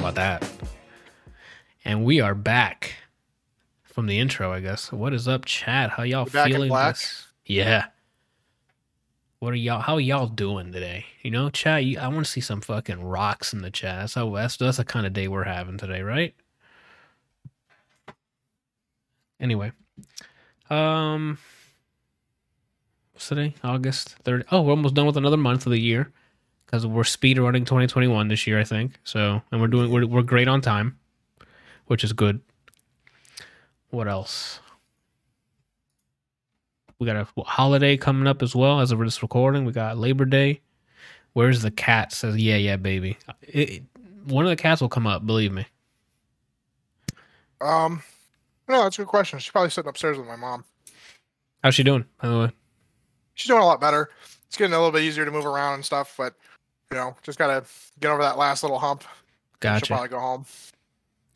about that? And we are back from the intro, I guess. What is up, chat? How y'all in feeling? Yeah. What are y'all? How y'all doing today? You know, chat. You, I want to see some fucking rocks in the chat. That's how that's, that's the kind of day we're having today, right? Anyway, um, what's today? August third. Oh, we're almost done with another month of the year because we're speed running 2021 this year, I think. So, and we're doing we're we're great on time, which is good. What else? We got a holiday coming up as well as of this recording. We got Labor Day. Where's the cat? Says yeah, yeah, baby. It, it- one of the cats will come up. Believe me. Um, no, that's a good question. She's probably sitting upstairs with my mom. How's she doing? By the way, She's doing a lot better. It's getting a little bit easier to move around and stuff, but you know, just gotta get over that last little hump. and She'll gotcha, probably go home.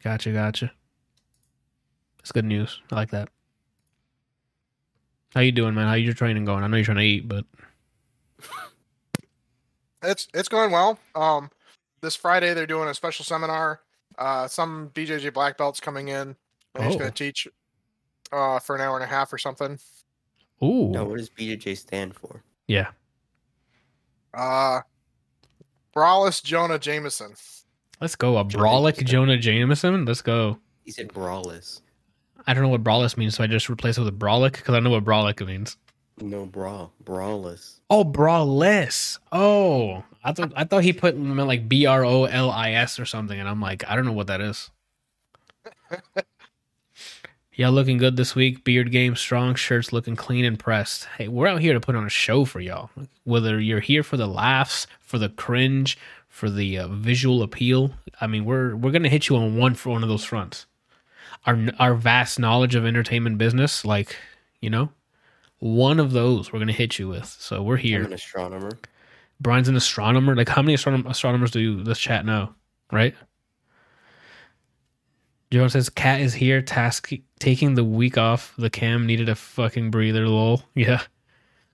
gotcha, gotcha. That's good news. I like that. How you doing, man? How your training going? I know you're trying to eat, but It's it's going well. Um, this Friday they're doing a special seminar. Uh, some BJJ black belts coming in. And he's Oh. gonna teach uh for an hour and a half or something. ooh, Now, what does BJJ stand for? yeah. Uh, Brawless Jonah Jameson. Let's go. A Jonah brawlic Jonah Jameson. Let's go. He said brawless. I don't know what brawless means, so I just replace it with brawlic because I know what brawlic means. No bra, brawless. Oh, brawless. Oh, I thought I thought he put meant like B R O L I S or something, and I'm like, I don't know what that is. Y'all looking good this week. Beard game strong. Shirts looking clean and pressed. Hey, we're out here to put on a show for y'all. Whether you're here for the laughs, for the cringe, for the uh, visual appeal. I mean, we're we're gonna hit you on one for one of those fronts. Our our vast knowledge of entertainment business, like you know, one of those we're gonna hit you with. So we're here. I'm an astronomer. Brian's an astronomer. Like, how many astronom- astronomers do you, this chat know? Right? Joe says, "Cat is here. Task taking the week off. The cam needed a fucking breather. Lol. Yeah.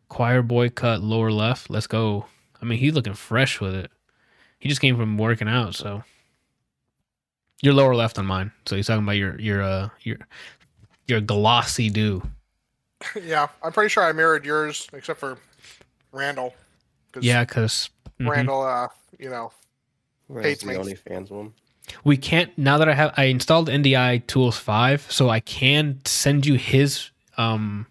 Choir boy cut lower left. Let's go. I mean, he's looking fresh with it. He just came from working out, so you're lower left on mine. So he's talking about your your uh your your glossy do. yeah, I'm pretty sure I mirrored yours, except for Randall. 'Cause Yeah, because Randall, uh, you know, Where's Hates the me. OnlyFans one? We can't now that I have I installed NDI Tools 5 so I can send you his um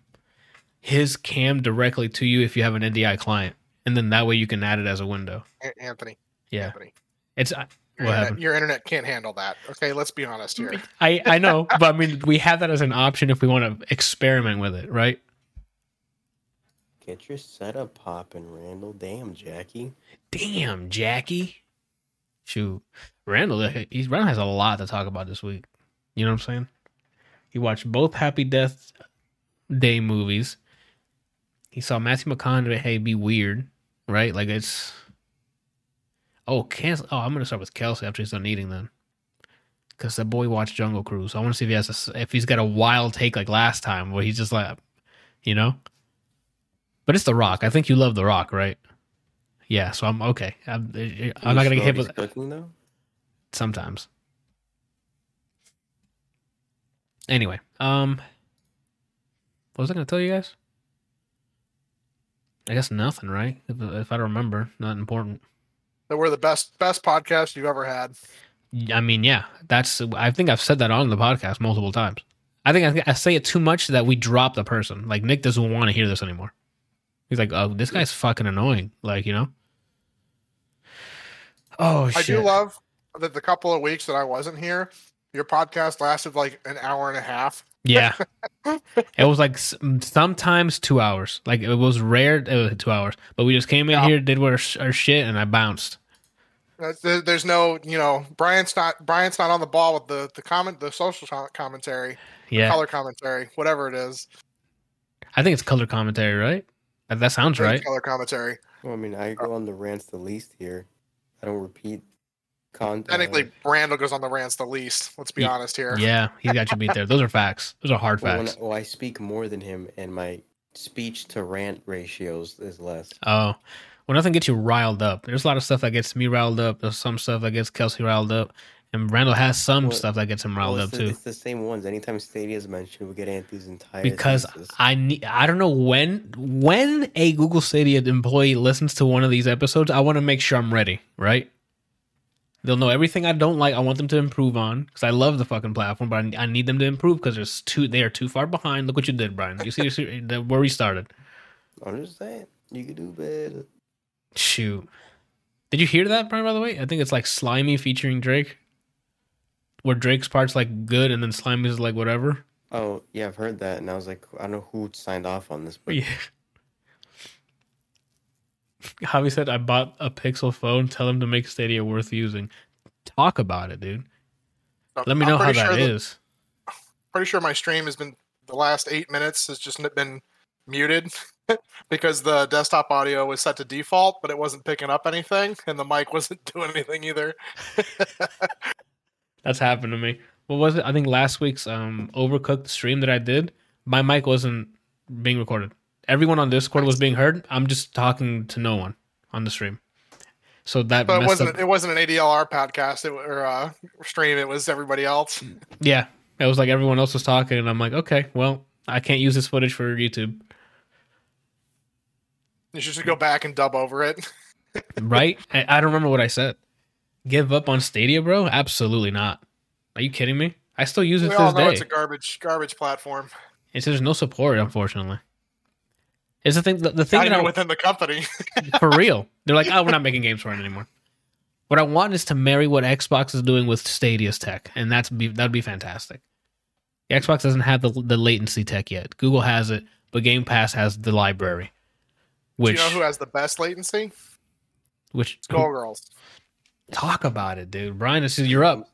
his cam directly to you if you have an NDI client and then that way you can add it as a window. Anthony. Yeah. Anthony. It's I- Your what internet, your internet can't handle that. Okay, let's be honest here. I I know, but I mean we have that as an option if we want to experiment with it, right? Get your setup popping, Randall. Damn, Jackie. Damn, Jackie. Shoot. Randall uh, he's Randall has a lot to talk about this week. You know what I'm saying? He watched both Happy Death Day movies. He saw Matthew McConaughey be weird, right? Like it's Oh, Kelsey. Oh, I'm gonna start with Kelsey after he's done eating then. Cause that boy watched Jungle Cruise. I want to see if he has a if he's got a wild take like last time where he's just like, you know. But it's The Rock. I think you love The Rock, right? Yeah. So I'm okay. I'm, I'm not gonna get hit He's with cooking though. sometimes. Anyway, um, what was I gonna tell you guys? I guess nothing, right? If, if I remember, not important. That we're the best best podcast you've ever had. I mean, yeah, that's. I think I've said that on the podcast multiple times. I think I, I say it too much that we drop the person. Like Nick doesn't want to hear this anymore. He's like, "Oh, this guy's fucking annoying." Like, you know. Oh shit. I shit! do love that the couple of weeks that I wasn't here, your podcast lasted like an hour and a half. Yeah. it was like sometimes two hours. Like it was rare, it was two hours. But we just came in Yeah. here, did our, our shit, and I bounced. Uh, There's no, you know, Brian's not Brian's not on the ball with the the comment, the social commentary, Yeah. color commentary, whatever it is. I think it's color commentary, right? That, that sounds right. Color commentary. Well, I mean, I go on the rants the least here. I don't repeat content. Technically, Randall goes on the rants the least. Let's be Ye- honest here. Yeah, he's got you beat there. Those are facts. Those are hard well, when facts. I, well, I speak more than him, and my speech to rant ratios is less. Oh, well, nothing gets you riled up. There's a lot of stuff that gets me riled up. There's some stuff that gets Kelsey riled up, And Randall has some Well- stuff that gets him riled Well, up the, too. it's the same ones. Anytime Stadia is mentioned, we get Anthony's entire Because. I need I don't know when when a Google Stadia employee listens to one of these episodes, I want to make sure I'm ready, right? They'll know everything I don't like. I want them to improve on because I love the fucking platform, but I, I need them to improve because there's too they are too far behind. Look what you did, Brian. You see the- the- where we started. I'm just saying, you could do better. Shoot. Did you hear that, Brian, by the way? I think it's like Slimy featuring Drake. Where Drake's part's like good and then Slimy's like whatever. Oh yeah, I've heard that, and I was like, I don't know who signed off on this, but Yeah. Javi said, I bought a Pixel phone. Tell him to make Stadia worth using. Talk about it, dude. Let me I'm know how pretty that sure is. that- pretty sure my stream has been the last eight minutes has just been muted because the desktop audio was set to default, but it wasn't picking up anything, and the mic wasn't doing anything either. That's happened to me. What was it? I think last week's um overcooked stream that I did, my mic wasn't being recorded. Everyone on Discord was being heard. I'm just talking to no one on the stream. So that But it wasn't up. it wasn't an ADLR podcast it, or uh, stream. It was everybody else. Yeah, it was like everyone else was talking, and I'm like, okay, well, I can't use this footage for YouTube, You should go back and dub over it. right? I, I don't remember what I said. Give up on Stadia, bro? Absolutely not. Are you kidding me? I still use it we all know day. it's a garbage garbage platform. It's there's no support, unfortunately. It's the thing. The, the thing Not that I, within the company. for real. They're like, oh, we're not making games for it anymore. What I want is to marry what Xbox is doing with Stadia's tech, and that's be that'd be fantastic. The Xbox doesn't have the the latency tech yet. Google has it, but Game Pass has the library. Do Which you know who has the best latency? which Skullgirls. Talk about it, dude. Brian, this is you're up.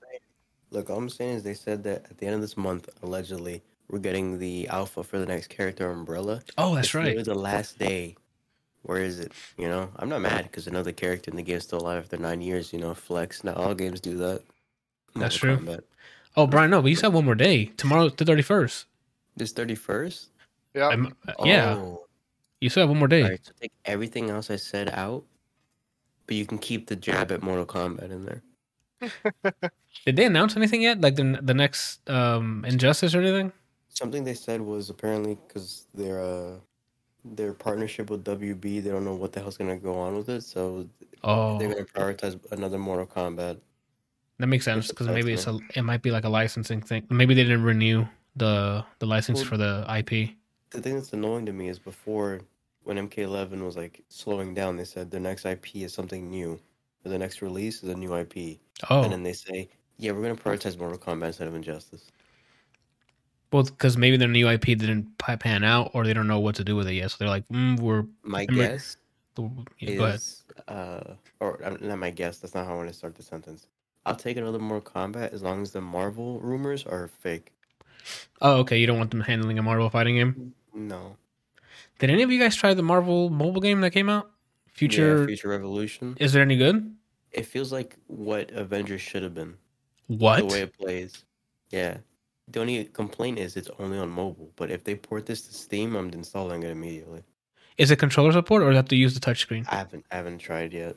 Look, all I'm saying is they said that at the end of this month, allegedly, we're getting the alpha for the next character umbrella. Oh, that's It's right. literally the last day. Where is it? You know, I'm not mad because another character in the game's still alive after nine years. You know, flex. Not all games do that. That's Mortal true. Kombat. Oh, Brian, no, but you said one more day. Tomorrow's the thirty first. This 31st? Yeah. Yeah, Oh, you still have one more day. Alright, so take everything else I said out, but you can keep the jab at Mortal Kombat in there. Did they announce anything yet? Like the the next um Injustice or anything? Something they said was apparently because their uh, their partnership with WB, they don't know what the hell's gonna go on with it, so Oh, they're gonna prioritize another Mortal Kombat. that makes sense because maybe it's a it might be like a licensing thing. Maybe they didn't renew the the license Well- for the IP. The thing that's annoying to me is before when MK11 was like slowing down, they said the next IP is something new, or the next release is a new IP, Oh, and then they say, yeah, we're gonna prioritize Mortal Kombat instead of Injustice. well, because maybe their new IP didn't pan out, or they don't know what to do with it yet. So they're like, mm, "We're My Remember- guess yeah, go ahead." is, uh, or uh, not my guess. That's not how I want to start the sentence. I'll take another Mortal Kombat as long as the Marvel rumors are fake. Oh, okay. You don't want them handling a Marvel fighting game. No. Did any of you guys try the Marvel mobile game that came out? Future. Yeah, Future Revolution. Is it any good? It feels like what Avengers should have been. What? The way it plays. Yeah. The only complaint is it's only on mobile. But if they port this to Steam, I'm installing it immediately. Is it controller support, or do you have to use the touchscreen? I haven't I haven't tried yet.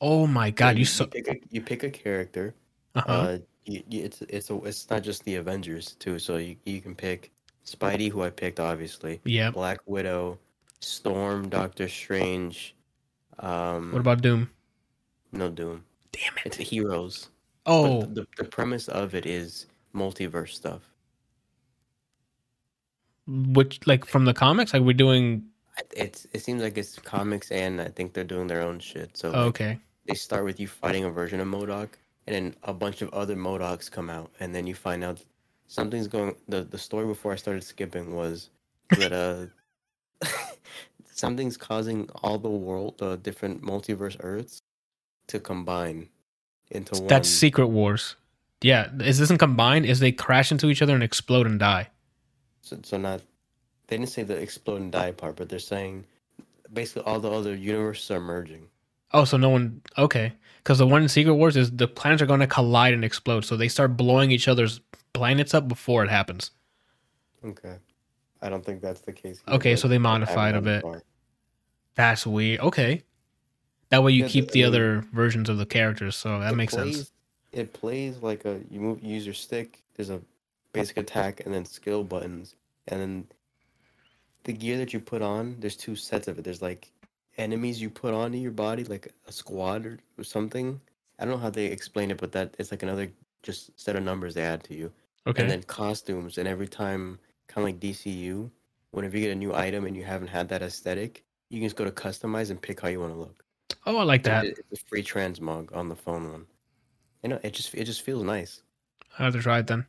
Oh my god! You so. pick a, you pick a character. Uh-huh. Uh, you, you, it's it's a, it's not just the Avengers too. So you you can pick Spidey, who I picked obviously, yeah. Black Widow, Storm, Doctor Strange. Um, What about Doom? no Doom? Damn it! It's it! heroes. Oh, the, the premise of it is multiverse stuff. which like from the comics? Like we're doing. It's it seems like it's comics, and I think they're doing their own shit. So Oh, like, okay. they start with you fighting a version of MODOK, and then a bunch of other MODOKs come out, and then you find out something's going. The the story before I started skipping was that uh something's causing all the world, the different multiverse Earths, to combine into one. That's Secret Wars. Yeah, is this in combined? Is they crash into each other and explode and die? So, so not they didn't say the explode and die part, but they're saying basically all the other universes are merging. Oh, so no one. Okay, because the one in Secret Wars is the planets are going to collide and explode, so they start blowing each other's planets up before it happens. Okay. I don't think that's the case. Okay, so they modified a bit. far. That's weird. Okay, that way you Yeah, keep the- the I mean, other versions of the characters, so that makes plays- sense. it plays like a you move you use your stick. There's a basic attack and then skill buttons, and then the gear that you put on. There's two sets of it. There's like enemies you put onto your body, like a squad or, or something. I don't know how they explain it, but that it's like another just set of numbers they add to you. Okay. And then costumes, and every time, kind of like DCU, whenever you get a new item and you haven't had that aesthetic, you can just go to customize and pick how you want to look. oh, I like that. It's a free transmog on the phone one. You know, it just it just feels nice. I have to try it then.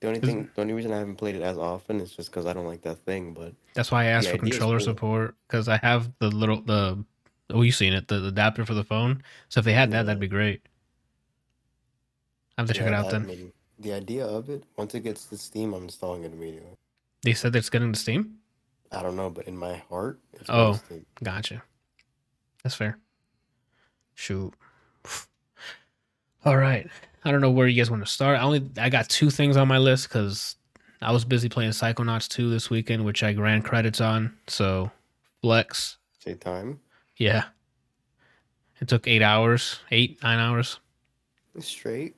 The only thing, the only reason I haven't played it as often is just because I don't like that thing. But That's why I asked for controller cool. support because I have the little the oh you've seen it the, the adapter for the phone. So if they had that, that'd be great. I have to check it out then. mean, the idea of it, once it gets to Steam, I'm installing it immediately. They said it's getting to Steam. I don't know, but in my heart, it's Oh. going to Steam. Gotcha. That's fair. Shoot. All right. I don't know where you guys want to start. I only I got two things on my list because I was busy playing Psychonauts 2 this weekend, which I ran credits on. So flex. Say time. Yeah. It took eight hours, eight, nine hours. Straight.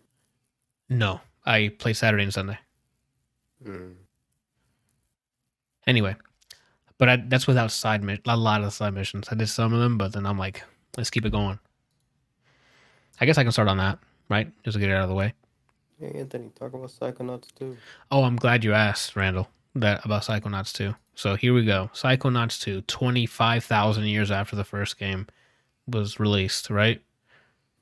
No. I play Saturday and Sunday. Hmm. Anyway. But I, that's without side mi- a lot of side missions. I did some of them, but then I'm like, let's keep it going. I guess I can start on that, right? Just to get it out of the way. Hey, Anthony, talk about Psychonauts too. Oh, I'm glad you asked, Randall, that about Psychonauts 2. So here we go. Psychonauts 2, 25,000 years after the first game was released, right?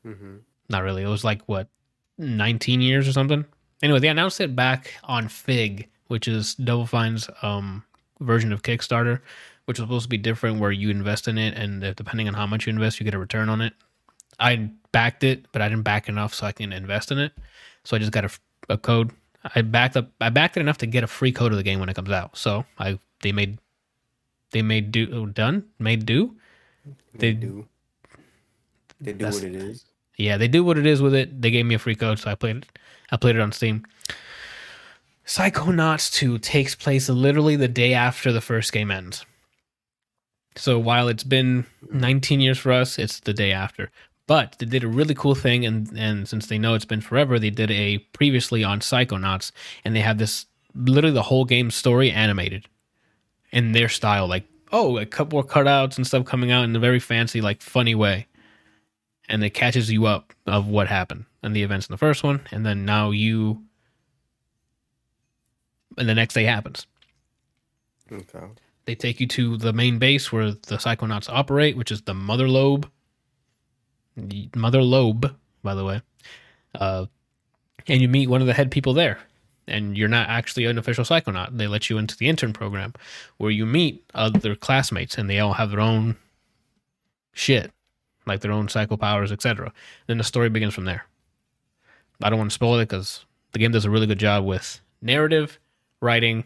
Mm-hmm. Not really. It was like, what, 19 years or something? Anyway, they announced it back on Fig, which is Double Fine's um, version of Kickstarter, which was supposed to be different where you invest in it, and depending on how much you invest, you get a return on it. I backed it, but I didn't back enough so I can invest in it. So I just got a, a code. I backed up. I backed it enough to get a free code of the game when it comes out. So I they made they made do done made do. They, They- do. They do what it is. Yeah, they do what it is with it. They gave me a free code, so I played it. I played it on Steam. Psychonauts 2 takes place literally the day after the first game ends. So while it's been 19 years for us, it's the day after. But they did a really cool thing, and, and since they know it's been forever, they did a previously on Psychonauts, and they have this literally the whole game story animated in their style. Like, oh, a couple more cutouts and stuff coming out in a very fancy, like funny way and it catches you up of what happened and the events in the first one, and then now you, and the next day happens. Okay. They take you to the main base where the Psychonauts operate, which is the Mother Lobe. Mother Lobe, by the way. Uh, and you meet one of the head people there. And you're not actually an official Psychonaut. They let you into the intern program where you meet other classmates and they all have their own shit, like their own psycho powers, etc. Then the story begins from there. I don't want to spoil it because the game does a really good job with narrative, writing,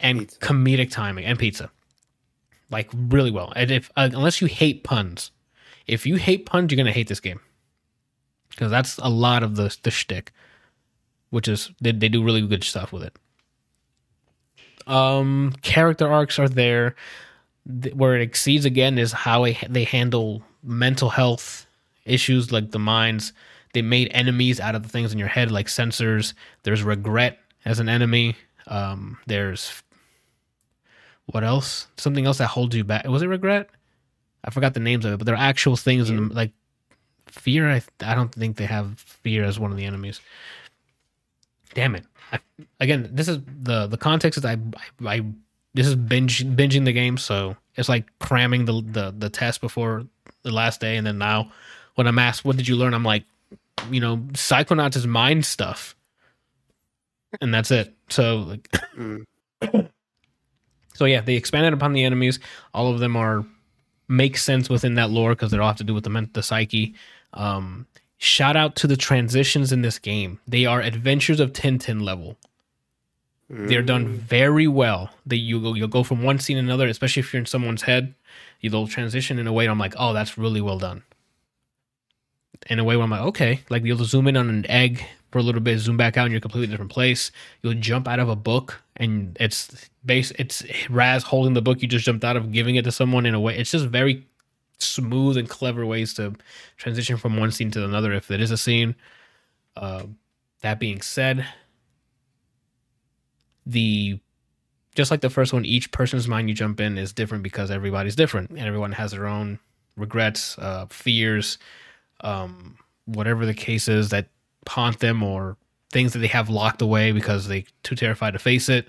and Pizza. comedic timing and pizza, like really well. And if uh, unless you hate puns, if you hate puns, you're gonna hate this game because that's a lot of the the shtick, which is they they do really good stuff with it. Um, character arcs are there. Th- Where it exceeds again is how it, they handle mental health issues like the minds. They made enemies out of the things in your head, like censors. There's regret as an enemy. Um, there's what else? Something else that holds you back. Was it regret? I forgot the names of it, but there are actual things in the, like fear. I I don't think they have fear as one of the enemies. Damn it! I, again, this is the the context is I, I I this is binge binging the game, so it's like cramming the the the test before the last day, and then now when I'm asked what did you learn, I'm like, you know, Psychonauts is mind stuff, and that's it. So like, Mm. so yeah, they expanded upon the enemies. All of them are make sense within that lore because they're all have to do with the the psyche. Um, shout out to the transitions in this game; they are adventures of Tintin level. They're done very well. That you go, you'll go from one scene to another, especially if you're in someone's head. You'll transition in a way. And I'm like, oh, that's really well done. In a way where I'm like, okay, like you'll zoom in on an egg for a little bit, zoom back out, and you're a completely different place. You'll jump out of a book, and it's base. It's Raz holding the book you just jumped out of, giving it to someone in a way. It's just very smooth and clever ways to transition from one scene to another if it is a scene. Uh, that being said, the just like the first one, each person's mind you jump in is different because everybody's different and everyone has their own regrets, uh, fears, um, whatever the case is that haunt them or things that they have locked away because they too terrified to face it.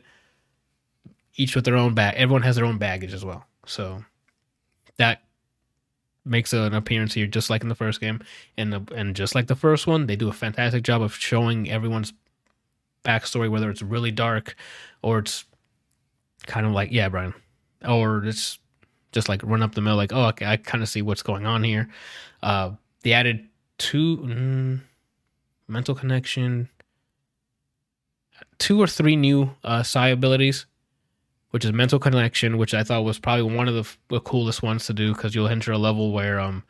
Each with their own bag. Everyone has their own baggage as well. So that makes an appearance here, just like in the first game, and the, and just like the first one, they do a fantastic job of showing everyone's backstory, whether it's really dark or it's kind of like yeah, Brian, or it's just like run up the mill, like oh, okay, I kind of see what's going on here. Uh, they added two mm, mental connection, two or three new uh, psi abilities, which is mental connection, which I thought was probably one of the, the coolest ones to do because you'll enter a level where um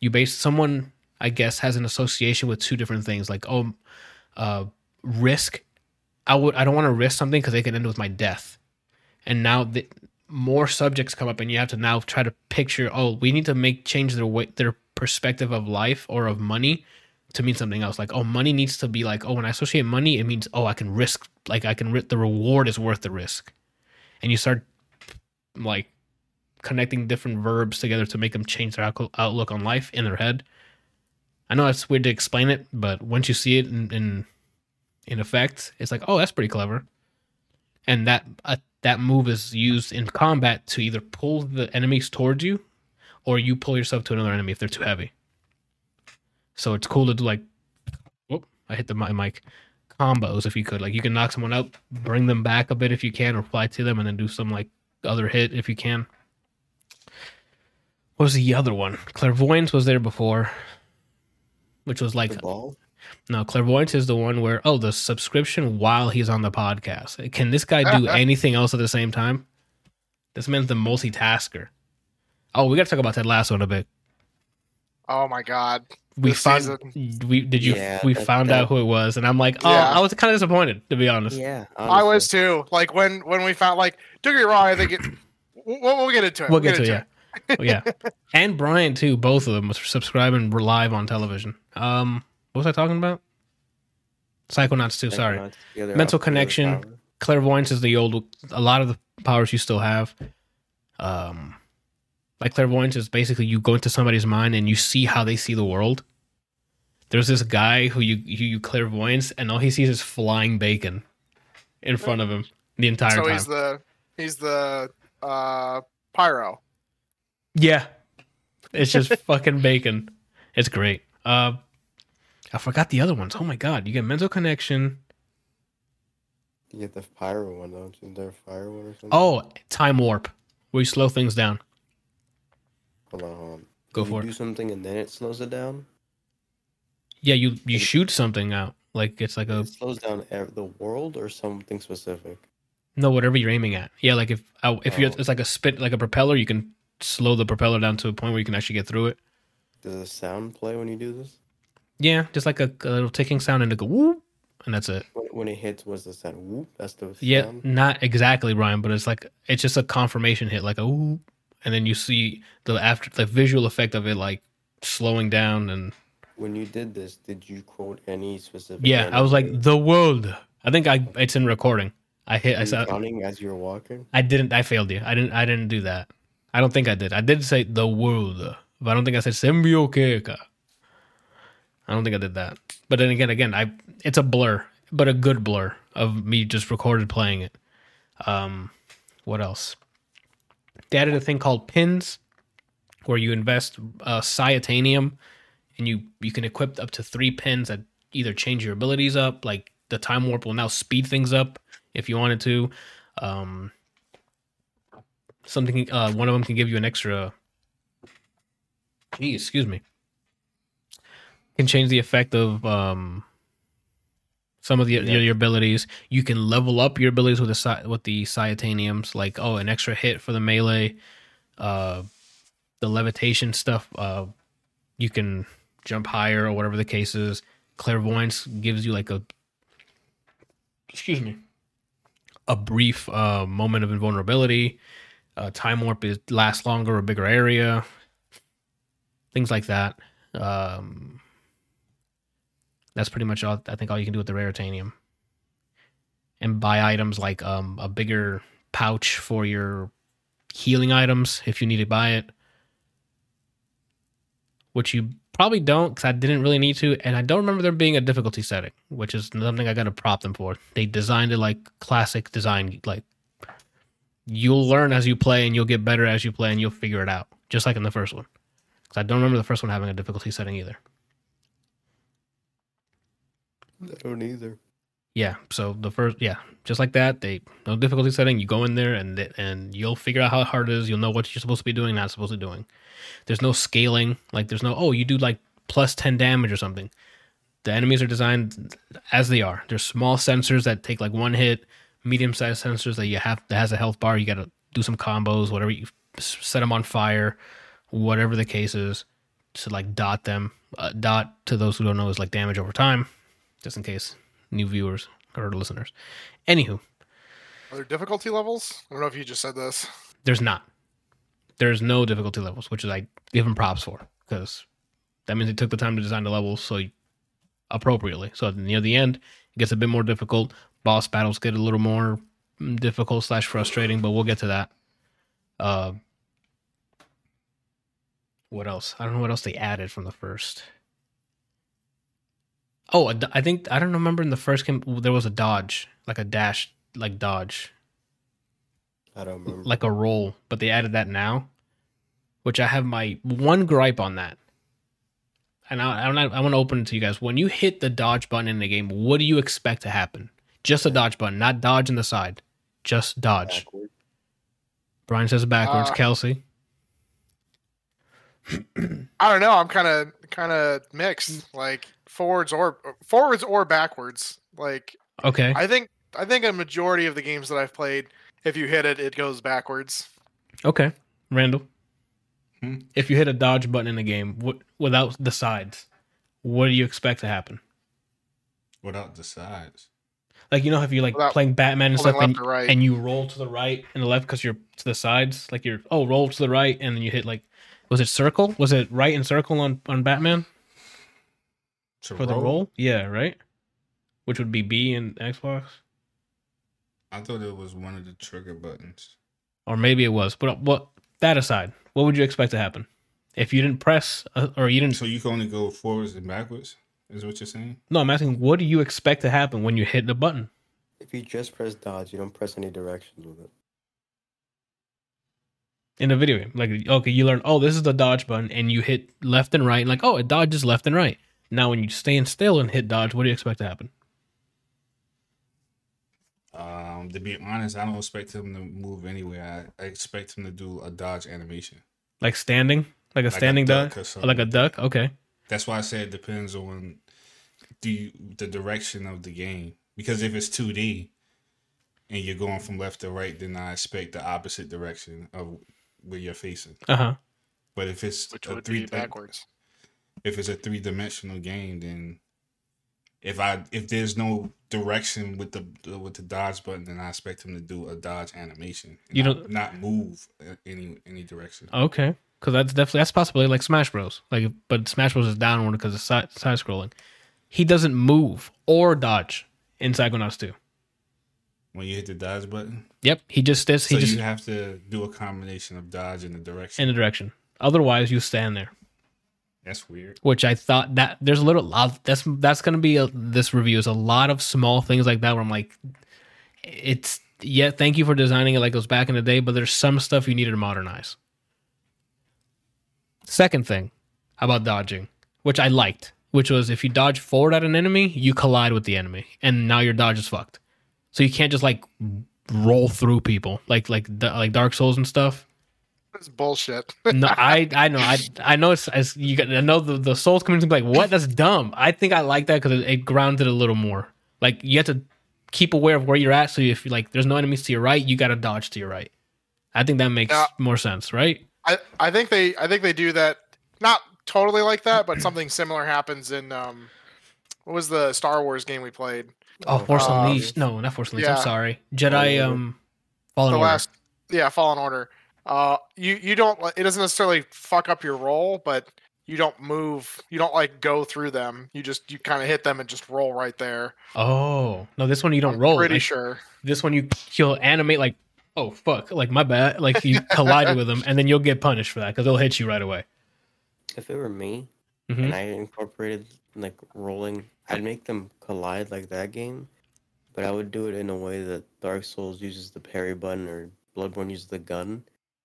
you base someone I guess has an association with two different things, like oh, uh, risk. I would I don't want to risk something because they can end with my death. And now the more subjects come up and you have to now try to picture oh we need to make change their way their perspective of life or of money to mean something else. Like oh money needs to be like oh when i associate money it means oh i can risk like i can the reward is worth the risk. And you start like connecting different verbs together to make them change their outlook on life in their head. I know it's weird to explain it but once you see it in in, in effect it's like oh that's pretty clever and that uh, that move is used in combat to either pull the enemies towards you or you pull yourself to another enemy if they're too heavy. So it's cool to do like, whoop, I hit the mic combos if you could. Like you can knock someone out, bring them back a bit if you can, or fly to them and then do some like other hit if you can. What was the other one? Clairvoyance was there before, which was like no, clairvoyance is the one where oh the subscription while he's on the podcast. Can this guy do anything else at the same time? This man's the multitasker. Oh, we got to talk about that last one a bit. Oh my god. We this found season. we did you yeah, we found that, out who it was and I'm like, "Oh, yeah. I was kind of disappointed to be honest." Yeah. Honestly. I was too. Like when when we found like don't get me wrong, I think it we'll, we'll get into it. We'll, we'll get, get, to it, yeah. well, yeah. And Brian too, both of them was subscribing live on television. Um what was I talking about? Psychonauts 2, sorry. Mental connection. Clairvoyance is the old a lot of the powers you still have. Um like clairvoyance is basically you go into somebody's mind and you see how they see the world. There's this guy who you who you clairvoyance and all he sees is flying bacon in front of him the entire so time. So he's the he's the uh pyro. Yeah. It's just fucking bacon. It's great. Uh I forgot the other ones. Oh my god, you get mental connection. You get the pyro one, don't you? There fire one or something? Oh, time warp, where you slow things down. Hold on, hold on. Go for it. Do something and then it slows it down. Yeah, you you it, shoot something out like it's like a. It slows down the world or something specific. No, whatever you're aiming at. Yeah, like if uh, if oh. you it's like a spit like a propeller, you can slow the propeller down to a point where you can actually get through it. Does the sound play when you do this? Yeah, just like a, a little ticking sound and it go whoop, and that's it. When it hits, was the sound whoop? That's the sound? yeah, not exactly, Ryan, but it's like it's just a confirmation hit, like a whoop, and then you see the after the visual effect of it, like slowing down and. When you did this, did you quote any specific? Yeah, I was like the world. I think I it's in recording. I hit. I saw counting as you're walking. I didn't. I failed you. I didn't. I didn't do that. I don't think I did. I did say the world, but I don't think I said symbiotica. I don't think I did that. But then again, again, I it's a blur, but a good blur of me just recorded playing it. Um, what else? They added a thing called pins, where you invest uh, psitanium, and you you can equip up to three pins that either change your abilities up, like the time warp will now speed things up if you wanted to. Um, something uh, one of them can give you an extra. Geez, excuse me can change the effect of um, some of the, yeah. your, your, abilities. You can level up your abilities with the with the psitaniums, like oh, an extra hit for the melee, uh, the levitation stuff. Uh, you can jump higher or whatever the case is. Clairvoyance gives you like a excuse me a brief uh, moment of invulnerability. Uh, time warp is lasts longer, a bigger area. things like that. Um, that's pretty much all. I think all you can do with the Raritanium, and buy items like um a bigger pouch for your healing items if you need to buy it, which you probably don't because I didn't really need to, and I don't remember there being a difficulty setting, which is something I got to prop them for. They designed it like classic design, like you'll learn as you play and you'll get better as you play and you'll figure it out, just like in the first one. Because I don't remember the first one having a difficulty setting either. I don't either. Yeah, so the first, yeah, just like that, they no difficulty setting. You go in there and and you'll figure out how hard it is. You'll know what you're supposed to be doing, not supposed to be doing. There's no scaling. Like there's no oh you do like plus ten damage or something. The enemies are designed as they are. There's small censors that take like one hit, medium sized censors that you have that has a health bar. You got to do some combos, whatever you set them on fire, whatever the case is, to like dot them. Uh, dot to those who don't know is like damage over time, just in case new viewers or listeners. Anywho, Are there difficulty levels? I don't know if you just said this. there's not. There's no difficulty levels, which is I give them props for because that means they took the time to design the levels so you- appropriately. So near the end, it gets a bit more difficult. Boss battles get a little more mm, difficult slash frustrating, but we'll get to that. Uh, what else? I don't know what else they added from the first. Oh, I think I don't remember in the first game there was a dodge, like a dash, like dodge I don't remember. like a roll, but they added that now, which I have my one gripe on that. And I, I'm not, I want to open it to you guys. When you hit the dodge button in the game, what do you expect to happen? Just a dodge button, not dodge in the side, just dodge. Backward. Brian says backwards. Uh, Kelsey, I don't know. I'm kind of kind of mixed, like forwards or forwards or backwards. Like okay, I think I think a majority of the games that I've played, if you hit it, it goes backwards. okay. Randall, Hmm? if you hit a dodge button in a game what, without the sides, what do you expect to happen? Without the sides. Like you know, if you're like Without playing Batman and stuff, and, right. and you roll to the right and the left because you're to the sides. Like you're oh roll to the right and then you hit like was it circle? Was it right and circle on on Batman To for the role? Yeah, right. Which would be B in Xbox, I thought it was one of the trigger buttons. or maybe it was. But what that aside, what would you expect to happen if you didn't press uh, or you didn't? So you can only go forwards and backwards, is what you're saying? No, I'm asking what do you expect to happen when you hit the button? If you just press dodge, you don't press any directions with it. in a video game. Like, okay, you learn, oh, this is the dodge button, and you hit left and right, and like, oh, it dodges left and right. Now, when you stand still and hit dodge, what do you expect to happen? Um, to be honest, I don't expect him to move anywhere. I, I expect him to do a dodge animation. Like standing, like a Like a standing duck duck, or or like a duck. Okay, That's why I said it depends on the the direction of the game. Because if it's 2D and you're going from left to right, then I expect the opposite direction of where you're facing. uh huh. But if it's which a would three be backwards. If it's a three dimensional game, then if I if there's no direction with the with the dodge button, then I expect him to do a dodge animation. You not, don't- not move any any direction. Okay, because that's definitely that's possibly like Smash Bros. Like, but Smash Bros is downward because it's side side scrolling. He doesn't move or dodge in Psychonauts 2. When you hit the dodge button, Yep, he just sits. He so just you have to do a combination of dodge and the direction. in the direction. Otherwise, you stand there. That's weird. which I thought that there's a little lot that's that's gonna be a, this review is a lot of small things like that where I'm like, it's yeah, thank you for designing it like it was back in the day, but there's some stuff you needed to modernize. Second thing about dodging, which I liked, which was if you dodge forward at an enemy, you collide with the enemy, and now your dodge is fucked. So you can't just like roll through people like like like Dark Souls and stuff It's bullshit. no, I I know I I know it's, it's you got I know the the Souls community be like what that's dumb. I think I like that because it, it grounded a little more. Like you have to keep aware of where you're at. So if like there's no enemies to your right, you got to dodge to your right. I think that makes more sense, right? I, I think they I think they do that not totally like that, but something similar happens in um what was the Star Wars game we played? Oh, Force Uh, Unleashed. No, not Force Unleashed. yeah. I'm sorry. Jedi um Fallen the Order. last yeah, Fallen Order. Uh you you don't it doesn't necessarily fuck up your roll, but you don't move. You don't like go through them. You just you kind of hit them and just roll right there. Oh no, this one you don't I'm roll. Pretty Like, sure. This one you you'll animate like oh fuck like my bad like you collided with them and then you'll get punished for that because they'll hit you right away. If it were me Mhm. and I incorporated like rolling, I'd make them collide like that game, but I would do it in a way that Dark Souls uses the parry button or Bloodborne uses the gun.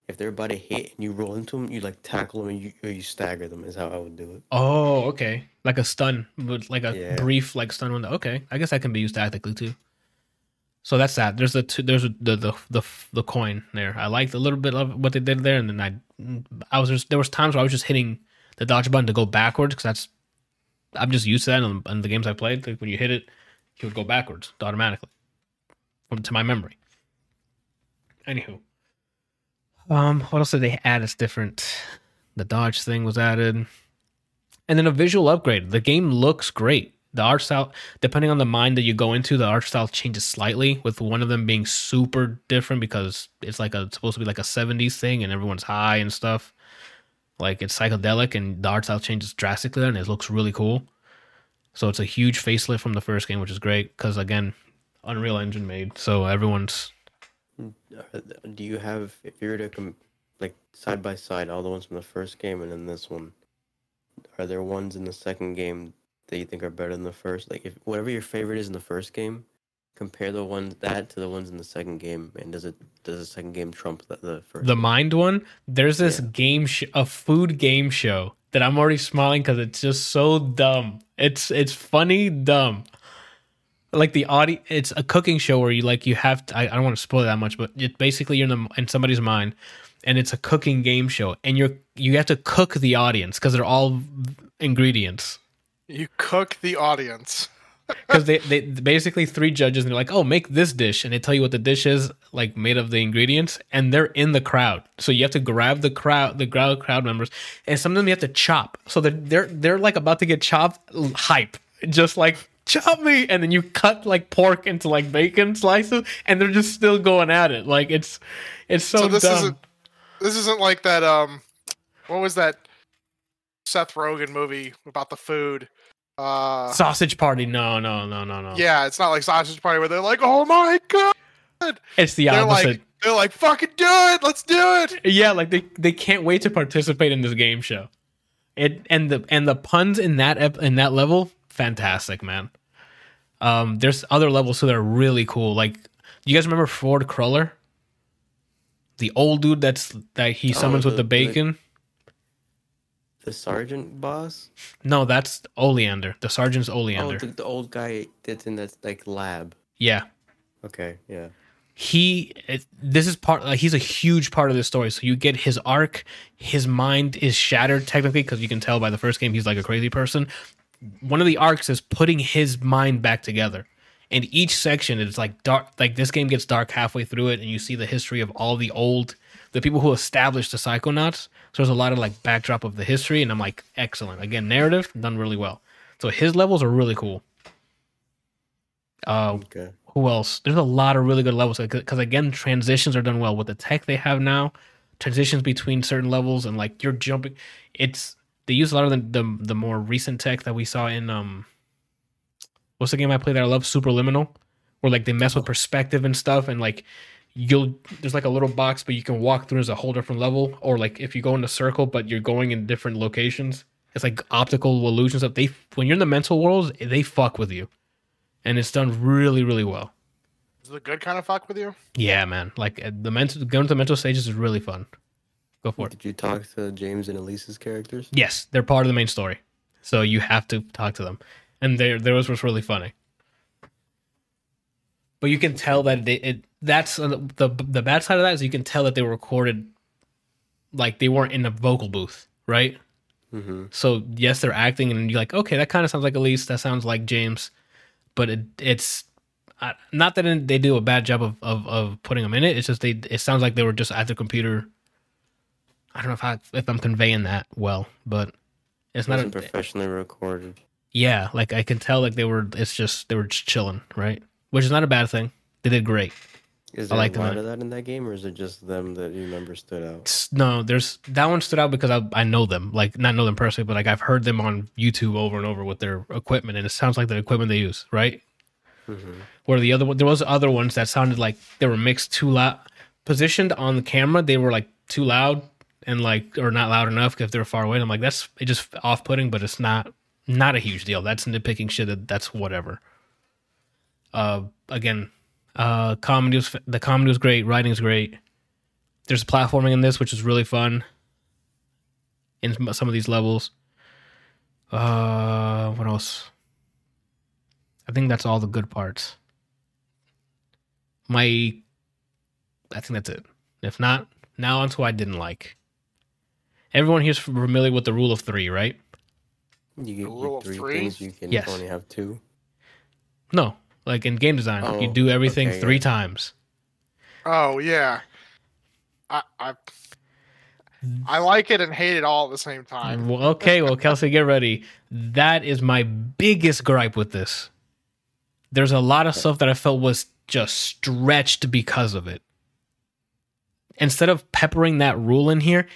If they're about to hit and you roll into them, you like tackle them and you or you stagger them. Is how I would do it. Oh okay, like a stun, but like a Yeah. brief like stun one. Okay, I guess that can be used tactically too. So that's that. There's the two, there's the, the the the coin there. I liked a little bit of what they did there, and then I I was just there was times where I was just hitting the dodge button to go backwards because that's I'm just used to that in, in the games I played. Like when you hit it, he would go backwards automatically to my memory. Anywho, um, what else did they add? It's different. The dodge thing was added, and then a visual upgrade. The game looks great. The art style, depending on the mind that you go into, the art style changes slightly. With one of them being super different because it's like a it's supposed to be like a '70s thing, and everyone's high and stuff. Like it's psychedelic, and the art style changes drastically, and it looks really cool. So it's a huge facelift from the first game, which is great because again, Unreal Engine made, so everyone's Mm. Uh, do you have if you were to com- like side by side all the ones from the first game and then this one? Are there ones in the second game that you think are better than the first? Like if whatever your favorite is in the first game, compare the ones that to the ones in the second game, and does it does the second game trump the, the first? the mind one there's this Yeah. game sh- a food game show that i'm already smiling because it's just so dumb it's it's funny dumb like the audio it's a cooking show where you like you have to, I, I don't want to spoil that much but it basically you're in, the, in somebody's mind and it's a cooking game show and you're you have to cook the audience because they're all ingredients. You cook the audience. because they, they basically three judges and they're like oh make this dish and they tell you what the dish is like made of the ingredients and they're in the crowd. So you have to grab the crowd the crowd crowd members and some of them you have to chop. So they're they're, they're like about to get chopped hype just like chop me and then you cut like pork into like bacon slices and they're just still going at it like it's it's so, So this dumb isn't this isn't like that um what was that Seth Rogen movie about the food? Uh sausage party no no no no no yeah, it's not like sausage party where they're like, "Oh my god." it's the They're opposite like they're like, "Fucking do it. Let's do it." Yeah, like they they can't wait to participate in this game show. It and the and the puns in that ep, in that level, fantastic, man. Um, there's other levels too that are really cool. Like, you guys remember Ford Cruller, the old dude that's that he Oh, summons with the- the the- bacon? the sergeant boss? No, that's Oleander. The sergeant's Oh, Oleander. the, the old guy that's in that like lab. yeah, Okay, yeah. he it, this is part like he's a huge part of this story so you get his arc his mind is shattered technically because you can tell by the first game he's like a crazy person one of the arcs is putting his mind back together and each section is like dark like this game gets dark halfway through it and you see the history of all the old the people who established the psychonauts so there's a lot of like backdrop of the history and i'm like excellent again narrative done really well so his levels are really cool uh Okay. who else? There's a lot of really good levels because again, transitions are done well with the tech they have now. Transitions between certain levels and like you're jumping. It's they use a lot of the the, the more recent tech that we saw in um. What's the game I play that I love? Superliminal, where like they mess with perspective and stuff, and like you'll there's like a little box, but you can walk through as a whole different level. Or like if you go in a circle, but you're going in different locations, it's like optical illusions. That they when you're in the mental worlds, they fuck with you, and it's done really really well. Is the good kind of fuck with you? Yeah, man. Like uh, the mental going to the mental stages is really fun. Go for it. Did you talk to James and Elise's characters? Yes, they're part of the main story, so you have to talk to them, and there there was really funny. But you can tell that they, it that's uh, the the bad side of that is you can tell that they were recorded like they weren't in a vocal booth, right? Mm-hmm. So yes, they're acting, and you're like, okay, that kind of sounds like Elise. That sounds like James, but it, it's not that they do a bad job of, of of putting them in it. It's just they. It sounds like they were just at the computer. I don't know if I if I'm conveying that well, but it's not. Wasn't A, professionally recorded. yeah, like I can tell, like they were. It's just they were just chilling, right? Which is not a bad thing. They did great. Is I there like a lot of that in that game, or is it just them that you remember stood out? No, there's that one stood out because I I know them, like not know them personally, but like I've heard them on YouTube over and over with their equipment, and it sounds like the equipment they use, right? hmm Where the other one, there was other ones that sounded like they were mixed too loud, positioned on the camera, they were like too loud and like or not loud enough if they're far away. And I'm like, that's it just off putting, but it's not not a huge deal. That's nitpicking shit. That, that's whatever. Uh, again, uh, comedy was the comedy was great. Writing is great. There's platforming in this, which is really fun. In some- some of these levels. Uh, what else? I think that's all the good parts. My, I think that's it. If not, now onto what I didn't like. Everyone here's familiar with the rule of three, right? You get The rule you of three, three? things. You can Yes. only have two. No, like in game design, you Oh, do everything okay, three yeah. times. Oh yeah. I I I like it and hate it all at the same time. Well, okay, well, Kelsey, get ready. That is my biggest gripe with this. There's a lot of stuff that I felt was just stretched because of it. Instead of peppering that rule in here,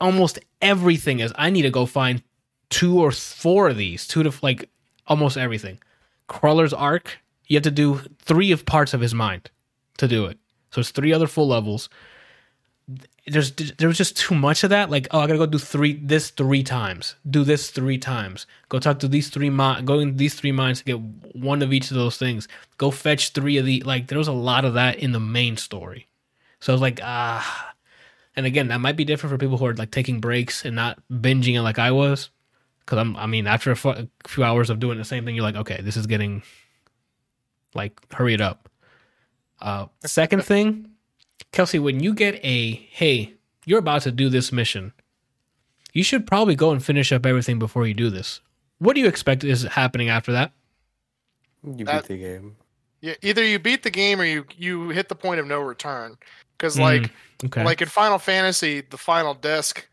almost everything is I need to go find two or four of these, two to like almost everything. Crawler's arc, you have to do three of parts of his mind to do it. So it's three other full levels there's there was just too much of that. Like, oh, I gotta go do three this three times, do this three times, go talk to these three mi- go in these three mines to get one of each of those things. Go fetch three of the like. There was a lot of that in the main story, so I was like, ah. And again, that might be different for people who are like taking breaks and not binging it like I was, because I'm. I mean, after a few hours of doing the same thing, you're like, okay, this is getting like hurry it up. Uh, second thing, Kelsey, when you get a hey, you're about to do this mission, you should probably go and finish up everything before you do this. What do you expect is happening after that? You That- beat the game. Yeah, either you beat the game or you you hit the point of no return. Because Mm, like Okay. like in Final Fantasy, the final disc,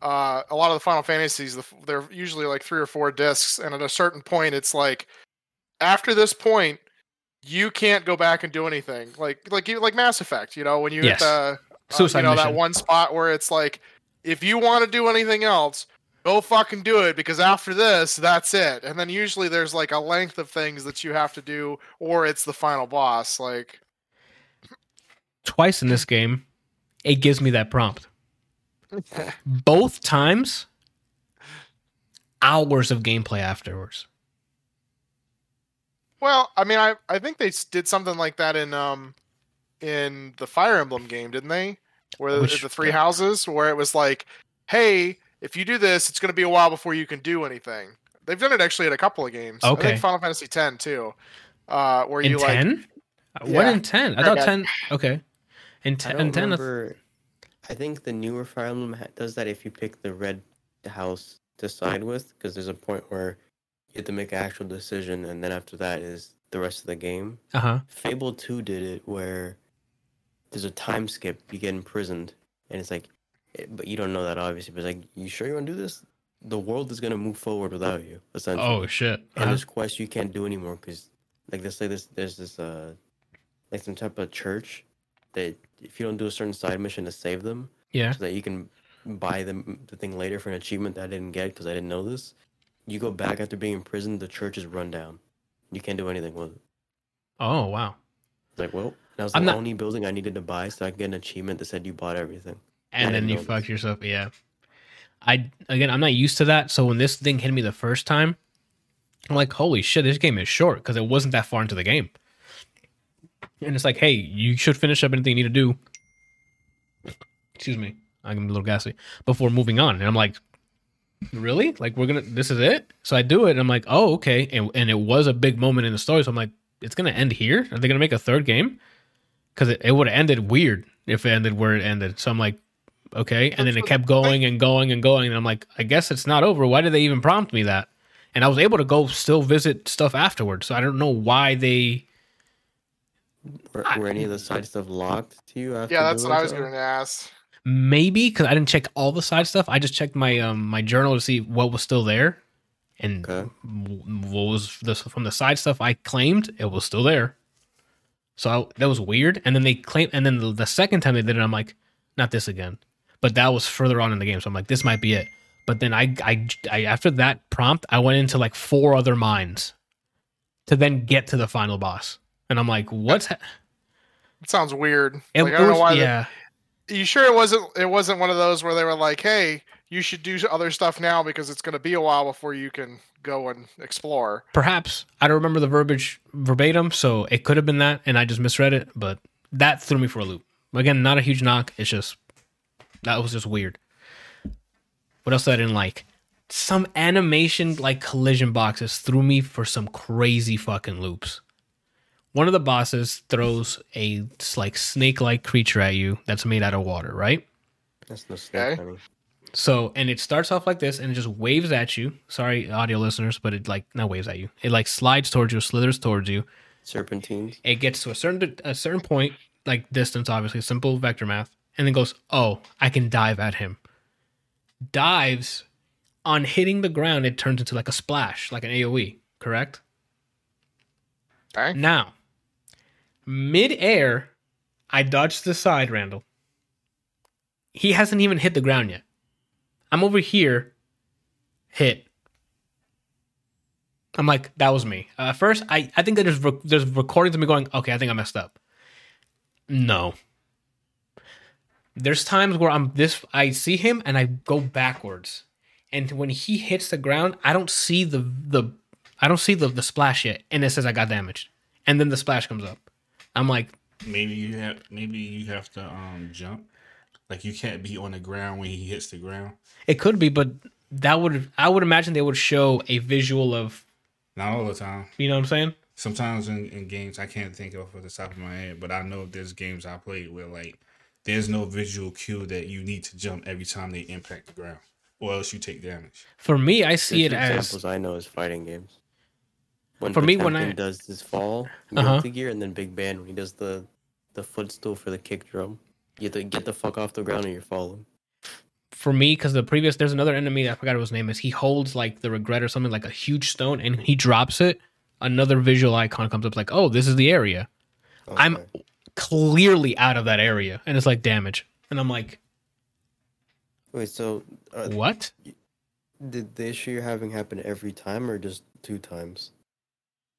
uh, a lot of the Final Fantasies, the, they're usually like three or four discs, and at a certain point, it's like after this point, you can't go back and do anything. Like like you like Mass Effect, you know, when you Yes. hit the uh, you know that one spot where it's like if you want to do anything else. Go fucking do it because after this, that's it. And then usually there's like a length of things that you have to do, or it's the final boss. Like, Twice in this game, it gives me that prompt. Both times, hours of gameplay afterwards. Well, I mean, I I think they did something like that in um in the Fire Emblem game, didn't they? Where the, Which- the three houses, where it was like, hey, if you do this, it's going to be a while before you can do anything. They've done it actually at a couple of games. I Okay. think Final Fantasy X too, uh, where In you like 10? What Yeah. in 10? I I thought got- 10. Okay. In I 10, don't in 10 remember. I think the newer Fire Emblem does that if you pick the red house to side with, because there's a point where you have to make an actual decision, and then after that is the rest of the game. uh huh. Fable 2 did it where there's a time skip, you get imprisoned, and it's like, it, but you don't know that obviously, but like, you sure you want to do this? The world is going to move forward without you, essentially. Oh, shit. and Uh-huh. there's quests you can't do anymore because like let's say this there's this uh like some type of church that if you don't do a certain side mission to save them Yeah. so that you can buy them the thing later for an achievement that I didn't get because I didn't know this. You go back after being imprisoned, the church is run down. You can't do anything with it. Oh, wow. It's like, well, that was the I'm not- only building I needed to buy so I could get an achievement that said you bought everything. And then you know fuck yourself. Yeah. I again, I'm not used to that. So when this thing hit me the first time, I'm like, holy shit, this game is short because it wasn't that far into the game. And it's like, hey, you should finish up anything you need to do. Excuse me, I'm a little gassy before moving on. And I'm like, really? Like we're gonna, this is it? So I do it, and I'm like, oh, okay. And and it was a big moment in the story. So I'm like, it's gonna end here. Are they gonna make a third game? Because it, it would have ended weird if it ended where it ended. So I'm like, okay. And then it kept going and going and going. And I'm like, I guess it's not over. Why did they even prompt me that? And I was able to go still visit stuff afterwards. So I don't know why they. Were, were any of the side stuff locked to you after yeah, that's what I was going to ask. Maybe because I didn't check all the side stuff. I just checked my um my journal to see what was still there, and Okay. what was this from the side stuff I claimed it was still there. So I, that was weird. And then they claim, and then the, the second time they did it, I'm like, not this again. But that was further on in the game, so I'm like, this might be it. But then I, I, I after that prompt, I went into like four other mines to then get to the final boss, and I'm like, what's? Ha- It sounds weird. it, like, I don't know why. they- yeah, you sure it wasn't? It wasn't one of those where they were like, "Hey, you should do other stuff now because it's going to be a while before you can go and explore." perhaps I don't remember the verbiage verbatim, so it could have been that, and I just misread it. But that threw me for a loop. Again, not a huge knock. It's just that was just weird. What else I didn't like? Some animation like collision boxes threw me for some crazy fucking loops. One of the bosses throws a like snake-like creature at you that's made out of water, right? That's no snake, Okay. So, and it starts off like this and it just waves at you. Sorry, audio listeners, but it like not waves at you. It like slides towards you, slithers towards you. Serpentines. It gets to a certain a certain point, like distance, obviously, simple vector math, and then goes, "Oh, I can dive at him." Dives on hitting the ground, it turns into like a splash, like an AOE. Correct? Okay. Now, mid-air, I dodged to the side, Randall. He hasn't even hit the ground yet. I'm over here, hit. I'm like, that was me. Uh, first, I, I think that there's, there's recordings of me going, okay, I think I messed up. No. There's times where I'm this, I see him and I go backwards. And when he hits the ground, I don't see the, the, I don't see the, the splash yet. And it says I got damaged. And then the splash comes up. I'm like, Maybe you have maybe you have to um jump. Like you can't be on the ground when he hits the ground. it could be, but that would, I would imagine they would show a visual of, Not all the time. you know what I'm saying? Sometimes in, in games I can't think of off the top of my head, but I know there's games I played where like there's no visual cue that you need to jump every time they impact the ground, or else you take damage. For me, I see The it two as, examples I know is fighting games. When For me, when I- Potemkin does his fall, Uh-huh. gear, and then Big Band when he does the the footstool for the kick drum. You have to get the fuck off the ground and you're falling. for me, because the previous, there's another enemy, I forgot what his name is. He holds like the regret or something, like a huge stone, and he drops it. Another visual icon comes up, like, oh, this is the area. I'm Okay. Clearly out of that area, and it's like damage. And I'm like, Wait, so uh, what? did the issue you're having happen every time or just two times?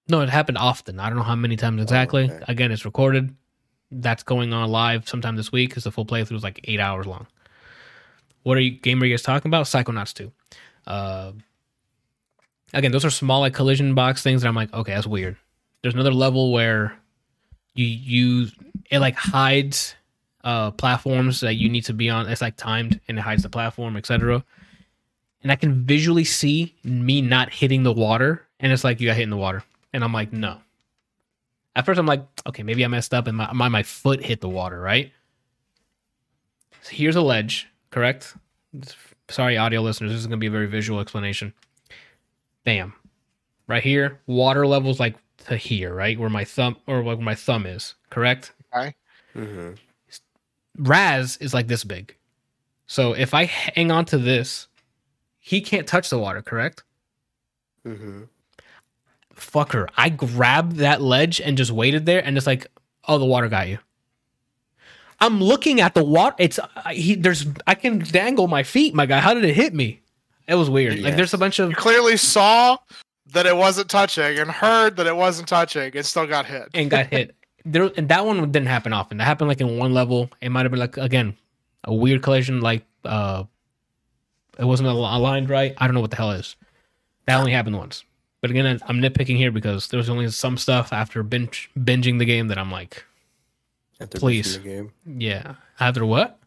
No, it happened often. I don't know how many times exactly. okay. Again, it's recorded. That's going on live sometime this week because the full playthrough is like eight hours long. What are you game are you guys talking about? Psychonauts 2. Uh, again, those are small like collision box things that I'm like, okay, that's weird. There's another level where you use it like hides uh platforms that you need to be on. It's like timed and it hides the platform, etc. And I can visually see me not hitting the water, and it's like you got hit in the water. And I'm like, no. At first, I'm like, okay, maybe I messed up and my, my, my foot hit the water, right? So here's a ledge, correct? Sorry, audio listeners, this is going to be a very visual explanation. Bam. Right here, water levels like to here, right? Where my thumb, or like where my thumb is, correct? Mm-hmm. Raz is like this big. So if I hang on to this, he can't touch the water, correct? Mm-hmm. fucker. I grabbed that ledge and just waited there, and it's like, oh, the water got you. I'm looking at the water. It's I, he. There's I can dangle my feet, my guy. How did it hit me? It was weird. Like there's a bunch of You clearly saw that it wasn't touching and heard that it wasn't touching and still got hit. and got hit. There and that one didn't happen often. That happened like in one level. It might have been like again a weird collision. Like uh, it wasn't aligned right. I don't know what the hell is. That only happened once. But again, I'm- I'm nitpicking here because there's only some stuff after binge binging the game that I'm like, After Please. bitching the game. yeah. After what?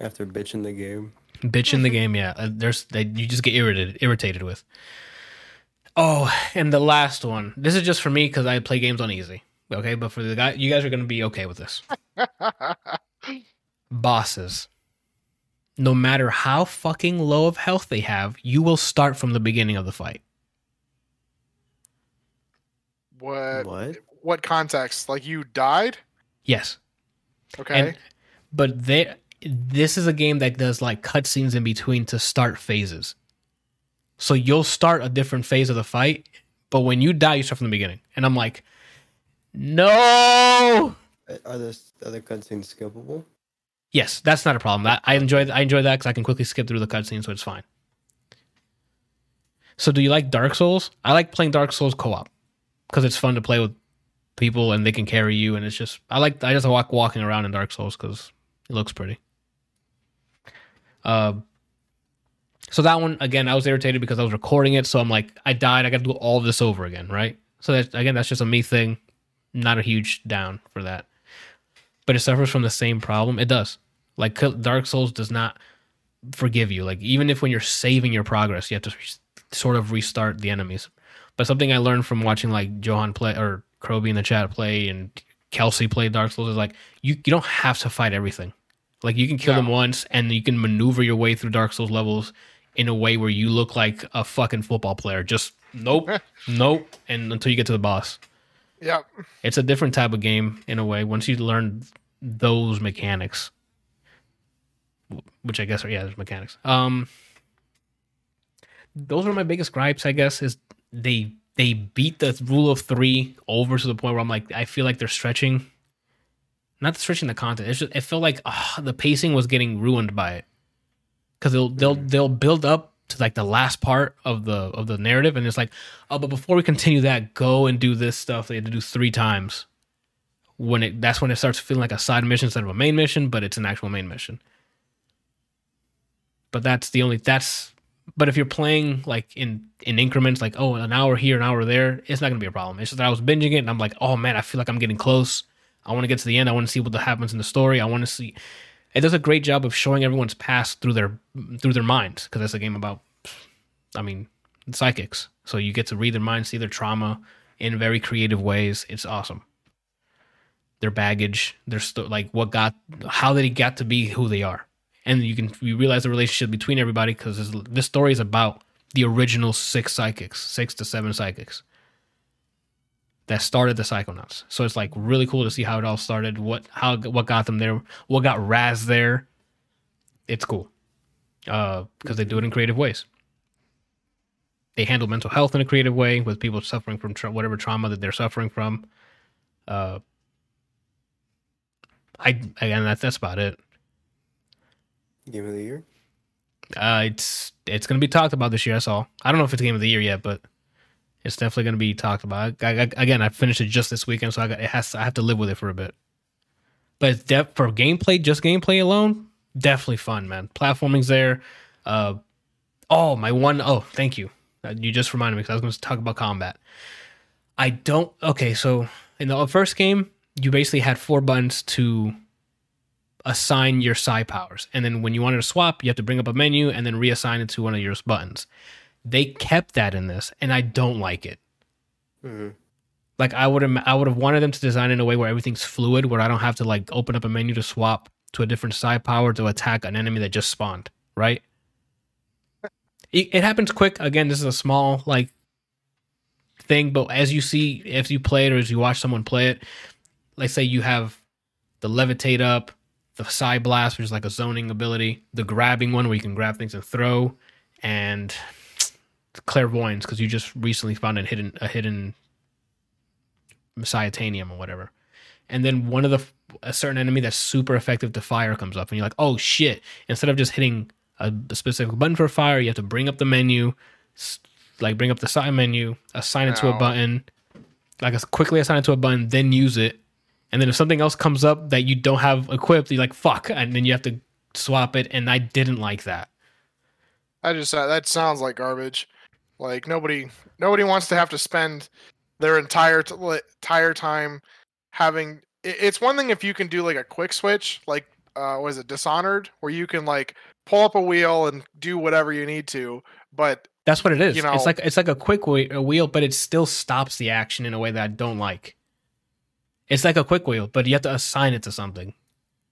After bitching the game. Bitching the game yeah uh, there's that you just get irritated irritated with oh and the last one this is just for me because i play games on easy okay but for the guy you guys are gonna be okay with this bosses no matter how fucking low of health they have you will start from the beginning of the fight what? what? What context? Like you died? yes Okay. and but they this is a game that does like cutscenes in between to start phases so you'll start a different phase of the fight but when you die you start from the beginning and i'm like No. Are the other cutscenes skippable? Yes, that's not a problem. I, I enjoy I enjoy that because I can quickly skip through the cutscene, so it's fine. So, do you like Dark Souls? I like playing Dark Souls co-op because it's fun to play with people and they can carry you, and it's just I like I just walk walking around in Dark Souls because it looks pretty. Uh, so that one again, I was irritated because I was recording it, so I'm like, I died. I got to do all this over again, right? So that again, that's just a me thing. Not a huge down for that but it suffers from the same problem. It does. Like Dark Souls does not forgive you. Like even if when you're saving your progress, you have to sort of restart the enemies. But something I learned from watching like Johan play or Kroby in the chat play and Kelsey play Dark Souls is like you you don't have to fight everything. Like you can kill No. them once and you can maneuver your way through Dark Souls levels in a way where you look like a fucking football player. Just nope, nope, and until you get to the boss. Yeah. it's a different type of game in a way. Once you learn those mechanics which i guess are yeah there's mechanics. Um those are my biggest gripes i guess is they they beat the rule of three over to the point where i'm like i feel like they're stretching. Not stretching the content. It's just it felt like ah, the pacing was getting ruined by it because they'll they'll they'll build up to like the last part of the of the narrative and it's like oh but before we continue that go and do this stuff they had to do three times. When it that's when it starts feeling like a side mission instead of a main mission but it's an actual main mission. But that's the only that's but if you're playing like in in increments like oh an hour here an hour there it's not gonna be a problem. It's just that i was binging it and i'm like oh man i feel like i'm getting close. I want to get to the end. I want to see what happens in the story. I want to see it does a great job of showing everyone's past through their through their minds because that's a game about i mean psychics. So you get to read their minds see their trauma in very creative ways. It's awesome. Their baggage their sto- like what got how did they got to be who they are. And you can you realize the relationship between everybody because this, this story is about the original six psychics six to seven psychics that started the psychonauts so it's like really cool to see how it all started what how what got them there what got raz there it's cool uh because they do it in creative ways they handle mental health in a creative way with people suffering from tra- whatever trauma that they're suffering from uh i again that's that's about it Game of the year? uh, it's it's gonna be talked about this year. That's all. I don't know if it's game of the year yet, but it's definitely gonna be talked about. I, I, again, I finished it just this weekend, so I got it has. I have to live with it for a bit. But it's def- for gameplay, just gameplay alone, definitely fun, man. Platforming's there. Uh, oh my one oh thank you. Uh, You just reminded me because I was going to talk about combat. I don't. Okay, so in the first game, you basically had four buttons to assign your psi powers. And then when you wanted to swap, you have to bring up a menu and then reassign it to one of your buttons. They kept that in this, and I don't like it. hmm Like I would have, I would have wanted them to design in a way where everything's fluid, where I don't have to like open up a menu to swap to a different psi power to attack an enemy that just spawned. Right? It, it happens quick. Again, this is a small like thing, but as you see, if you play it or as you watch someone play it, like say you have the levitate up, the psi blast, which is like a zoning ability, the grabbing one where you can grab things and throw, and clairvoyance because you just recently found a hidden a hidden Messiatanium or whatever. And then one of the a certain enemy that's super effective to fire comes up, and you're like, oh shit! Instead of just hitting a, a specific button for fire, you have to bring up the menu, like bring up the side menu, assign it to a button, like quickly assign it to a button, then use it. And then if something else comes up that you don't have equipped, you're like, fuck, and then you have to swap it. And I didn't like that. I just uh, that sounds like garbage. Like nobody nobody wants to have to spend their entire t- entire time having. It's one thing if you can do like a quick switch, like uh, was it Dishonored, where you can like pull up a wheel and do whatever you need to. But That's what it is. You know- it's like it's like a quick whe- a wheel, but it still stops the action in a way that I don't like. It's like a quick wheel, but you have to assign it to something.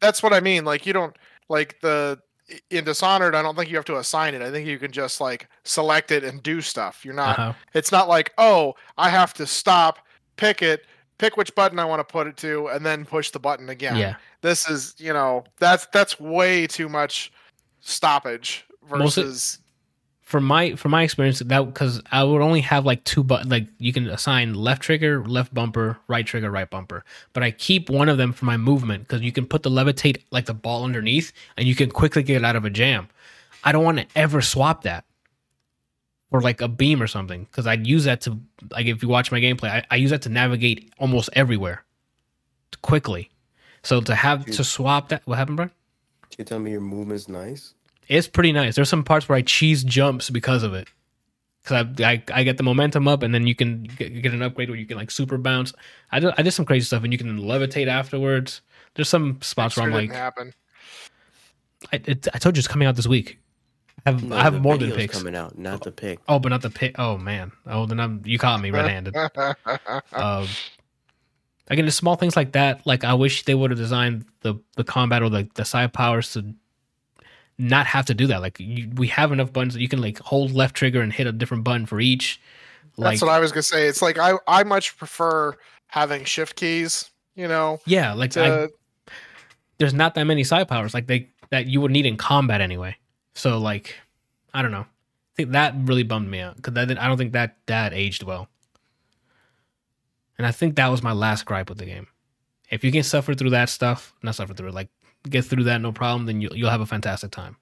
that's what I mean. Like you don't like the in Dishonored. I don't think you have to assign it. I think you can just like select it and do stuff. You're not. Uh-huh. It's not like oh I have to stop, pick it, pick which button I want to put it to, and then push the button again. Yeah. this is you know that's that's way too much stoppage versus for my for my experience that because I would only have like two but like you can assign left trigger, left bumper, right trigger, right bumper. But I keep one of them for my movement because you can put the levitate like the ball underneath and you can quickly get out of a jam. I don't want to ever swap that or like a beam or something because I'd use that to like if you watch my gameplay, I, I use that to navigate almost everywhere quickly. So to have to swap that, what happened, bro? You tell me your movement's nice. It's pretty nice. There's some parts where I cheese jumps because of it. Because I, I I get the momentum up, and then you can get, get an upgrade where you can like super bounce. I did, I did some crazy stuff, and you can levitate afterwards. There's some spots where I'm like, happen. I, it, I told you it's coming out this week. I have No, I have more than video's picks. coming out, not the pick. Oh, but not the pick. Oh man. Oh, then I'm you caught me red-handed. um, again, the small things like that. Like I wish they would have designed the the combat or the the psi powers to not have to do that. Like you, we have enough buttons that you can like hold left trigger and hit a different button for each. Like That's what I was gonna say. It's like I I much prefer having shift keys. You know, yeah, like I, there's not that many psi powers like they that you would need in combat anyway. So like I don't know. I think that really bummed me out because I don't think that that aged well. And I think that was my last gripe with the game. If you can suffer through that stuff, not suffer through it, like get through that no problem, then you, you'll have a fantastic time.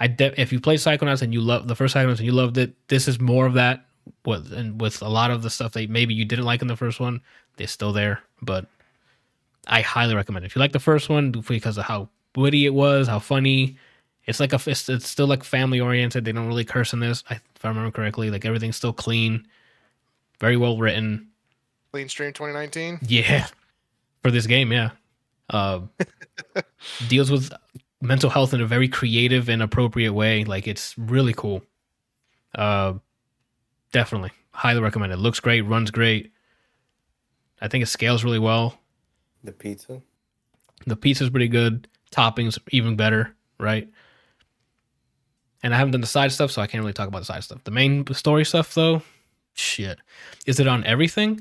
I de- if you play Psychonauts and you love the first Psychonauts and you loved it, this is more of that. With and with a lot of the stuff that maybe you didn't like in the first one, they're still there. But I highly recommend it. If you like the first one because of how witty it was, how funny, it's like a it's, it's still like family oriented. They don't really curse in this, if I remember correctly. Like everything's still clean, very well written. Clean Stream 2019. Yeah, for this game, yeah. Uh, deals with mental health in a very creative and appropriate way. Like it's really cool. Uh, definitely, highly recommend it. Looks great, runs great. I think it scales really well. The pizza. The pizza's pretty good. Toppings even better, right? And I haven't done the side stuff, so I can't really talk about the side stuff. The main story stuff, though, shit. Is it on everything?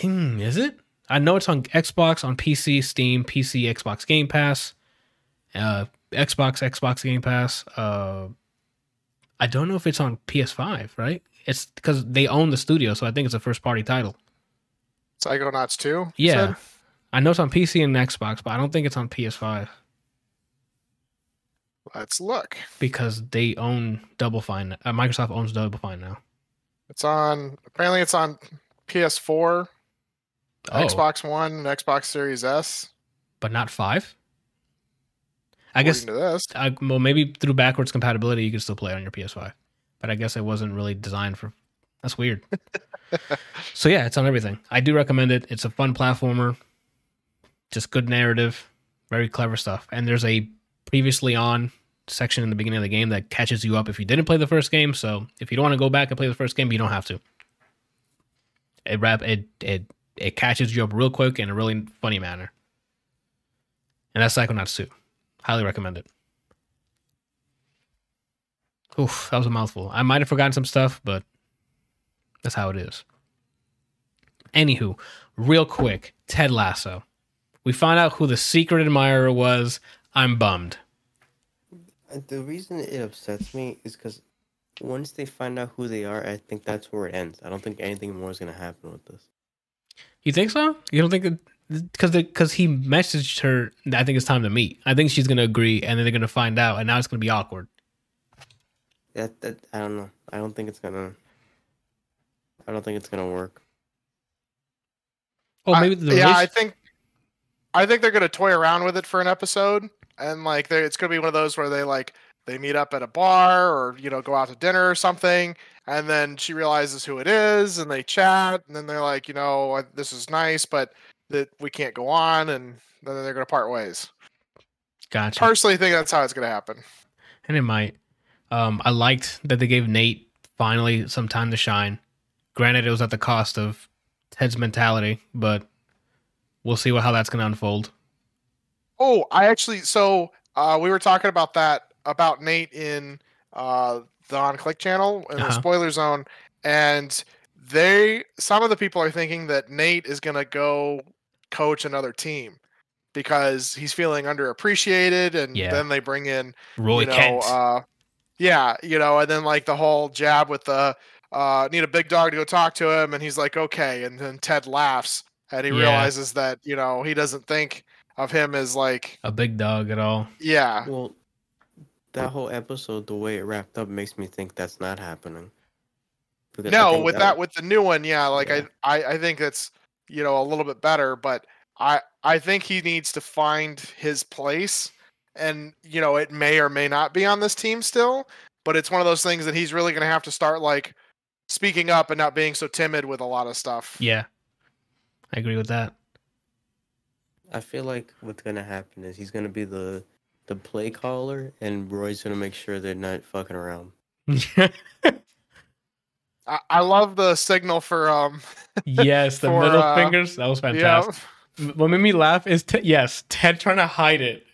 Hmm, is it? I know it's on Xbox, on PC, Steam, PC, Xbox Game Pass, uh, Xbox, Xbox Game Pass. Uh, I don't know if it's on PS5, right? It's because they own the studio, so I think it's a first party title. Psychonauts 2. Yeah. said? I know it's on PC and Xbox, but I don't think it's on PS5 Let's look. because they own Double Fine. Uh, Microsoft owns Double Fine now. It's on. Apparently, it's on PS4, Oh, Xbox One, and Xbox Series S. but not five. I guess to this. I, well, maybe through backwards compatibility, you can still play it on your PS5. But I guess it wasn't really designed for. That's weird. so yeah, it's on everything. I do recommend it. It's a fun platformer, just good narrative, very clever stuff. And there's a previously on section in the beginning of the game that catches you up if you didn't play the first game. So if you don't want to go back and play the first game, you don't have to. It wrap it it it catches you up real quick in a really funny manner. And that's Psychonauts 2. Highly recommend it. Oof, that was a mouthful. I might have forgotten some stuff, but that's how it is. Anywho, real quick, Ted Lasso. We found out who the secret admirer was. I'm bummed. The reason it upsets me is because once they find out who they are, I think that's where it ends. I don't think anything more is gonna happen with this. You think so? You don't think because because he messaged her? I think it's time to meet. I think she's gonna agree, and then they're gonna find out, and now it's gonna be awkward. That that I don't know. I don't think it's gonna. I don't think it's gonna work. Oh, maybe the yeah, I think I think they're gonna toy around with it for an episode, and like it's gonna be one of those where they like they meet up at a bar or you know go out to dinner or something, and then she realizes who it is, and they chat, and then they're like, you know, this is nice, but that we can't go on, and then they're gonna part ways. gotcha. Personally, think that's how it's gonna happen. and it might. Um, I liked that they gave Nate finally some time to shine. Granted, it was at the cost of Ted's mentality, but we'll see what, how that's going to unfold. Oh, I actually so uh, we were talking about that about Nate in uh, the on click channel in the Uh-huh. spoiler zone, and they some of the people are thinking that Nate is gonna go coach another team because he's feeling underappreciated, and Yeah. then they bring in Roy you know, Kent. uh, Yeah, you know, and then like the whole jab with the uh need a big dog to go talk to him and he's like okay and then Ted laughs and he Yeah. realizes that, you know, he doesn't think of him as like A big dog at all. yeah. Well, that whole episode, the way it wrapped up, makes me think that's not happening. Because No, think with that with the new one, yeah, like Yeah. I, I I think that's, you know, a little bit better, but I I think he needs to find his place and you know, it may or may not be on this team still, but it's one of those things that he's really going to have to start like speaking up and not being so timid with a lot of stuff. Yeah. I agree with that. I feel like what's gonna happen is he's gonna be the the play caller, and Roy's gonna make sure they're not fucking around. I, I love the signal for um yes, the For, middle uh, fingers. That was yeah, fantastic. What made me laugh is Ted, yes, Ted trying to hide it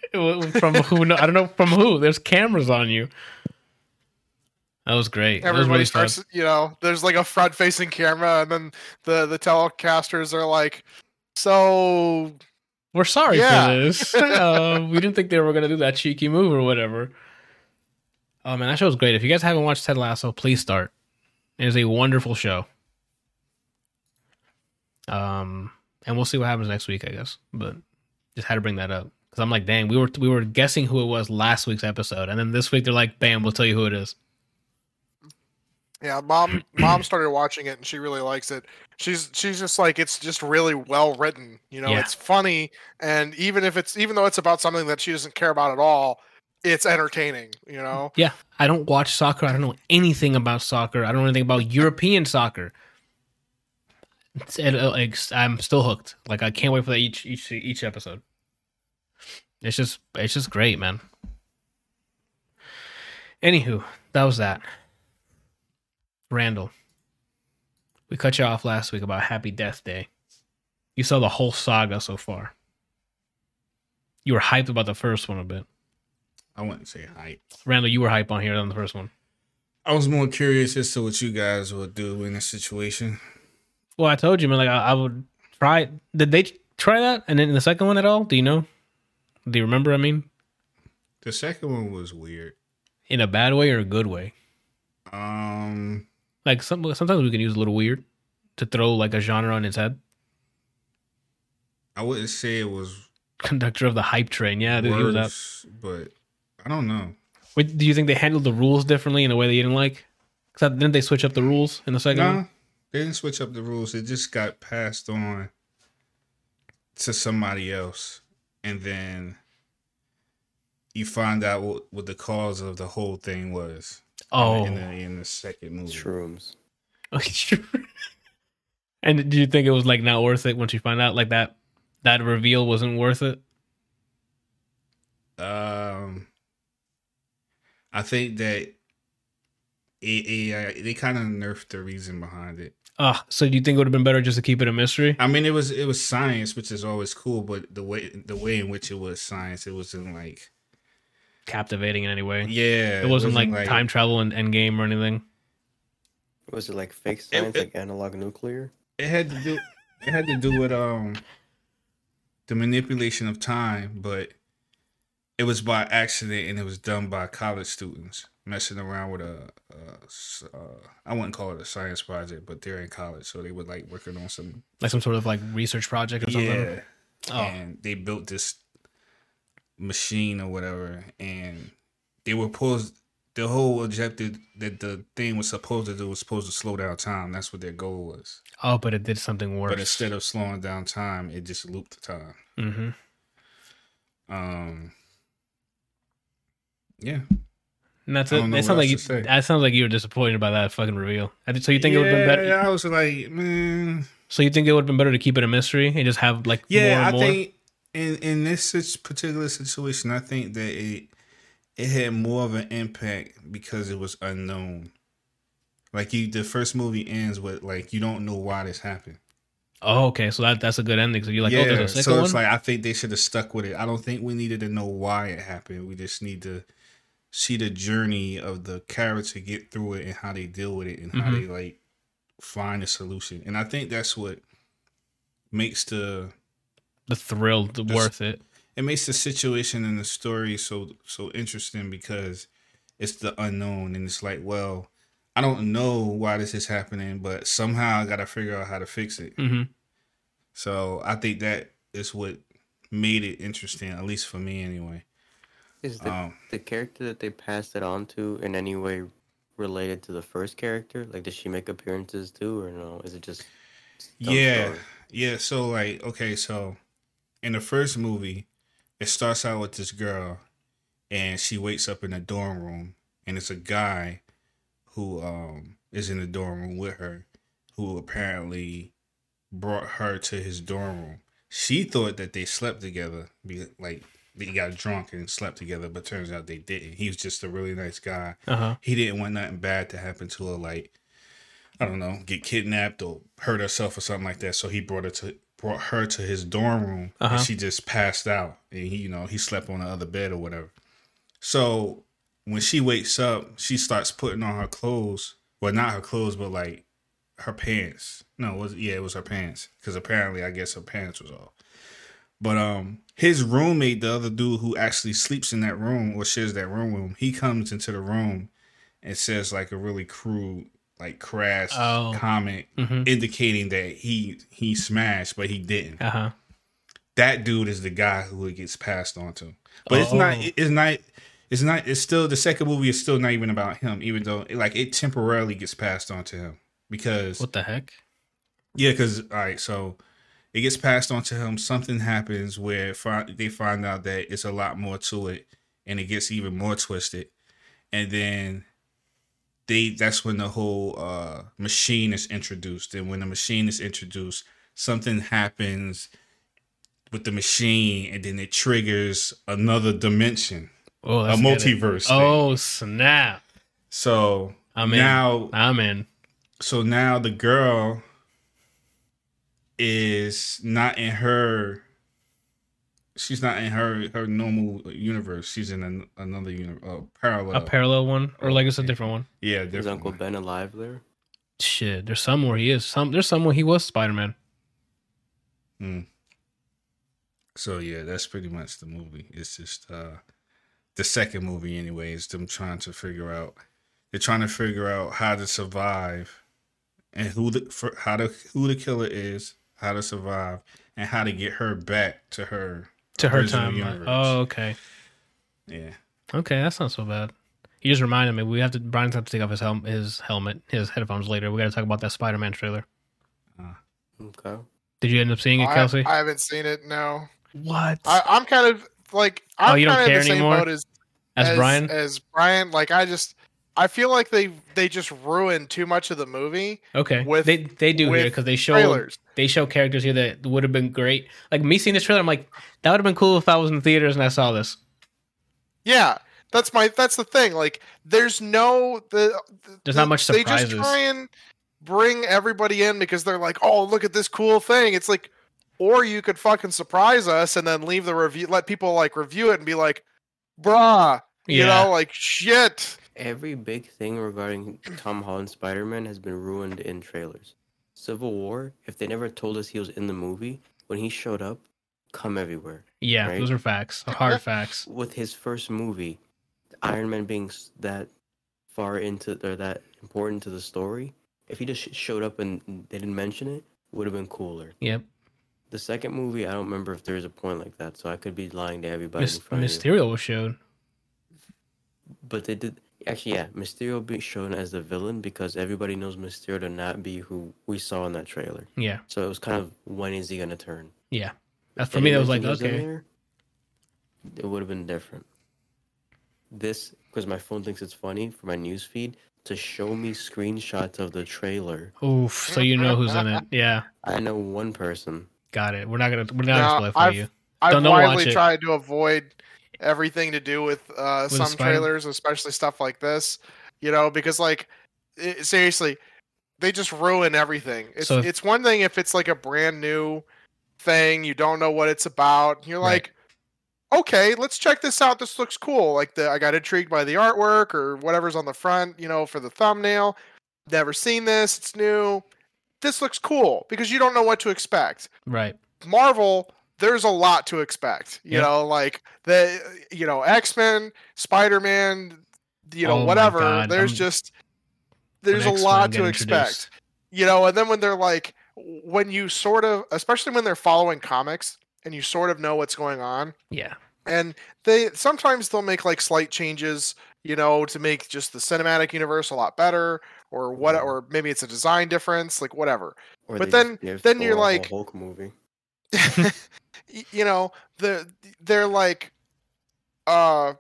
from who? No, I don't know from who. There's cameras on you. That was great. That was everybody really fun. starts you know, there's like a front facing camera and then the the telecasters are like so We're sorry Yeah. for this. uh, we didn't think they were gonna do that cheeky move or whatever. Oh man, that show was great. If you guys haven't watched Ted Lasso, please start. It is a wonderful show. Um, and we'll see what happens next week, I guess. But just had to bring that up because I'm like, dang, we were we were guessing who it was last week's episode, and then this week they're like, bam, we'll tell you who it is. Yeah, mom mom started watching it and she really likes it. She's she's just like it's just really well written. You know, Yeah. it's funny and even if it's even though it's about something that she doesn't care about at all, it's entertaining, you know. Yeah, I don't watch soccer. I don't know anything about soccer. I don't know anything about European soccer. It's, it, it's- I'm still hooked. Like I can't wait for that each each each episode. It's just it's just great, man. Anywho, that was that. Randall, we cut you off last week about Happy Death Day. You saw the whole saga so far. You were hyped about the first one a bit. I wouldn't say hype. Randall, you were hype on here on the first one. I was more curious as to what you guys would do in this situation. Well, I told you, man. Like I, I would try. Did they try that? And then the second one at all? Do you know? Do you remember? I mean, The second one was weird. in a bad way or a good way? Um, Like some sometimes we can use a little weird to throw like a genre on its head. I wouldn't say it was Conductor of the hype train. Yeah, dude, he was worse, but I don't know. Wait, do you think they handled the rules differently in a way that you didn't like? Because didn't they switch up the rules in the second No, one? they didn't switch up the rules. It just got passed on to somebody else, and then you find out what, what the cause of the whole thing was. Oh, in the, in the second movie. Shrooms. Okay, and did you think it was like not worth it once you find out like that that reveal wasn't worth it? Um, I think that it, it, uh, they kind of nerfed the reason behind it. Uh, so do you think it would have been better just to keep it a mystery? I mean, it was it was science, which is always cool, but the way the way in which it was science, it wasn't like Captivating in any way? yeah, it wasn't, like, time travel and Endgame or anything. Was it like fake science, it- like analog nuclear? It had to do it had to do with um the manipulation of time, but it was by accident and it was done by college students messing around with a, a s- uh, I wouldn't call it a science project, but they're in college, so they were like working on some Like some sort of like research project or something. yeah, Oh. and they built this machine or whatever, and they were supposed the whole objective that the thing was supposed to do was supposed to slow down time. That's what their goal was. Oh, but it did something worse. But instead of slowing down time, it just looped the time. hmm Um, yeah, And that's it. That sounds like you, that sounds like you were disappointed by that fucking reveal. So you think it would have been better? Yeah, I was like, man, So you think it would have been better to keep it a mystery and just have like more yeah. and I more? think in in this particular situation, I think that it it had more of an impact because it was unknown. Like you, the first movie ends with like you don't know why this happened. oh, okay. So that that's a good ending. So you're like, oh, yeah, there's a second so one. it's like I think they should have stuck with it. I don't think we needed to know why it happened. We just need to see the journey of the character get through it and how they deal with it and how Mhm. they like find a solution. And I think that's what makes the the thrill, the Just- worth it. it makes the situation and the story so so interesting because it's the unknown, and it's like, well, I don't know why this is happening, but somehow I got to figure out how to fix it. Mm-hmm. So I think that is what made it interesting, at least for me, anyway. Is the, Um, the character that they passed it on to in any way related to the first character? Like, does she make appearances too, or no? Is it just yeah, story? yeah. So like, okay, so in the first movie, it starts out with this girl, and she wakes up in a dorm room, and it's a guy who um is in the dorm room with her, who apparently brought her to his dorm room. She thought that they slept together, like they got drunk and slept together, but turns out they didn't. He was just a really nice guy. Uh huh. He didn't want nothing bad to happen to her, like I don't know, get kidnapped or hurt herself or something like that. So he brought her to brought her to his dorm room, Uh-huh. and she just passed out, and he, you know, he slept on the other bed or whatever. So when she wakes up, she starts putting on her clothes. Well, not her clothes, but like her pants. No, it was yeah, it was her pants because apparently, I guess her pants was off. But um, his roommate, the other dude who actually sleeps in that room or shares that room with him, he comes into the room and says like a really crude, like crass Oh. comment, Mm-hmm. indicating that he he smashed, but he didn't. Uh huh. That dude is the guy who it gets passed on to. But it's not. Oh. It's not. It's not. It's still the second movie is still not even about him, even though like it temporarily gets passed on to him because What the heck? yeah, because all right, so it gets passed on to him. Something happens where fi- they find out that it's a lot more to it, and it gets even more twisted. And then they that's when the whole uh, machine is introduced. And when the machine is introduced, something happens with the machine, and then it triggers another dimension, Oh, a let's get it. multiverse. Oh snap! so I'm in. now I'm in. so now the girl is not in her she's not in her her normal universe she's in an, another universe uh, parallel A parallel one, or like it's a different one. yeah Is Uncle one. Ben alive there? Shit, there's somewhere he is. Some there's somewhere he was Spider Man. Mm. so yeah that's pretty much the movie it's just uh the second movie anyways them trying to figure out they're trying to figure out how to survive and who the for, how to who the killer is how to survive and how to get her back to her To her original time. universe. Oh, okay. yeah Okay, that's not so bad. You just reminded me. We have to. Brian's have to take off his helm, his helmet, his headphones later. We got to talk about that Spider Man trailer. Uh. Okay. Did you end up seeing it, I, Kelsey? I haven't seen it. No, what? I, I'm kind of like I'm Oh, you don't kind of care in the same anymore? boat as As, Brian? as Brian. Like I just I feel like they they just ruined too much of the movie okay, with- they they do here because they show trailers. they show characters here that would have been great. Like me seeing this trailer, I'm like, that would have been cool if I was in the theaters and I saw this. Yeah, that's my that's the thing. Like, there's no the. the- There's not much They just try and bring everybody in because they're like, oh, look at this cool thing. It's like, or you could fucking surprise us and then leave the review, let people like review it and be like, bruh, you Yeah. know, like shit. Every big thing regarding Tom Holland Spider Man has been ruined in trailers. Civil War, if they never told us he was in the movie, when he showed up, come everywhere. Yeah, Right? those are facts, hard facts. With his first movie, Iron Man being that far into or that important to the story, if he just showed up and they didn't mention it, would have been cooler. Yep, The second movie, I don't remember if there's a point like that, so I could be lying to everybody Mys- in front of you. Mysterio was shown, But they did actually, yeah. Mysterio being shown as the villain because everybody knows Mysterio to not be who we saw in that trailer. Yeah, So it was kind uh, of when is he gonna turn? yeah. That's for Eddie me. That was like was okay. there, It would have been different. This because my phone thinks it's funny for my news feed to show me screenshots of the trailer. Oof. So you know who's in it. Yeah, I know one person. got it. We're not gonna we're not gonna No, spoil it for I've- you. I've Don't- don't watch it. tried to avoid everything to do with uh, With some trailers, especially stuff like this. You know, because like it, seriously, they just ruin everything. It's So if- it's one thing if it's like a brand new thing, you don't know what it's about. You're Right. like, okay, let's check this out. This looks cool. Like the I got intrigued by the artwork or whatever's on the front. You know, for the thumbnail. Never seen this. It's new. This looks cool because you don't know what to expect. Right. Marvel, there's a lot to expect. You Yep. know, like the you know X Men, Spider Man, you know Oh whatever. There's I'm- just there's a X-Men lot to introduced. expect. You know, and then when they're like when you sort of especially when they're following comics and you sort of know what's going on Yeah. and they sometimes they'll make like slight changes you know to make just the cinematic universe a lot better or what or maybe it's a design difference like whatever Or But then- then you're Thor a whole like- Hulk movie. You know the they're like uh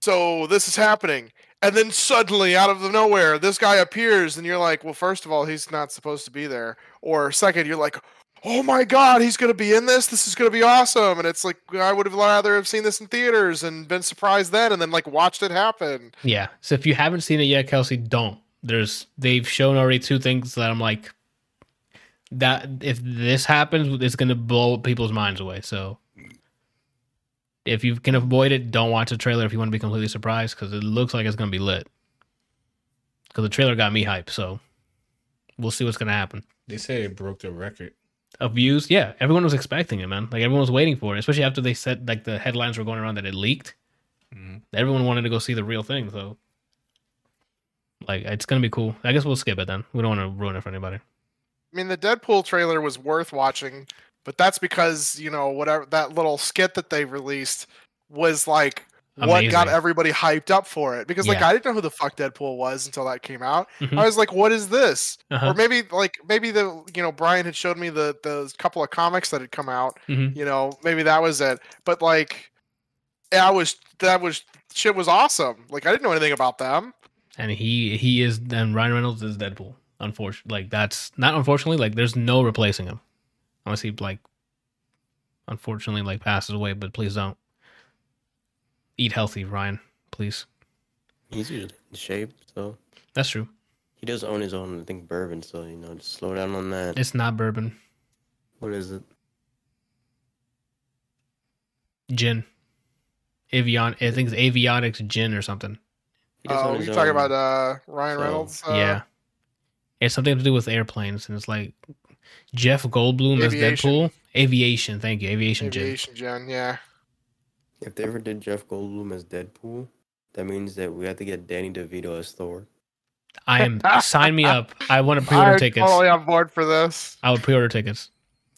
so this is happening. And then suddenly out of the nowhere this guy appears and you're like well first of all he's not supposed to be there. Or second you're like oh my god he's to be in this? This is to be awesome. And it's like i would have rather have seen this in theaters and been surprised then and then like watched it happen. Yeah. So if you haven't seen it yet, Kelsey, don't. There's they've shown already two things that I'm like that if this happens, it's gonna blow people's minds away. So if you can avoid it, don't watch the trailer if you want to be completely surprised because it looks like it's gonna be lit. Because the trailer got me hyped, so we'll see what's gonna happen. They say it broke the record. Of views, yeah, everyone was expecting it, man. Like everyone was waiting for it, especially after they said like the headlines were going around that it leaked. Mhm. Everyone wanted to go see the real thing, so like it's gonna be cool. I guess we'll skip it then. We don't want to ruin it for anybody. I mean the deadpool trailer was worth watching but that's because you know whatever that little skit that they released was like what got everybody hyped up for it because like Yeah. I didn't know who the fuck Deadpool was until that came out. Mhm. I was like, what is this? Uh-huh. Or maybe like maybe the you know Brian had showed me the the couple of comics that had come out. Mhm. You know maybe that was it. But like, I was that was shit was awesome. Like I didn't know anything about them. And he he is then Ryan Reynolds is Deadpool. Unfortunately, like that's not unfortunately like there's no replacing him unless he like unfortunately like passes away. But please don't eat healthy, Ryan. Please. He's usually in shape, so That's true. he does own his own, I think, bourbon. So you know, just slow down on that. It's not bourbon, What is it? gin. Avion, I think it's avionics gin or something. He Oh, own you his talking about uh Ryan so, Reynolds? Uh, yeah, it's something to do with airplanes, and it's like Jeff Goldblum Aviation. as Deadpool. Aviation, thank you, aviation, gin. Aviation Gin. Yeah. If they ever did Jeff Goldblum as Deadpool, that means that we have to get Danny DeVito as Thor. I am sign me up. I want to pre-order I'm tickets. totally on board for this. I would pre-order tickets.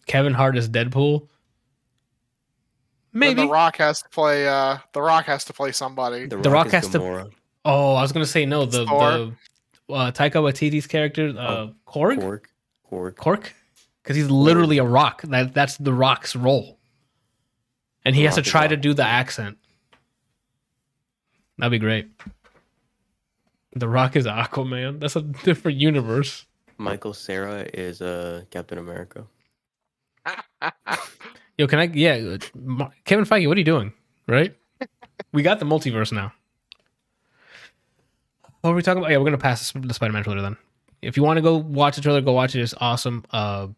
Kevin Hart as Deadpool. Then Maybe. The Rock has to play. Uh, The Rock has to play somebody. The, The Rock, Rock is has to- oh, I was gonna say no. The the uh, Taika Waititi's character, uh, Korg, Cork. Cork. Cork, because he's literally a rock. That that's the Rock's role, and he The has to try to do the accent. That'd be great. The Rock is Aquaman. That's a different universe. Michael Cera is uh, Captain America. Yo, can I? Yeah, Kevin Feige, what are you doing? Right? we got the multiverse now. What are we talking about? Yeah, we're gonna pass the Spider-Man trailer then. If you want to go watch the trailer, go watch it. It's awesome. Uh,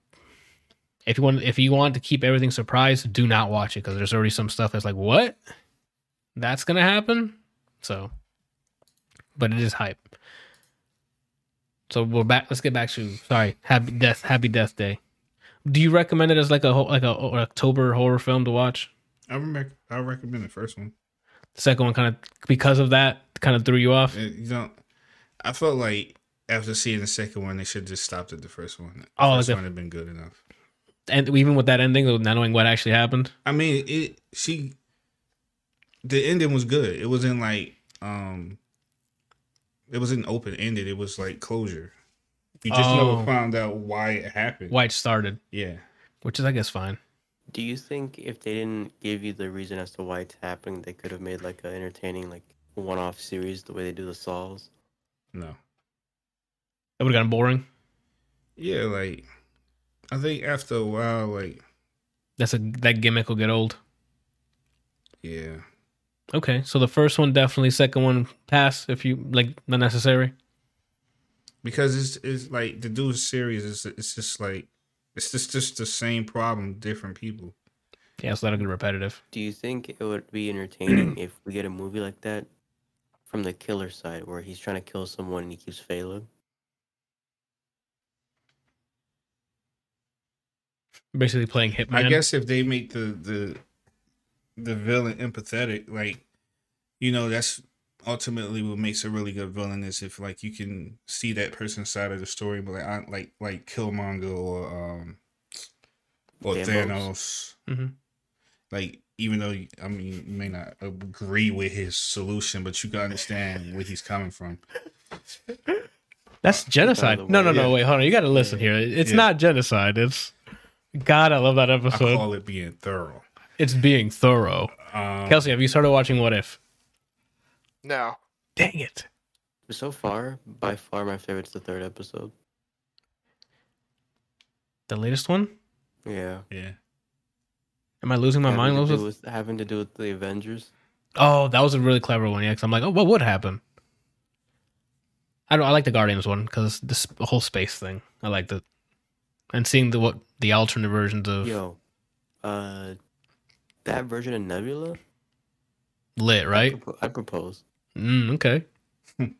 if you want, if you want to keep everything surprised, do not watch it because there's already some stuff that's like, what? That's gonna happen. So, but it is hype. So we're back. Let's get back to sorry. Happy death. Happy Death Day. Do you recommend it as like a like a October horror film to watch? I remember. I recommend the first one. The second one kind of because of that kind of threw you off. Uh, You know, I felt like after seeing the second one, they should just stopped at the first one. The Oh, like first the- one had been good enough. And even with that ending, not knowing what actually happened. I mean, it. She. The ending was good. It wasn't like um. It wasn't open ended. It was like closure. You just Oh. never found out why it happened. Why it started, Yeah. which is I guess fine. Do you think if they didn't give you the reason as to why it's happening, they could have made like an entertaining, like one-off series the way they do the Saws? No. It would have gotten boring. Yeah, like I think after a while, like That's a that gimmick will get old. yeah, Okay, so the first one definitely, second one pass if you like not necessary. because it's it's like to do a series. It's it's just like it's just just the same problem, different people. Yeah, so that'll get repetitive. Do you think it would be entertaining if we get a movie like that from the killer side, where he's trying to kill someone and he keeps failing? Basically playing Hitman. I guess if they make the the the villain empathetic, like you know, that's ultimately what makes a really good villain is if like you can see that person's side of the story, but like I, like like Killmonger or um or Thanos. Thanos. Mhm. Like even though I mean you may not agree with his solution, but you can understand where he's coming from. That's genocide. the No, no, no. Yeah. Wait, hold on. You got to listen here. It's Yeah. not genocide. It's God. I love that I episode. call it being thorough. It's being thorough. Um, Kelsey, have you started watching What If? No. Dang it. So far, by far, my favorite's the third episode. The latest one? Yeah. yeah. Am I losing my having mind? to What was- with, having to do with the Avengers. Oh, that was a really clever one. Yeah, because I'm like, oh, what would happen? I don't. I like the Guardians one because this whole space thing. I liked it, and seeing the what the alternate versions of Yo, uh, that version of Nebula, lit, I right? propo- I propose. Mm, okay.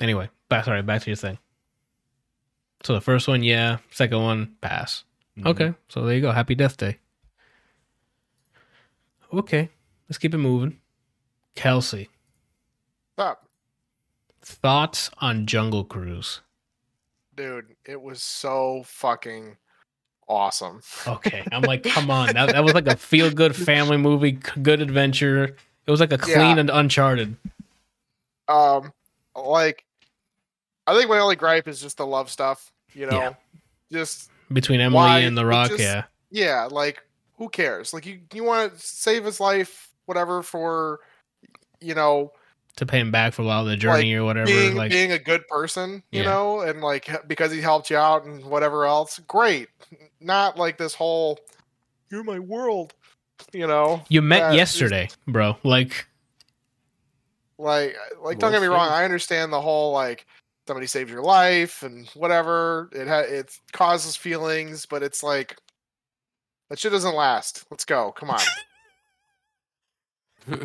anyway, back sorry, back to your thing. So the first one, yeah. Second one, pass. Mhm. Okay, so there you go. Happy Death Day. Okay, let's keep it moving. Kelsey, Stop. thoughts on Jungle Cruise? Dude, it was so fucking awesome. Okay, I'm like, come on, that, that was like a feel good family movie, good adventure. It was like a clean Yeah. and Uncharted. Um, like, I think my only gripe is just the love stuff. You know, Yeah. just between Emily Why- and The Rock. just- yeah, yeah, like who cares? Like you, you want to save his life, whatever, for you know to pay him back for a while the journey or whatever. being like, being a good person, you Yeah. know, and like because he helped you out and whatever else. Great, not like this whole "you're my world," you know. you met uh, just- yesterday, bro. Like, Like, like don't get me wrong. I understand the whole like somebody saves your life and whatever. It ha- it causes feelings, but it's like that shit doesn't last. Let's go. Come on.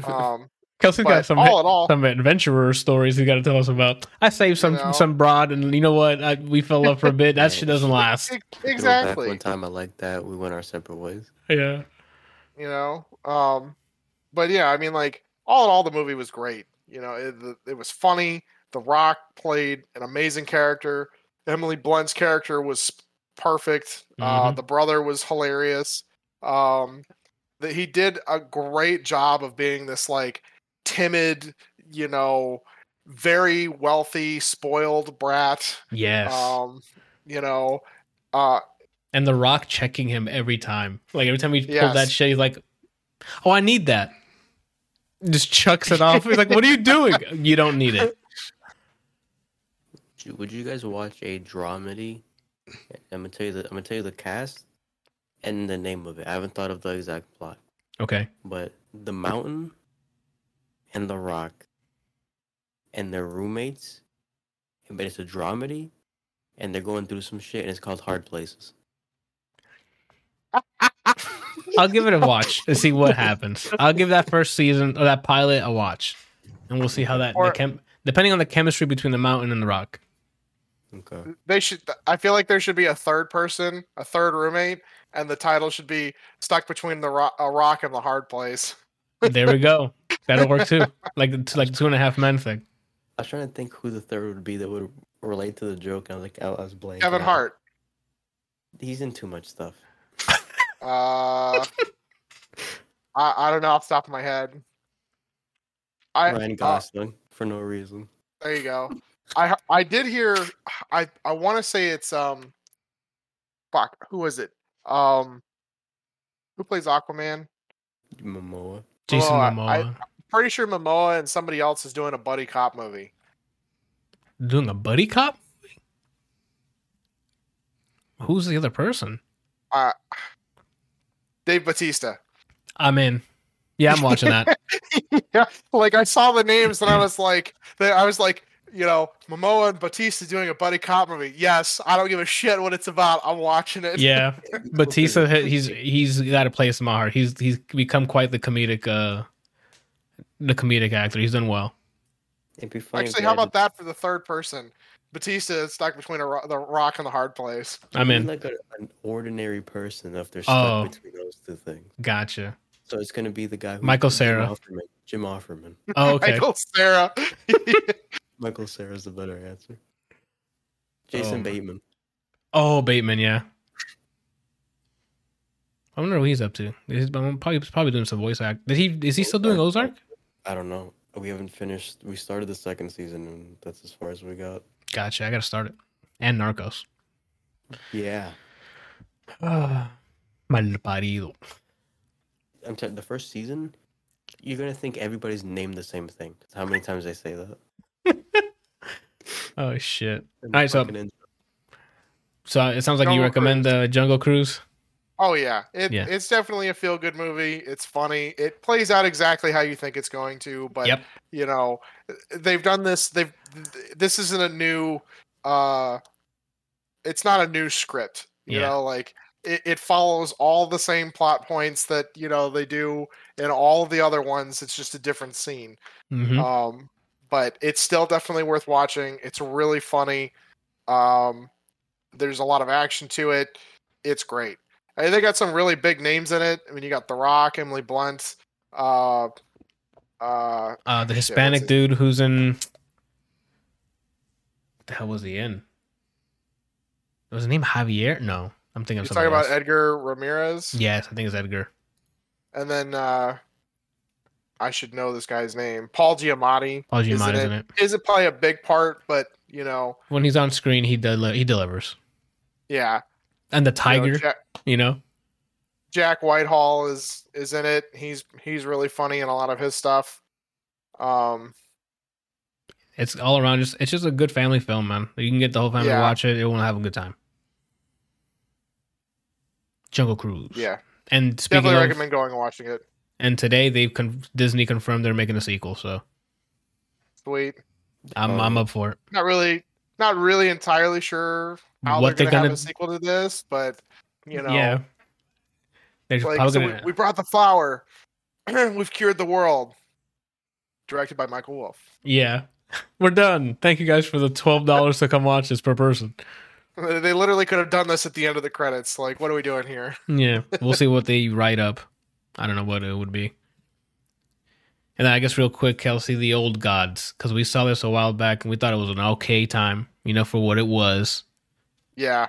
Um, Kelsey's but got some all in all, some adventurer stories he's got to tell us about. I saved some know? some broad, and you know what? I, we fell up for a bit. That shit doesn't last. exactly. one time I liked that. We went our separate ways. Yeah, you know um but yeah i mean like all in all the movie was great you know it, it was funny the rock played an amazing character emily blunt's character was perfect uh Mhm. the brother was hilarious um that he did a great job of being this like timid you know very wealthy spoiled brat yes. um you know uh and The Rock checking him every time. Like every time he pulled that Yes. shit, he's like, "Oh, I need that." Just chucks it off. He's like, "What are you doing? You don't need it." Would you- guys watch a dramedy? I'm gonna tell you the I'm gonna tell you the cast and the name of it. I haven't thought of the exact plot, Okay. but the mountain and the rock and their roommates. But it's a dramedy, and they're going through some shit, and it's called Hard Places. I'll give it a watch to see what happens. I'll give that first season or that pilot a watch, and we'll see how that the chem- depending on the chemistry between the mountain and the rock. Okay. they should i feel like there should be a third person a third roommate and the title should be stuck between the rock, a rock and the hard place There we go. That'll work too. Like the like two and a half men thing. I was trying to think who the third would be that would relate to the joke, and I was like, I was blank. kevin hart He's in too much stuff. uh I, I don't know off the top of my head i Ryan uh, Gosling for no reason. there you go i i did hear i i want to say it's um fuck who was it um who plays aquaman Momoa. Jason Oh, I- Momoa pretty sure momoa and somebody else is doing a buddy cop movie doing a buddy cop. movie? Who's the other person? uh dave batista I'm in. Yeah, I'm watching that. yeah, like I saw the names and I was like, I was like, you know, Momoa and Batista doing a buddy cop movie. Yes, I don't give a shit what it's about. I'm watching it. Yeah, Batista, he's he's got a place in my heart. He's he's become quite the comedic uh the comedic actor. He's done well. It'd be funny. Actually, how had about that for the third person? Batista is stuck between a ro- the rock and the hard place. I'm in. Like a, an ordinary person if they're stuck Oh. between those two things. Gotcha. So it's gonna be the guy who Michael Jim Cera. Offerman. Jim Offerman. Oh, okay. Michael Cera. Michael Cera's the better answer. Jason Oh. Bateman. Oh, Bateman, yeah. I wonder what he's up to. He's probably he's probably doing some voice act. Did he? Is he still doing Ozark? I don't know. We haven't finished. We started the second season, and that's as far as we got. Gotcha. I gotta start it. And Narcos. Yeah, Mal parido. I'm telling the first season. You're gonna think everybody's named the same thing. How many times they say that? Oh shit. All right, so- intro. So it sounds like you Jungle recommend uh, Jungle Cruise. Oh yeah, it, Yeah. it's definitely a feel good movie. It's funny. It plays out exactly how you think it's going to. But Yep. you know, they've done this. They've this isn't a new. uh It's not a new script. You Yeah. know, like it, it follows all the same plot points that you know they do in all the other ones. It's just a different scene. hmm Um, but it's still definitely worth watching. It's really funny. Um, there's a lot of action to it. It's great. I mean, they got some really big names in it. I mean, you got The Rock, Emily Blunt, uh, uh, Uh, the Hispanic what's dude who's in. What the hell was he in? Was his name Javier? No, I'm thinking you're talking about else. Edgar Ramirez, Yes, I think it's Edgar. and then uh, I should know this guy's name, Paul Giamatti. Paul Giamatti, is in Giamatti's it. it. Isn't probably a big part, but you know, When he's on screen, he deli- he delivers. yeah. And the You know, tiger, Jack, you know, Jack Whitehall is is in it. He's he's really funny in a lot of his stuff. Um, it's all around. Just it's just a good family film, man. You can get the whole family to watch it. It will have a good time. Jungle Cruise. yeah, And speaking definitely of, recommend going and watching it. And today they've con- Disney confirmed they're making a sequel. So Sweet. I'm Oh, I'm up for it. Not really, not really entirely sure how What they're they're gonna, gonna- have a sequel to this, but you know, yeah. They're like probably so gonna. we, we brought the flower. We've cured the world. Directed by Michael Wolf. Yeah. We're done. Thank you guys for the twelve dollars to come watch this per person. They they literally could have done this at the end of the credits. Like, what are we doing here? Yeah. We'll see what they write up. I don't know what it would be. And then I guess real quick, Kelsey, the old gods, because we saw this a while back and we thought it was an okay time, you know, for what it was. Yeah,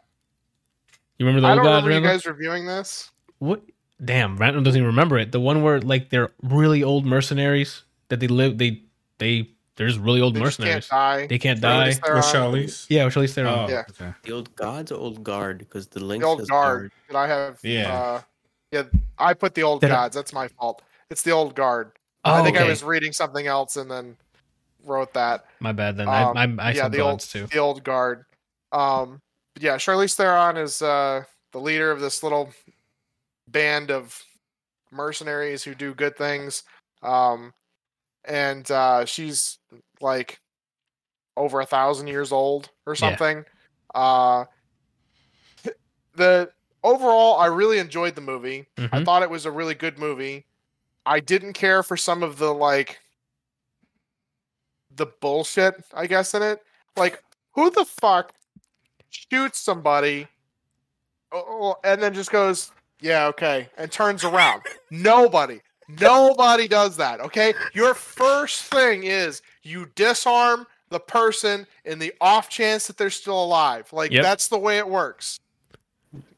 You remember the I old don't gods? remember you guys reviewing this. What? Damn, Randall doesn't even remember it. The one where like they're really old mercenaries that they live. They they they're just really old They just can't mercenaries. die. They can't Charlize die. Theron. With Charlize? Yeah, which at least they're Oh. Yeah. okay. The old gods or old guard? Because the link The old says guard. Did I have? Yeah. Uh, yeah, I put the old Did I- gods. That's my fault. It's the old guard. Oh, I think I was reading something else and then wrote that. My bad. Then Um, I I, I yeah, the old too. the old guard. Um, yeah, Charlize Theron is uh, the leader of this little band of mercenaries who do good things. Um, and uh, she's like over a thousand years old or Yeah. something. Uh, the overall, I really enjoyed the movie. I Mhm. thought it was a really good movie. I didn't care for some of the like the bullshit, I guess, in it. Like, who the fuck shoots somebody and then just goes, yeah, okay, and turns around? Nobody. Nobody does that, okay? Your first thing is you disarm the person in the off chance that they're still alive. Like, Yep. that's the way it works.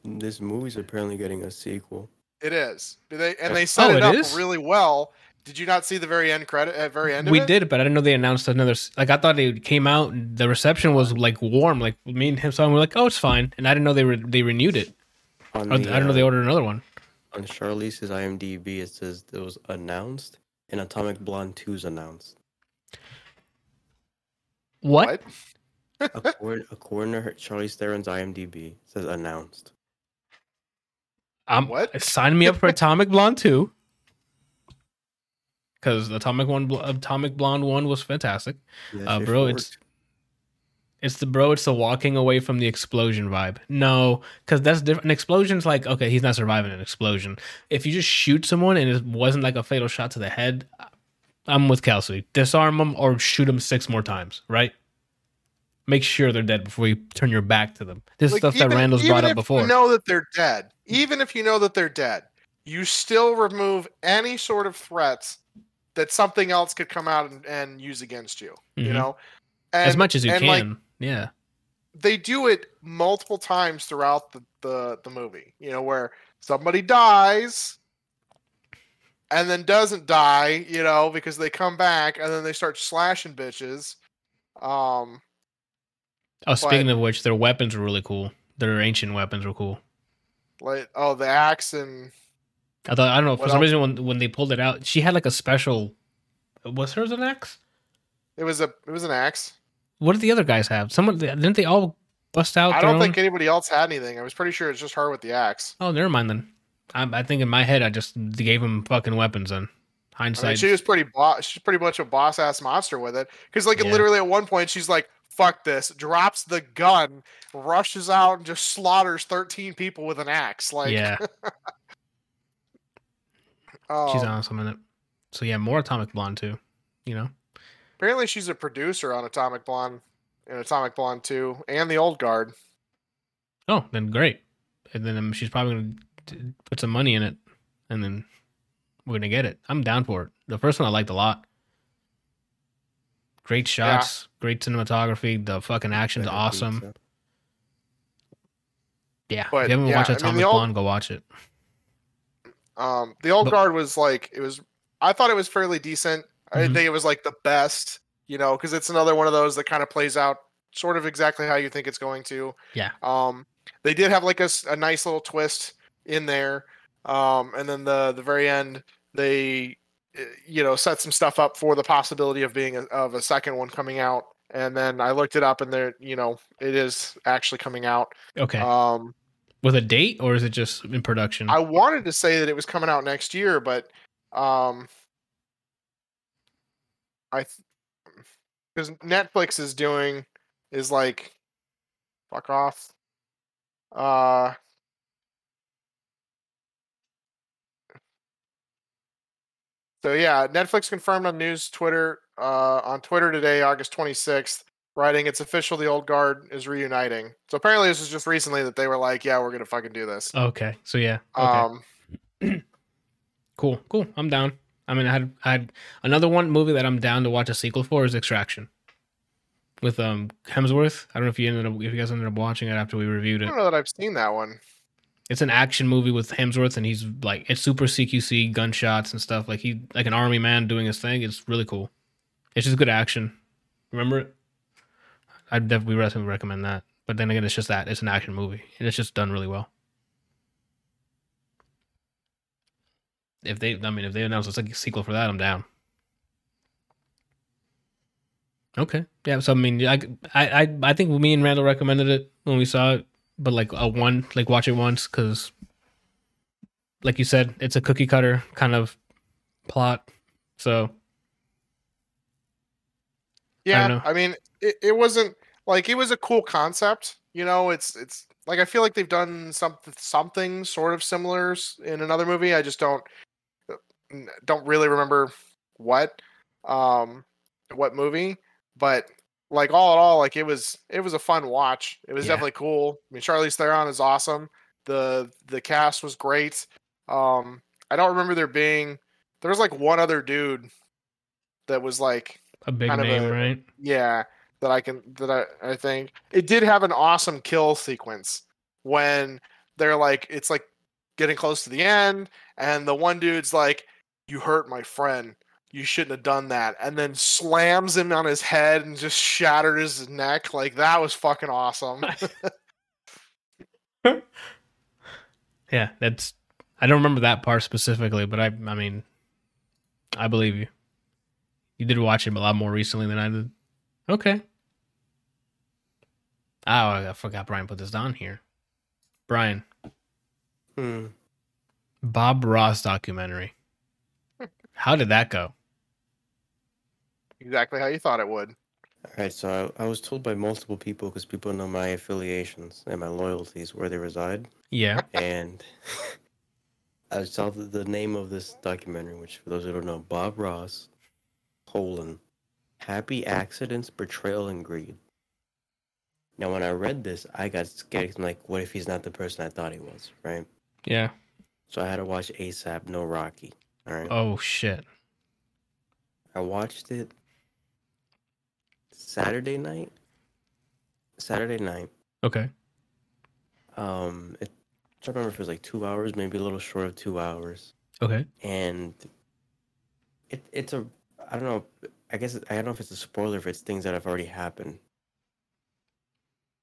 This movie's apparently getting a sequel. It is. They, and they set Oh, it it up is? really well. Did you not see the very end credit at very end? Of We it? did, but I didn't know they announced another. Like I thought it came out. The reception was like warm. Like me and him saw, and we're like, "Oh, it's fine." And I didn't know they re- they renewed it. On Or, I the, didn't know they uh, ordered another one. On Charlize's IMDb, it says it was announced, and Atomic Blonde 2's announced. What? According, according to her, Charlize Theron's IMDb, says announced. I'm What? sign me up for Atomic Blonde two. Because Atomic one, Atomic Blonde one was fantastic. Yeah, Uh, bro, forward- it's it's the bro. It's the walking away from the explosion vibe. No, because that's different. An explosion's like okay, he's not surviving an explosion. If you just shoot someone and it wasn't like a fatal shot to the head, I'm with Kelsey. Disarm them or shoot them six more times. Right. Make sure they're dead before you turn your back to them. This Like, stuff that even- Randall's brought up if before. You know that they're dead. Even if you know that they're dead, you still remove any sort of threats that something else could come out and, and use against you. You Mhm. know, as much as you can. like, yeah. they do it multiple times throughout the, the the movie you know where somebody dies and then doesn't die you know because they come back and then they start slashing bitches um Oh, speaking of which, their weapons were really cool. Their ancient weapons were cool. like oh the axe and I thought I don't know for some else? reason when when they pulled it out, she had like a special. Was hers an axe? it was a it was an axe What did the other guys have? Someone didn't they all bust out? i their don't think anybody else had anything i was pretty sure it's just her with the axe Oh, never mind then. I, I think in my head I just gave them fucking weapons. Then I mean, hindsight. she was pretty boss. She's pretty much a boss ass monster with it. Because like Yeah. literally at one point she's like, "Fuck this!" drops the gun, rushes out, and just slaughters thirteen people with an axe. Like, yeah, um, she's awesome in it. So yeah, more Atomic Blonde too. You know. Apparently, she's a producer on Atomic Blonde and Atomic Blonde Two and The Old Guard. Oh, then great. And then um, she's probably gonna put some money in it, and then we're gonna get it. I'm down for it. The first one I liked a lot. Great shots, great cinematography. The fucking action's Better awesome. pizza. Yeah, But, if you haven't yeah, watched I mean, the old- Blonde, go watch it. Um, The Old But- Guard was like it was. I thought it was fairly decent. I didn't Mhm. think it was like the best, you know, because it's another one of those that kind of plays out sort of exactly how you think it's going to. Yeah. Um, they did have like a, a nice little twist in there, um, and then the the very end they, you know, set some stuff up for the possibility of being a, of a second one coming out. And then I looked it up, and there, you know, it is actually coming out. Okay, Um, with a date or is it just in production? I wanted to say that it was coming out next year, but um, I because Netflix is doing is like fuck off. Uh, so yeah, Netflix confirmed on news Twitter uh, on Twitter today, August twenty sixth. Writing, it's official. The old guard is reuniting. So apparently, this is just recently that they were like, "Yeah, we're gonna fucking do this." okay, so yeah, okay, Um, cool, cool. I'm down. I mean, I had I had another one movie that I'm down to watch a sequel for is Extraction with um Hemsworth. I don't know if you ended up if you guys ended up watching it after we reviewed it. I don't know that I've seen that one. It's an action movie with Hemsworth, and he's like it's super CQC gunshots and stuff. Like he like an army man doing his thing. It's really cool. It's just good action. Remember it? I'd definitely recommend that. But then again, it's just that it's an action movie, and it's just done really well. If they, I mean, if they announce a sequel for that, I'm down. Okay, yeah. So I mean, I, I, I think me and Randall recommended it when we saw it, but like a one, like watch it once because, like you said, it's a cookie cutter kind of plot. So Yeah, know. I, mean, it, it wasn't like it was a cool concept. You know, it's it's like I feel like they've done something something sort of similar in another movie. I just don't don't really remember what um what movie, but like all in all, like it was it was a fun watch. It was Yeah. definitely cool. I mean, Charlize Theron is awesome. the The cast was great. Um, I don't remember there being there was like one other dude that was like a big Kind of name, a- right? yeah, that I can that I, I think it did have an awesome kill sequence when they're like it's like getting close to the end and the one dude's like you hurt my friend you shouldn't have done that and then slams him on his head and just shattered his neck like that was fucking awesome Yeah, that's. I don't remember that part specifically, but I, I mean, I believe you. You did watch it a lot more recently than I did. Okay. Oh, I forgot Brian put this down here. Brian, Hmm. Bob Ross documentary. How did that go? Exactly how you thought it would All right, so I, I was told by multiple people because people know my affiliations and my loyalties where they reside, Yeah. and I saw the, the name of this documentary, which for those who don't know, Bob Ross, colon, happy accidents, betrayal, and greed. Now, when I read this, I got scared. I'm like, what if he's not the person I thought he was, right? Yeah. So I had to watch ASAP, no Rocky. All right. Oh shit. I watched it Saturday night. Saturday night. Okay. Um, it, I don't remember if it was like two hours, maybe a little short of two hours. Okay. And it it's a I don't know. I guess I don't know if it's a spoiler if it's things that have already happened.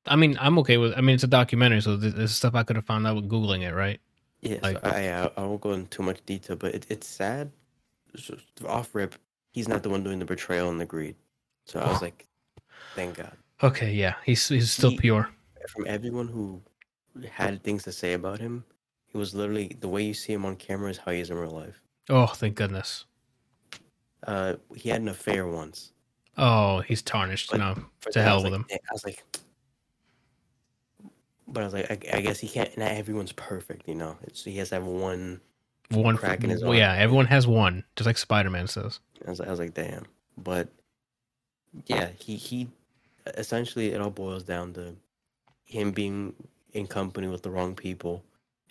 I mean, I'm okay with. I mean, it's a documentary, so this stuff I could have found out with googling it, right? Yeah, Like- so I, I I won't go into too much detail, but it, it's sad. So, off rip, he's not the one doing the betrayal and the greed. So I was like, thank God. Okay. Yeah. He's he's still He- pure. From everyone who had things to say about him, he was literally the way you see him on camera is how he is in real life. Oh, thank goodness. Uh, he had an affair once. Oh, he's tarnished. But- no. To hell with like, him. I was like, but I was like, I, I guess he can't. Not everyone's perfect, you know. So he has to have one. One. crack in his well, arm. yeah. Everyone has one, just like Spider Man says. I was, I was like, damn. But yeah, he he essentially it all boils down to him being in company with the wrong people,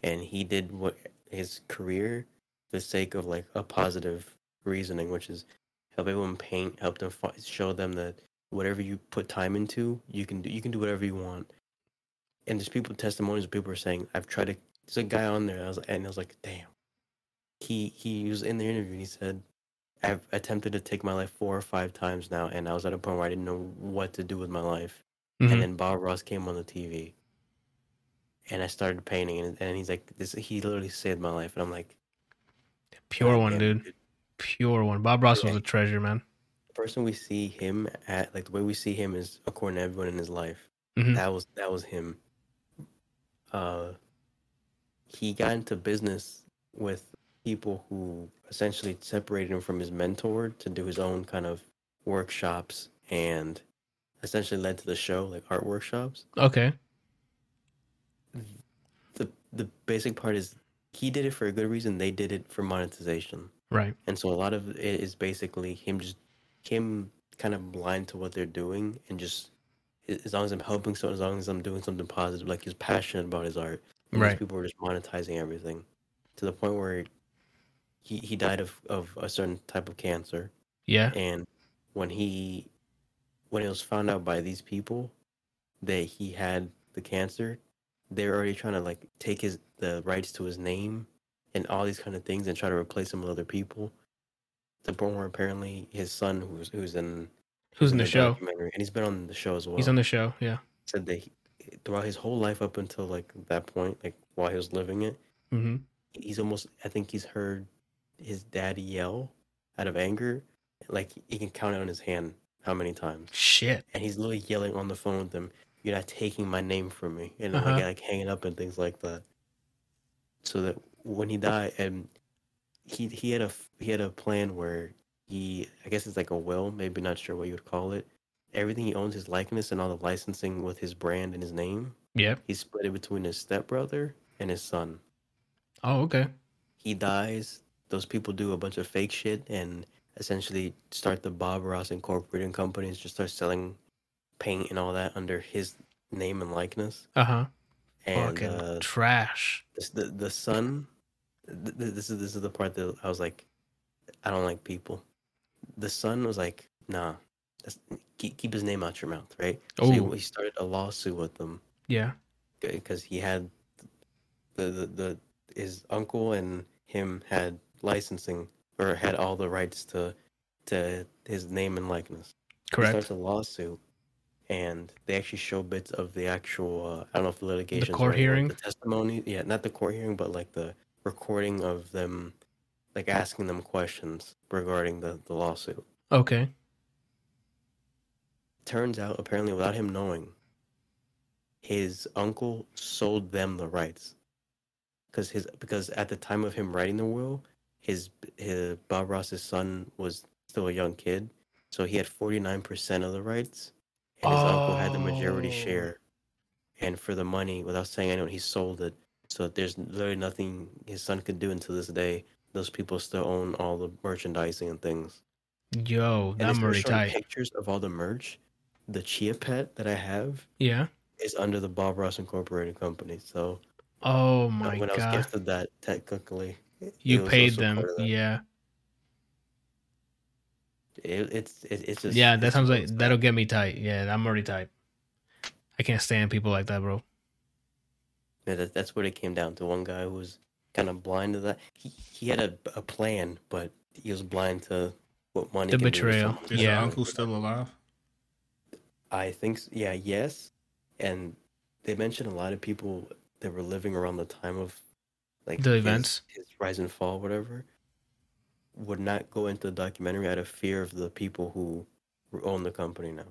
and he did what his career for the sake of like a positive reasoning, which is help everyone paint, help them fi- show them that whatever you put time into, you can do. You can do whatever you want. And there's people testimonies. People are saying, "I've tried to." There's a guy on there. I was and I was like, "Damn." He he was in the interview and he said, I've attempted to take my life four or five times now, and I was at a point where I didn't know what to do with my life. Mhm. And then Bob Ross came on the TV, and I started painting, and, and he's like, "This." He literally saved my life, and I'm like, Pure one, dude. Pure one. Bob Ross was a treasure, man. The person we see him at, like the way we see him, is according to everyone in his life. Mhm. That was that was him. Uh, he got into business with people who essentially separated him from his mentor to do his own kind of workshops and essentially led to the show like art workshops Okay. the the basic part is he did it for a good reason they did it for monetization Right. and so a lot of it is basically him just him kind of blind to what they're doing and just as long as i'm helping so as long as i'm doing something positive like he's passionate about his art these Right. people are just monetizing everything to the point where he, he died of, of a certain type of cancer Yeah. and when he when it was found out by these people that he had the cancer they're already trying to like take his the rights to his name and all these kind of things and try to replace him with other people the point where apparently his son who's who's in Who's in the show? and he's been on the show as well He's on the show. Yeah. said that he, throughout his whole life up until like that point like while he was living it hmm he's almost i think he's heard his dad yell out of anger like he can count it on his hand how many times Shit. and he's literally yelling on the phone with them you're not taking my name from me and Uh-huh. like, like hanging up and things like that so that when he died and he he had a he had a plan where he i guess it's like a will maybe not sure what you would call it everything he owns his likeness and all the licensing with his brand and his name Yeah. he split it between his stepbrother and his son Oh, okay. he dies, those people do a bunch of fake shit and essentially start the Bob Ross Incorporated companies, just start selling paint and all that under his name and likeness. Uh huh. And Fucking uh, trash. this, the the son, th- th- this is this is the part that I was like, I don't like people. The son was like, nah, keep keep his name out your mouth, right? So Ooh. he, he started a lawsuit with them Yeah. because he had the, the the his uncle and him had licensing or had all the rights to to his name and likeness. He Correct. starts a lawsuit, and they actually show bits of the actual. Uh, I don't know if the litigation. the court hearing? the testimony. Yeah, not the court hearing, but like the recording of them, like asking them questions regarding the the lawsuit. Okay. Turns out, apparently, without him knowing, his uncle sold them the rights. Because his because at the time of him writing the will, his his Bob Ross's son was still a young kid, so he had forty nine percent of the rights, and his uncle had the majority Oh. share. And for the money, without saying anyone, he sold it. So there's literally nothing his son could do until this day. Those people still own all the merchandising and things. Yo, And that they started already showing tight. pictures of all the merch. The Chia Pet that I have Yeah. is under the Bob Ross Incorporated company. So Oh my when I was gifted that technically. It You was paid them. part of that. Yeah. It, it's it, it's just Yeah, that sounds like of that'll get me tight. Yeah, I'm already tight. I can't stand people like that, bro. Yeah, that, that's what it came down to. One guy who was kind of blind to that. He he had a, a plan, but he was blind to what money. The can to betrayal. someone. Is Yeah. your uncle still alive? I think s- yeah, yes, and they mentioned a lot of people that were living around the time of like The his- events? his rise and fall, whatever, would not go into the documentary out of fear of the people who who own the company now.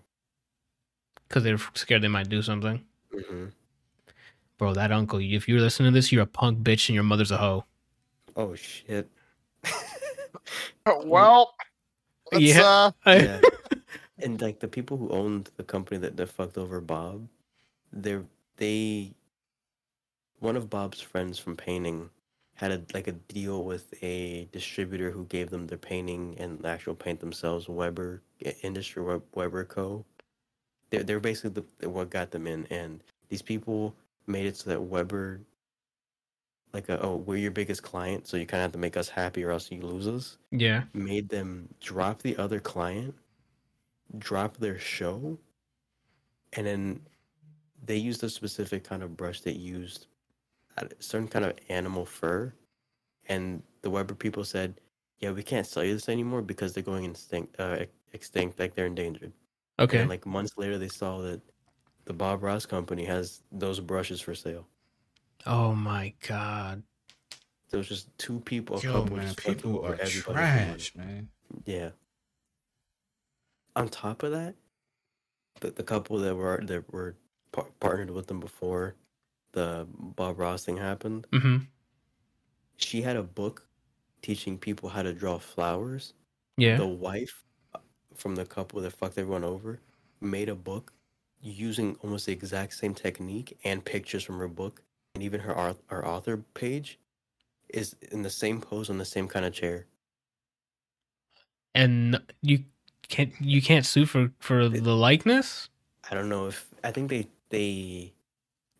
Because they're scared they might do something. hmm Bro, that uncle, if you're listening to this, you're a punk bitch and your mother's a hoe. Oh shit. well, let's, Yeah. uh, yeah. and like the people who owned the company that, that fucked over Bob, they're they one of Bob's friends from painting had a like a deal with a distributor who gave them their painting and the actual paint themselves, Weber eh, Industry Web- Weber Co. They're they're basically the, what got them in, and these people made it so that Weber, like a, oh we're your biggest client, so you kind of have to make us happy or else you lose us Yeah. made them drop the other client, drop their show, and then they used a specific kind of brush that used a certain kind of animal fur. And the Weber people said, "Yeah, we can't sell you this anymore because they're going extinct. Uh, extinct, like they're endangered." Okay. And like months later, they saw that the Bob Ross company has those brushes for sale. oh my god. There was just two people. a Yo, couple man, people over are everybody trash, man. Yeah. On top of that, the, the couple that were that were par- partnered with them before the Bob Ross thing happened, hmm she had a book teaching people how to draw flowers. Yeah. The wife uh, from the couple that fucked everyone over made a book using almost the exact same technique and pictures from her book, and even her her author page is in the same pose on the same kind of chair. And you can't you can't sue for for the likeness? I don't know if I think they they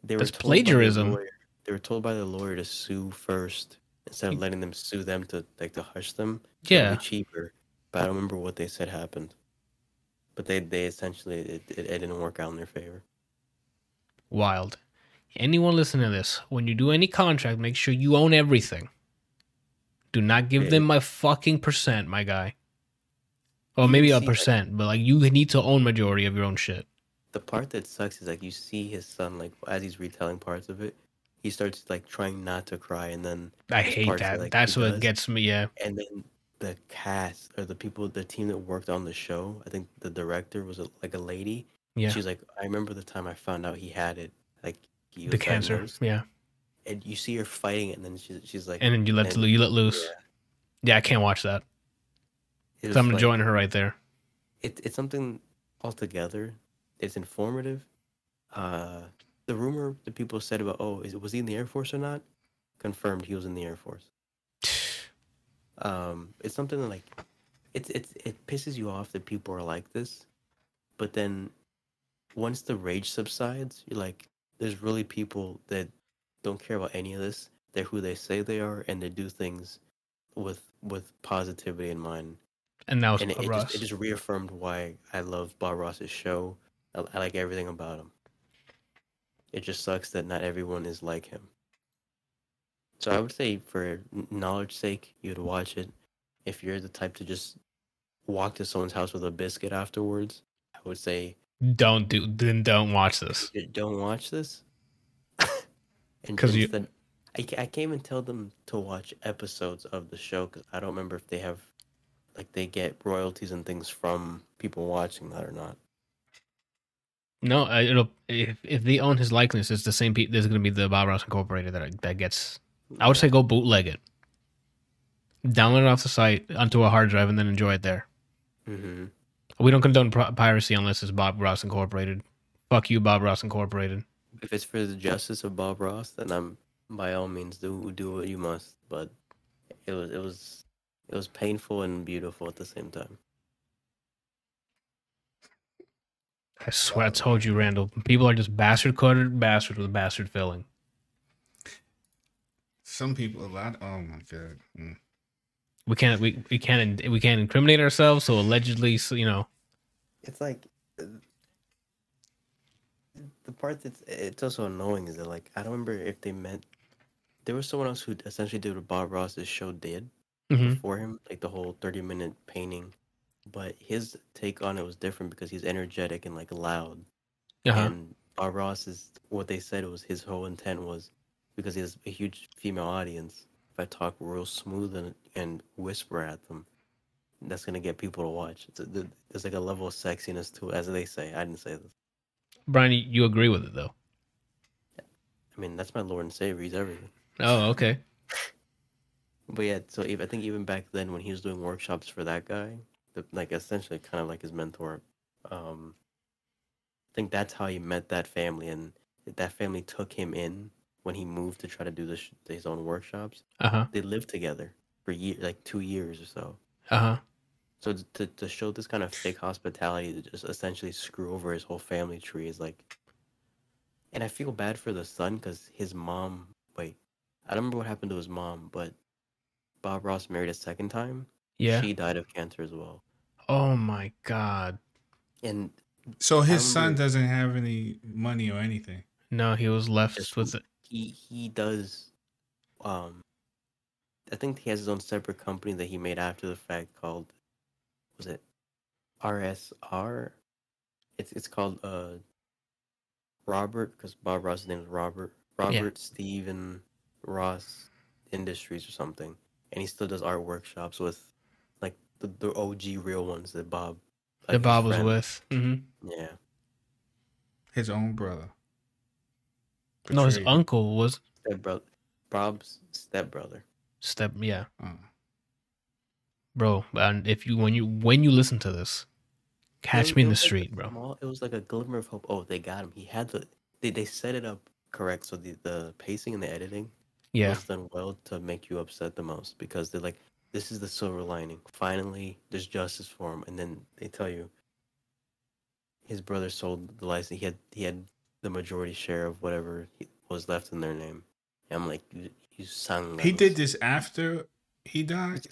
they were That's by the plagiarism. lawyer- They were told by the lawyer to sue first instead of mm. letting them sue them to like to hush them. Yeah. cheaper. But I don't remember what they said happened. But they they essentially it, it, it didn't work out in their favor. Wild. Anyone listening to this, when you do any contract, make sure you own everything. Do not give Yeah. them my fucking percent, my guy. Or maybe a percent, but like you need to own majority of your own shit. The part that sucks is like you see his son like as he's retelling parts of it, he starts like trying not to cry, and then I hate that. like, That's what does. gets me. Yeah. and then the cast or the people the team that worked on the show. I think the director was a, like a lady. Yeah. she's like, I remember the time I found out he had it, like he the cancer. diagnosed." Yeah. and you see her fighting, it, and then she's she's like, And then you let and- you let loose. yeah, Yeah, I can't watch that. 'Cause I'm like- enjoying her right there. It, it's something altogether. It's informative. Uh, the rumor that people said about, oh, is was he in the Air Force or not? Confirmed, he was in the Air Force. Um, it's something that like, it's it's it pisses you off that people are like this, but then once the rage subsides, you're like, there's really people that don't care about any of this. They're who they say they are, and they do things with with positivity in mind. And that was and it, it, just, it just reaffirmed why I love Bob Ross's show. I, I like everything about him. It just sucks that not everyone is like him. So I would say, for knowledge sake, you'd watch it. If you're the type to just walk to someone's house with a biscuit afterwards, I would say don't do then don't watch this. Don't watch this. Because you- I, I can't even tell them to watch episodes of the show because I don't remember if they have, like, they get royalties and things from people watching that or not. No, I- it'll if if they own his likeness, it's the same. Pe- there's going to be the Bob Ross Incorporated that that gets. I would say go bootleg it. Download it off the site onto a hard drive and then enjoy it there. hmm We don't condone piracy unless it's Bob Ross Incorporated. Fuck you, Bob Ross Incorporated. If it's for the justice of Bob Ross, then I'm by all means do do what you must. But it was it was it was painful and beautiful at the same time. I swear, I told you, Randall. People are just bastard coded bastard with a bastard filling. Some people, a lot. Oh my god. Mm. We can't we, we can't we can't incriminate ourselves. So allegedly, so, you know, It's like uh, the part that's it's also annoying is that like I don't remember if they meant there was someone else who essentially did what Bob Ross's show did mhm. before him, like the whole thirty minute painting. But his take on it was different because he's energetic and like loud. uh-huh. And Bob Ross is what they said was his whole intent was because he has a huge female audience. If I talk real smooth and, and whisper at them, that's gonna get people to watch. It's a, there's like a level of sexiness to it, as they say. I didn't say this. Brian, you, you agree with it though? I mean, that's my Lord and Savior. He's everything. Oh, okay. But yeah, so I think even back then when he was doing workshops for that guy, the, like essentially kind of like his mentor, um, I think that's how he met that family, and that family took him in when he moved to try to do the sh- his own workshops. Uh huh. They lived together for year, like two years or so. Uh huh. So to to show this kind of fake hospitality to just essentially screw over his whole family tree is like, and I feel bad for the son because his mom. Wait, I don't remember what happened to his mom, but Bob Ross married a second time. Yeah. she died of cancer as well. Oh my god. And So his son doesn't have any money or anything. No, he was left Just- with it. he he does, um, I think he has his own separate company that he made after the fact called, was it, RSR? It's it's called uh, Robert because Bob Ross's name is Robert. Robert Steven Ross Industries or something, and he still does art workshops with, like the, the OG real ones that Bob. like, That Bob was friend. with. hmm Yeah, His own brother. No, his uncle was stepbrother, Bob's stepbrother. step. Yeah, Oh. bro. And if you when you when you listen to this, catch It- me it in the was like street, bro. small- it was like a glimmer of hope. Oh, they got him. He had the. They, they set it up correct, so the the pacing and the editing Yeah. was done well to make you upset the most because they're like, this is the silver lining. Finally, there's justice for him, and then they tell you his brother sold the license. He had he had the majority share of whatever he, was left in their name. And I'm like, you, son. He did this after he died.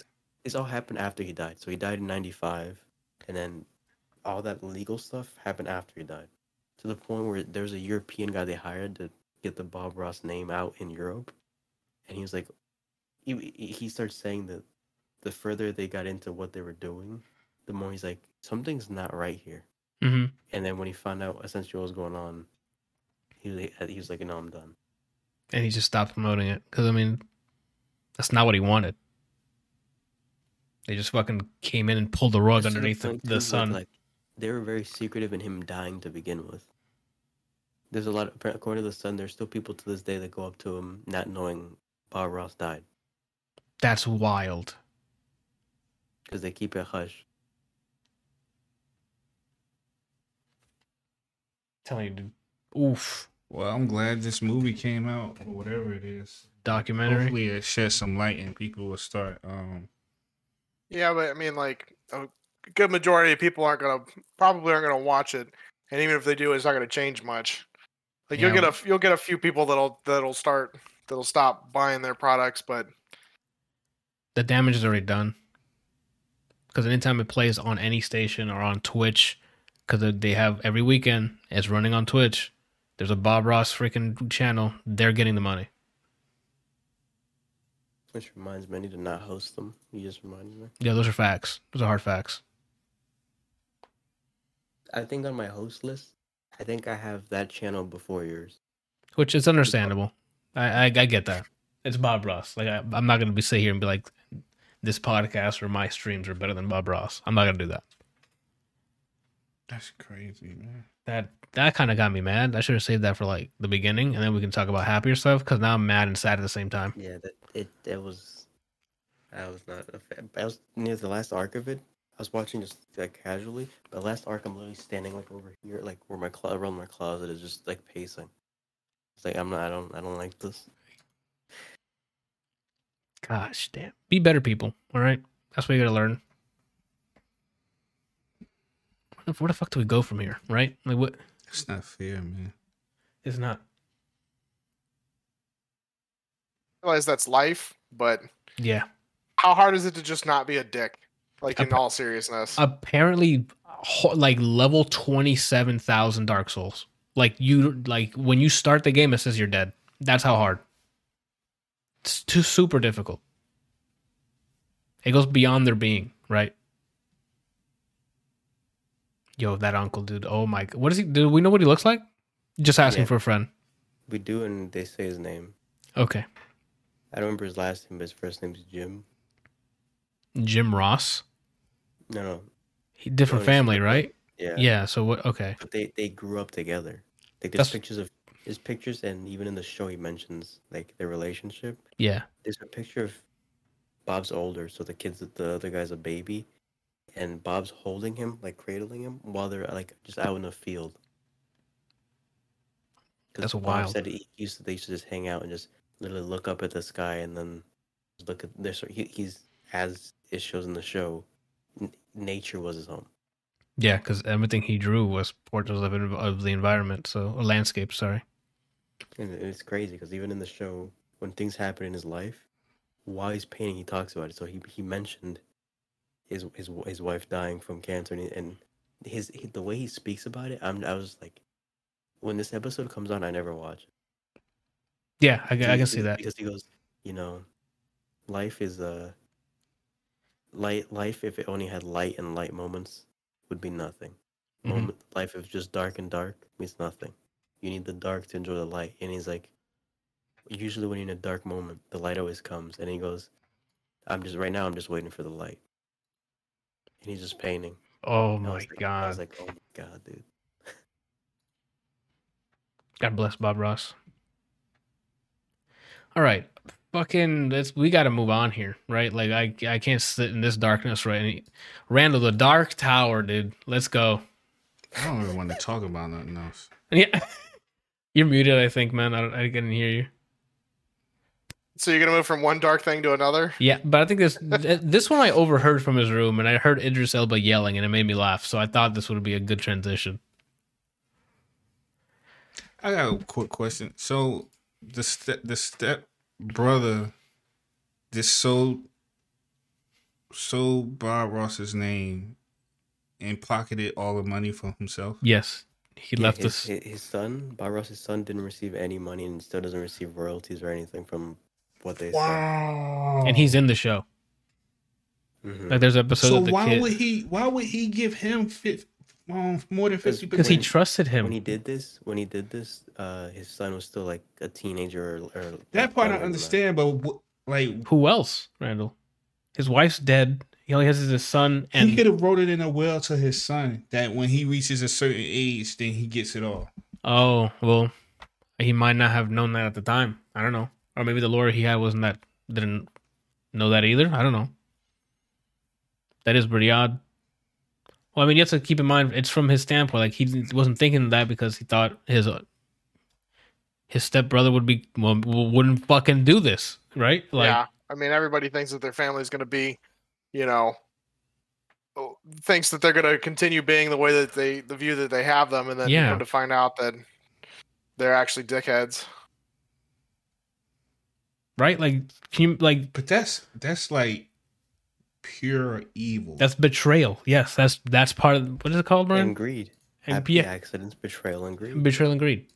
this all happened after he died. So he died in '95, and then all that legal stuff happened after he died. To the point where there's a European guy they hired to get the Bob Ross name out in Europe, and he was like, he he starts saying that the further they got into what they were doing, the more he's like, something's not right here. hmm And then when he found out essentially what was going on, he was like, he was like, no, I'm done. And he just stopped promoting it because I mean, that's not what he wanted. They just fucking came in and pulled the rug underneath the, the too, like- sun. Like they were very secretive in him dying to begin with. There's a lot. Of, according to the Sun, there's still people to this day that go up to him not knowing Bob Ross died That's wild. Because they keep it hush. telling you, dude. Oof. Well, I'm glad this movie came out or whatever it is. Documentary. Hopefully, it sheds some light and people will start. Um, Yeah, but I mean, like a good majority of people aren't gonna probably aren't gonna watch it, and even if they do, it's not gonna change much. Like you'll get a f- you'll get a few people that'll that'll start that'll stop buying their products, but the damage is already done. Because anytime it plays on any station or on Twitch, because they have every weekend, it's running on Twitch. There's a Bob Ross freaking channel. They're getting the money. Which reminds me, I need to not host them. You just reminded me. Yeah, those are facts. Those are hard facts. I think on my host list, I think I have that channel before yours. Which is understandable. I I, I get that. It's Bob Ross. Like I, I'm not gonna be sit here and be like, this podcast or my streams are better than Bob Ross. I'm not gonna do that. that's crazy, man. That that kind of got me mad. I should have saved that for like the beginning, and then we can talk about happier stuff. Because now I'm mad and sad at the same time. Yeah, that it it was. I was not a fan. I was near the last arc of it. I was watching just like casually. The last arc, I'm literally standing like over here, like where my clo- around my closet is just like pacing. It's like I'm not. I don't. I don't like this. Gosh damn. Be better people. All right. That's what you gotta learn. Where the, where the fuck do we go from here? Right? Like what? It's not fair, man. It's not. I realize that's life, but Yeah. how hard is it to just not be a dick? Like in Appa- all seriousness. Apparently, like level twenty seven thousand Dark Souls. Like you, like when you start the game, it says you're dead. That's how hard. It's too super difficult. It goes beyond their being, right? Yo, that uncle dude. Oh my! g- What is he? Do we know what he looks like? Just asking Yeah. for a friend. We do, and they say his name. Okay, I don't remember his last name, but his first name's Jim. Jim Ross. No, no, He, different he's- family, right? yeah, Yeah. So what? Okay. But they they grew up together. Like That's- pictures of his pictures, and even in the show, he mentions like their relationship. Yeah. There's a picture of Bob's older, so the kid's the other guy's a baby, and Bob's holding him, like cradling him, while they're like just out in the field. That's Bob wild. Said he used to, they used to just hang out and just literally look up at the sky and then look at this. He, he's as it shows in the show, n- nature was his home. Yeah, because everything he drew was portraits of, of the environment, so or landscape. Sorry. And it's crazy because even in the show, when things happen in his life, while he's painting, he talks about it. So he he mentioned his his his wife dying from cancer, and, and his he, the way he speaks about it, I'm I was like, when this episode comes on, I never watch. it. Yeah, I, can- I can see that. because he goes, you know, life is a light. Life if it only had light and light moments would be nothing. Mhm. Moment, life if just dark and dark means nothing. You need the dark to enjoy the light. And he's like, usually when you're in a dark moment, the light always comes. And he goes, I'm just right now. I'm just waiting for the light. And he's just painting. Oh And I my was like, I god! was like, oh my god, dude. God bless Bob Ross. All right, fucking. Let's. We got to move on here, right? Like I, I can't sit in this darkness, right? And Randall, the Dark Tower, dude. Let's go. I don't even want to talk about nothing else. Yeah, you're muted. I think, man. I, don't, I didn't hear you. so you're gonna move from one dark thing to another? Yeah, but I think this this one I overheard from his room, and I heard Idris Elba yelling, and it made me laugh. So I thought this would be a good transition. I got a quick question. So the step the step brother just sold sold Bob Ross's name and pocketed all the money for himself. Yes, he Yeah, left his, us. his, his son, Bob Ross's son, didn't receive any money and still doesn't receive royalties or anything from what they Wow. and he's in the show. said. Mhm. Like there's episodes so of the why kid would he why would he give him fit, um, more than Because- fifty because he trusted him. when he did this, when he did this, uh, his son was still like a teenager. Or, or That part I younger than understand, but wh- like Who else, Randall? His wife's dead. He only has his son, and he could have wrote it in a will to his son that when he reaches a certain age, then he gets it all. oh well, he might not have known that at the time. I don't know, or maybe the lawyer he had wasn't that didn't know that either. I don't know. That is pretty odd. Well, I mean, you have to keep in mind it's from his standpoint. Like he wasn't thinking that because he thought his uh, his stepbrother would be well, wouldn't fucking do this, right? Like, yeah. I mean, everybody thinks that their family's gonna be, you know, oh, thinks that they're gonna continue being the way that they the view that they have them, and then Yeah. come to find out that they're actually dickheads. right? Like, can you like But that's that's like pure evil. that's betrayal? Yes, that's that's part of what is it called, Brian? And greed, And- happy yeah. accidents, betrayal, and greed. betrayal and greed.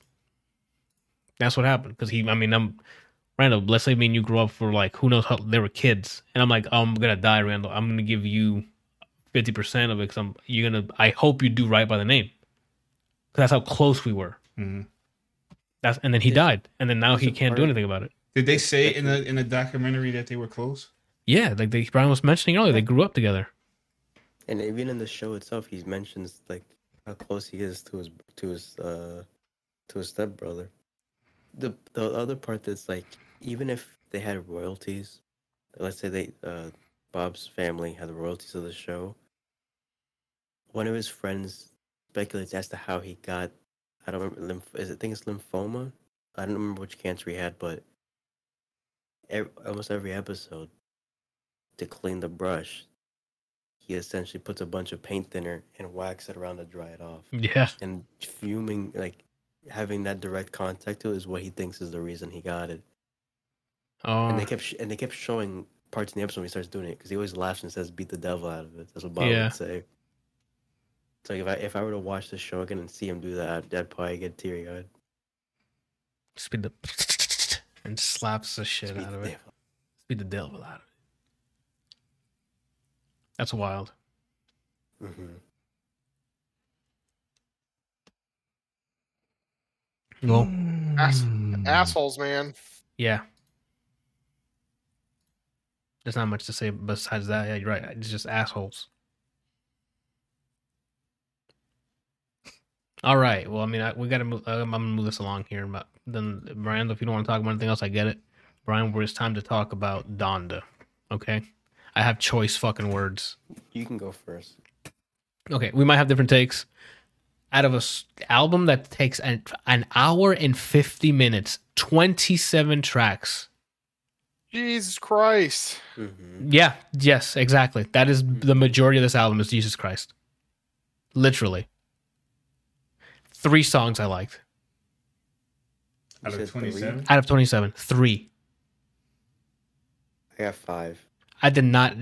That's what happened because he. I mean, I'm Randall. Let's say me and you grew up for like who knows how they were kids, and I'm like, oh, I'm gonna die, Randall. I'm gonna give you fifty percent of it because I'm. You're gonna. I hope you do right by the name, because that's how close we were. Mhm. That's and then he died, and then now There's he can't do anything about it. Did they say in the in the documentary that they were close? Yeah, like they, Brian was mentioning earlier, they grew up together. And even in the show itself, he mentions like how close he is to his to his uh to his stepbrother. The the other part that's like even if they had royalties, let's say they uh Bob's family had the royalties of the show. One of his friends speculates as to how he got I don't remember lymph is it, I think it's lymphoma. I don't remember which cancer he had, but ev almost every episode to clean the brush, he essentially puts a bunch of paint thinner and wax it around to dry it off. Yeah, And fuming, like having that direct contact to it is what he thinks is the reason he got it. Oh, and they kept sh- and they kept showing parts in the episode when he starts doing it because he always laughs and says "beat the devil out of it." That's what Bob Yeah. would say. So if I if I were to watch this show again and see him do that, I'd, I'd probably get teary eyed. speed the and slaps the shit out of it. Speed the devil out of it. That's wild. Mm-hmm. Well, Ass- Hmm. Assholes, man. yeah. There's not much to say besides that. Yeah, you're right. It's just assholes. All right. Well, I mean, I, we got to move. I'm gonna move this along here. But then, Brian, if you don't want to talk about anything else, I get it. Brian, where it's time to talk about Donda. Okay. I have choice fucking words. You can go first. Okay, we might have different takes. Out of a s- album that takes an, an hour and 50 minutes, 27 tracks. Jesus Christ. hmm Yeah, yes, exactly. That is the majority of this album is Jesus Christ. Literally. Three songs I liked. Out of 27? Out of 27, three. I got five. I did not.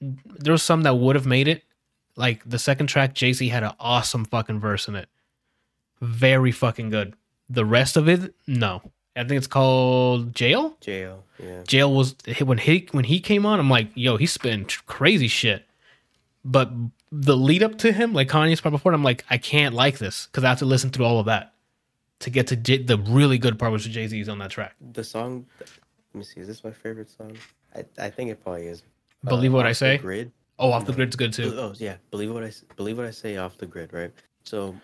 There was some that would have made it. Like the second track, Jay Z had an awesome fucking verse in it. Very fucking good. The rest of it, no. I think it's called Jail. Jail. Yeah. Jail was when he when he came on. I'm like, yo, he's spitting crazy shit. But the lead up to him, like Kanye's part before, I'm like, I can't like this because I have to listen through all of that to get to J- the really good part, which Jay Z's on that track. The song. Let me see. Is this my favorite song? I, I think it probably is. Believe uh, what I say. Grid. Oh, off the grid's good too. Oh yeah, believe what I believe what I say off the grid, right? So,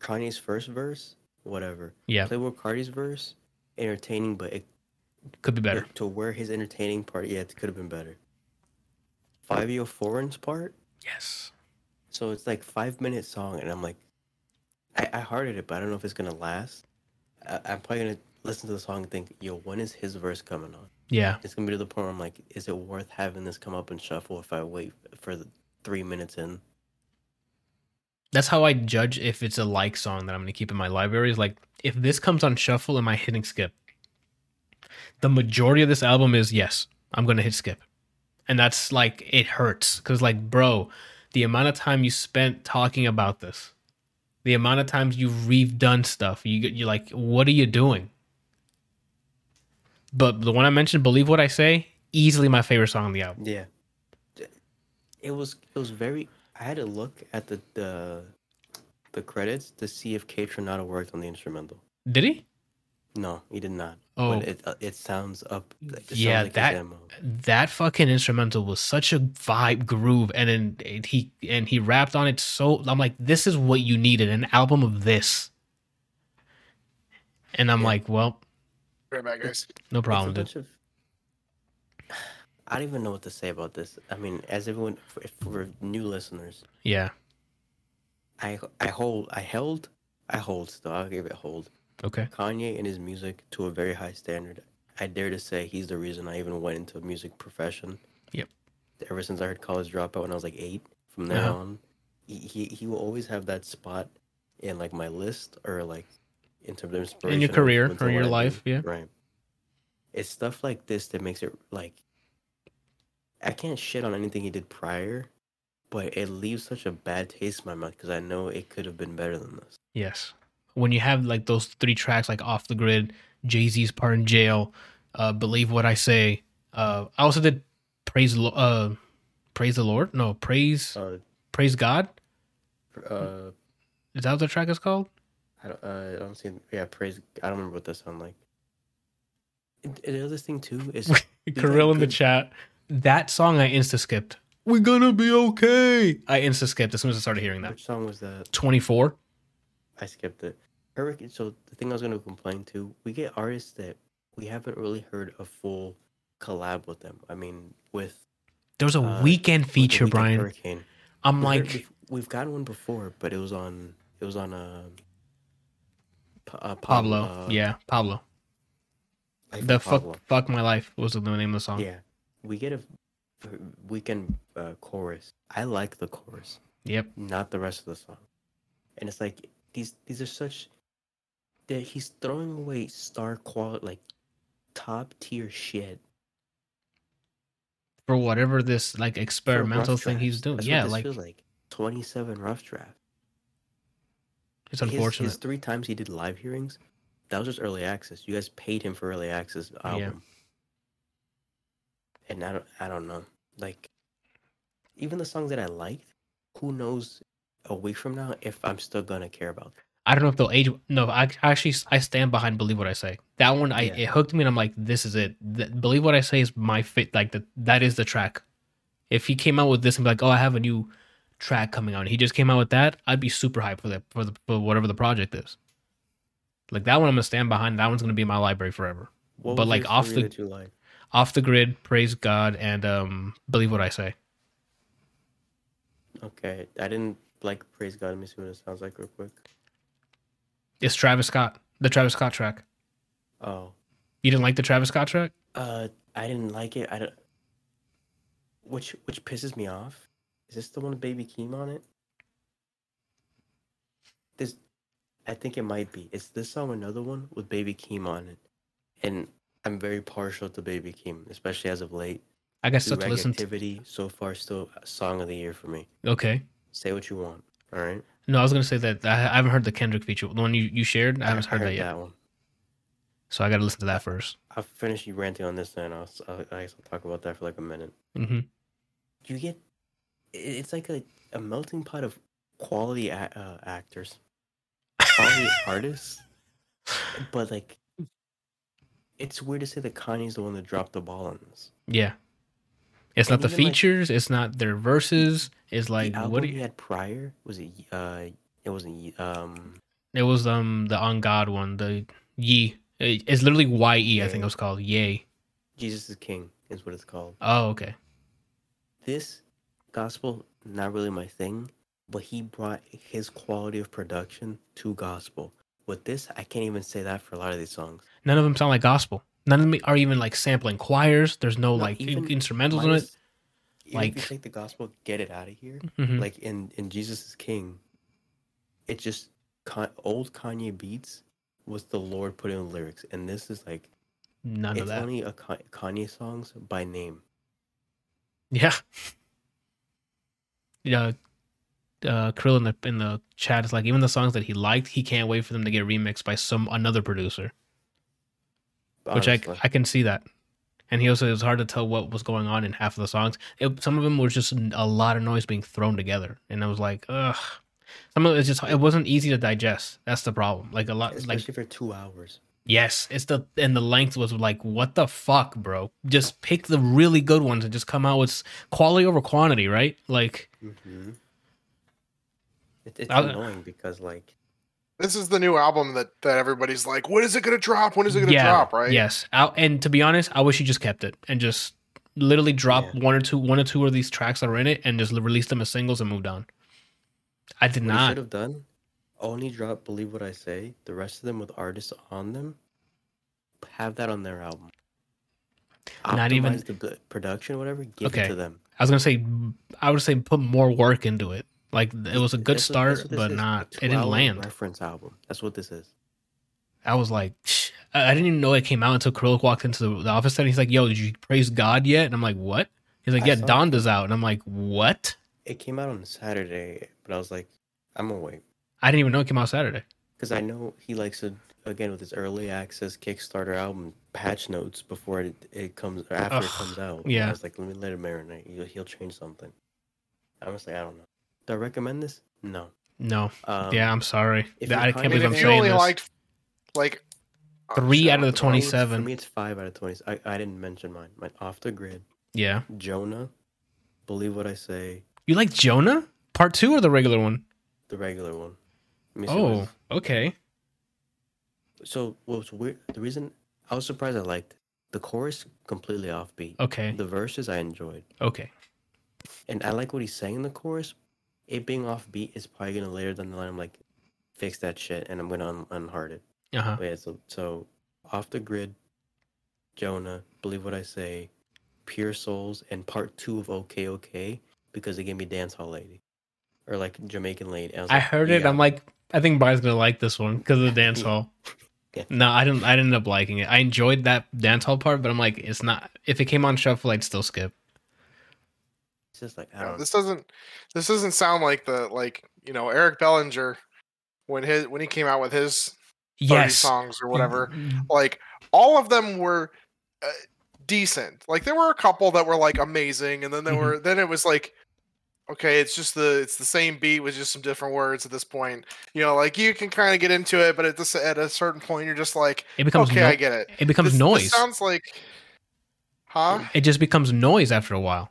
Kanye's first verse, whatever. Yeah, Playboi Carti's verse, entertaining, but it could be better. to where his entertaining part, yeah, it could have been better. Fivio Foreign's part, Yes. so it's like five minute song, and I'm like, I, I hearted it, but I don't know if it's gonna last. I, I'm probably gonna listen to the song and think, yo, when is his verse coming on? Yeah. It's gonna be to the point where I'm like, is it worth having this come up and shuffle if I wait for the three minutes in? That's how I judge if it's a like song that I'm going to keep in my library. Is like if this comes on shuffle, am I hitting skip? The majority of this album is yes, I'm going to hit skip, and that's like it hurts because like bro, the amount of time you spent talking about this, the amount of times you've redone stuff, you you're like, what are you doing? But the one I mentioned, believe what I say, easily my favorite song on the album. Yeah. It was it was very I had to look at the the, the credits to see if Kaytranada worked on the instrumental. Did he? No, he did not. Oh. But it uh, it sounds up it sounds Yeah, like his that- MO. that fucking instrumental was such a vibe groove and then it- he and he rapped on it so i'm like this is what you needed an album of this and i'm Yeah. like well Right back, guys. no It's a problem dude bunch of I don't even know what to say about this. I mean, as everyone for, for new listeners, yeah I I hold I held I hold still. I'll give it hold. okay Kanye and his music to a very high standard. I dare to say he's the reason I even went into a music profession. Yep. Ever since I heard College Dropout when I was like eight, from there Uh-huh. on, he, he he will always have that spot in like my list or like in terms of inspiration. in your career or your life yeah Right. It's stuff like this that makes it like I can't shit on anything he did prior, but it leaves such a bad taste in my mouth because I know it could have been better than this. yes when you have like those three tracks like off the grid jay-z's part in jail uh believe what i say uh i also did praise the Lo- uh praise the lord no praise Uh, praise god uh, is that what the track is called I don't, uh, I don't see. Yeah, praise. I don't remember what that sound like. And the other thing too is Kirill in the chat. That song I insta skipped. We're gonna be okay. I insta skipped as soon as I started hearing that. which song was that? 24. I skipped it. Hurricane. So the thing I was going to complain to, we get artists that we haven't really heard a full collab with them. I mean, with There was a Uh, Weeknd feature, Weeknd Brian. Hurricane. I'm We've like, we've, we've gotten one before, but it was on. It was on a. Uh, Pablo. uh, yeah, Pablo. The of fuck, fuck my life was the name of the song. Yeah, we get a Weeknd uh, chorus. I like the chorus. Yep. not the rest of the song. And it's like these these are such that he's throwing away star quality like top tier shit. for whatever this like experimental thing he's doing. That's yeah, like feels like 27 rough draft. it's His- unfortunate. His, three times he did live hearings, that was just early access. You guys paid him for early access album. And I don't, I don't know. Like, even the songs that I liked, who knows a week from now if I'm still gonna care about them. I don't know if they'll age. No, I actually I stand behind believe what I say. That one, I Yeah. it hooked me, and I'm like, this is it. Th- believe what I say is my fit. Like that, that is the track. If he came out with this and be like, oh, I have a new track coming out, and he just came out with that, I'd be super hyped for that for the for whatever the project is. Like that one, I'm gonna stand behind. That one's gonna be in my library forever. What But, like, off the- like? Off the grid, praise God, and um, believe what I say. Okay, I didn't like Praise God. Let me see what it sounds like real quick. It's Travis Scott, the Travis Scott track. Oh, You didn't like the Travis Scott track? uh, I didn't like it. I don't. Which which pisses me off. Is this the one with Baby Keem on it? This, I think it might be. It's this song, another one with Baby Keem on it, and I'm very partial to Baby Keem, especially as of late. I got stuff to listen to. Activity so far still song of the year for me. Okay. Say what you want. All right. No, I was gonna say that I I haven't heard the Kendrick feature. The one you, you shared, I haven't heard that yet. one. So I got to listen to that first. I'll finish you ranting on this, then I'll, I'll I guess I'll talk about that for like a minute. hmm You get, it's like a, a melting pot of quality a- uh, actors, quality artists, but like, it's weird to say that Kanye's the one that dropped the ball on this. Yeah. It's And not the even, like, features. it's not their verses. It's like what? Do he you, had prior was it? Uh, it wasn't um. it was um the on God one. The Ye. It's literally Y E. I think it was called Yay. Jesus is King is what it's called. Oh, okay. this gospel not really my thing but he brought his quality of production to gospel with this i can't even say that for a lot of these songs None of them sound like gospel. None of them are even like sampling choirs. There's no, No, like in- instrumentals in it. minus- even if you like- take the gospel get it out of here Mhm. like in in jesus is king it's just Con- old kanye beats was the lord put in lyrics and this is like None of it's that. only a Ka- kanye songs by name Yeah. Yeah. Uh, Krill in the in the chat is like even the songs that he liked, he can't wait for them to get remixed by some another producer. Which I. I can see that. And he also it was hard to tell what was going on in half of the songs. It, some of them was just a lot of noise being thrown together, and I was like, ugh. Some of it just it wasn't easy to digest. That's the problem. Like a lot, especially like for two hours yes, it's the and the length was like, what the fuck, bro? Just pick the really good ones and just come out with quality over quantity, right? Like mm-hmm. It, it's I'll- annoying because like This is the new album that, that everybody's like, when is it going to drop? When is it going to yeah, drop? Right? Yes, Out, and to be honest, I wish he just kept it and just literally drop Yeah. one or two, one or two of these tracks that are in it, and just release them as singles and moved on. I did What not. should have done, only drop "Believe What I Say." The rest of them with artists on them, have that on their album. Not even- the b- production, whatever. Give Okay. it to them. I was gonna say, I would say put more work into it. Like it was a good That's start, what this but is, not. It didn't land. Reference album. That's what this is. I was like, "Shh." I didn't even know it came out until Krillic walked into the, the office and he's like, "Yo, did you praise God yet?" And I'm like, "What?" He's like, I "Yeah, saw it. Donda's out," and I'm like, "What?" It came out on Saturday, but I was like, I'm gonna wait I didn't even know it came out Saturday. because I know he likes to again with his early access Kickstarter album patch notes before it, it comes or after it comes out. yeah. I was like, let me let it marinate. He'll, he'll change something. Honestly, I don't know. Do I recommend this? No. No, Um, yeah, I'm sorry. if I can't believe I'm if you saying only this. liked like three out of the don't know. For me, it's- 27. For me, it's five out of twenty. I, I didn't mention mine. Mine off the grid. yeah, Jonah, believe what I say. you like Jonah Part Two or the regular one? The regular one. Let me see what Oh, okay. so what's weird? The reason I was surprised I liked the chorus completely offbeat. Okay. The verses I enjoyed, Okay. and I like what he's saying in the chorus. It being offbeat is probably gonna later down the line. I'm like, fix that shit, and I'm gonna un- unheart it. Uh huh. But yeah, so so off the grid, Jonah, believe what I say, Pure Souls, and part two of OK OK because they gave me Dance Hall Lady, or like Jamaican Lady. was I like, heard it. I'm like, I think Brian's gonna like this one because of the dance hall. No, I didn't. I didn't end up liking it. I enjoyed that dance hall part, but I'm like, it's not. If it came on shuffle, I'd still skip. Just like I Yeah, don't. this doesn't this doesn't sound like the like you know Eric Bellinger when his when he came out with his Yes, songs or whatever. Like all of them were uh, decent. Like there were a couple that were like amazing, and then there Mhm. were then it was like okay, it's just the it's the same beat with just some different words at this point. You know, like you can kind of get into it, but at this at a certain point, you're just like, It becomes okay, no- I get it. it becomes This- this noise. sounds like, huh? it just becomes noise after a while.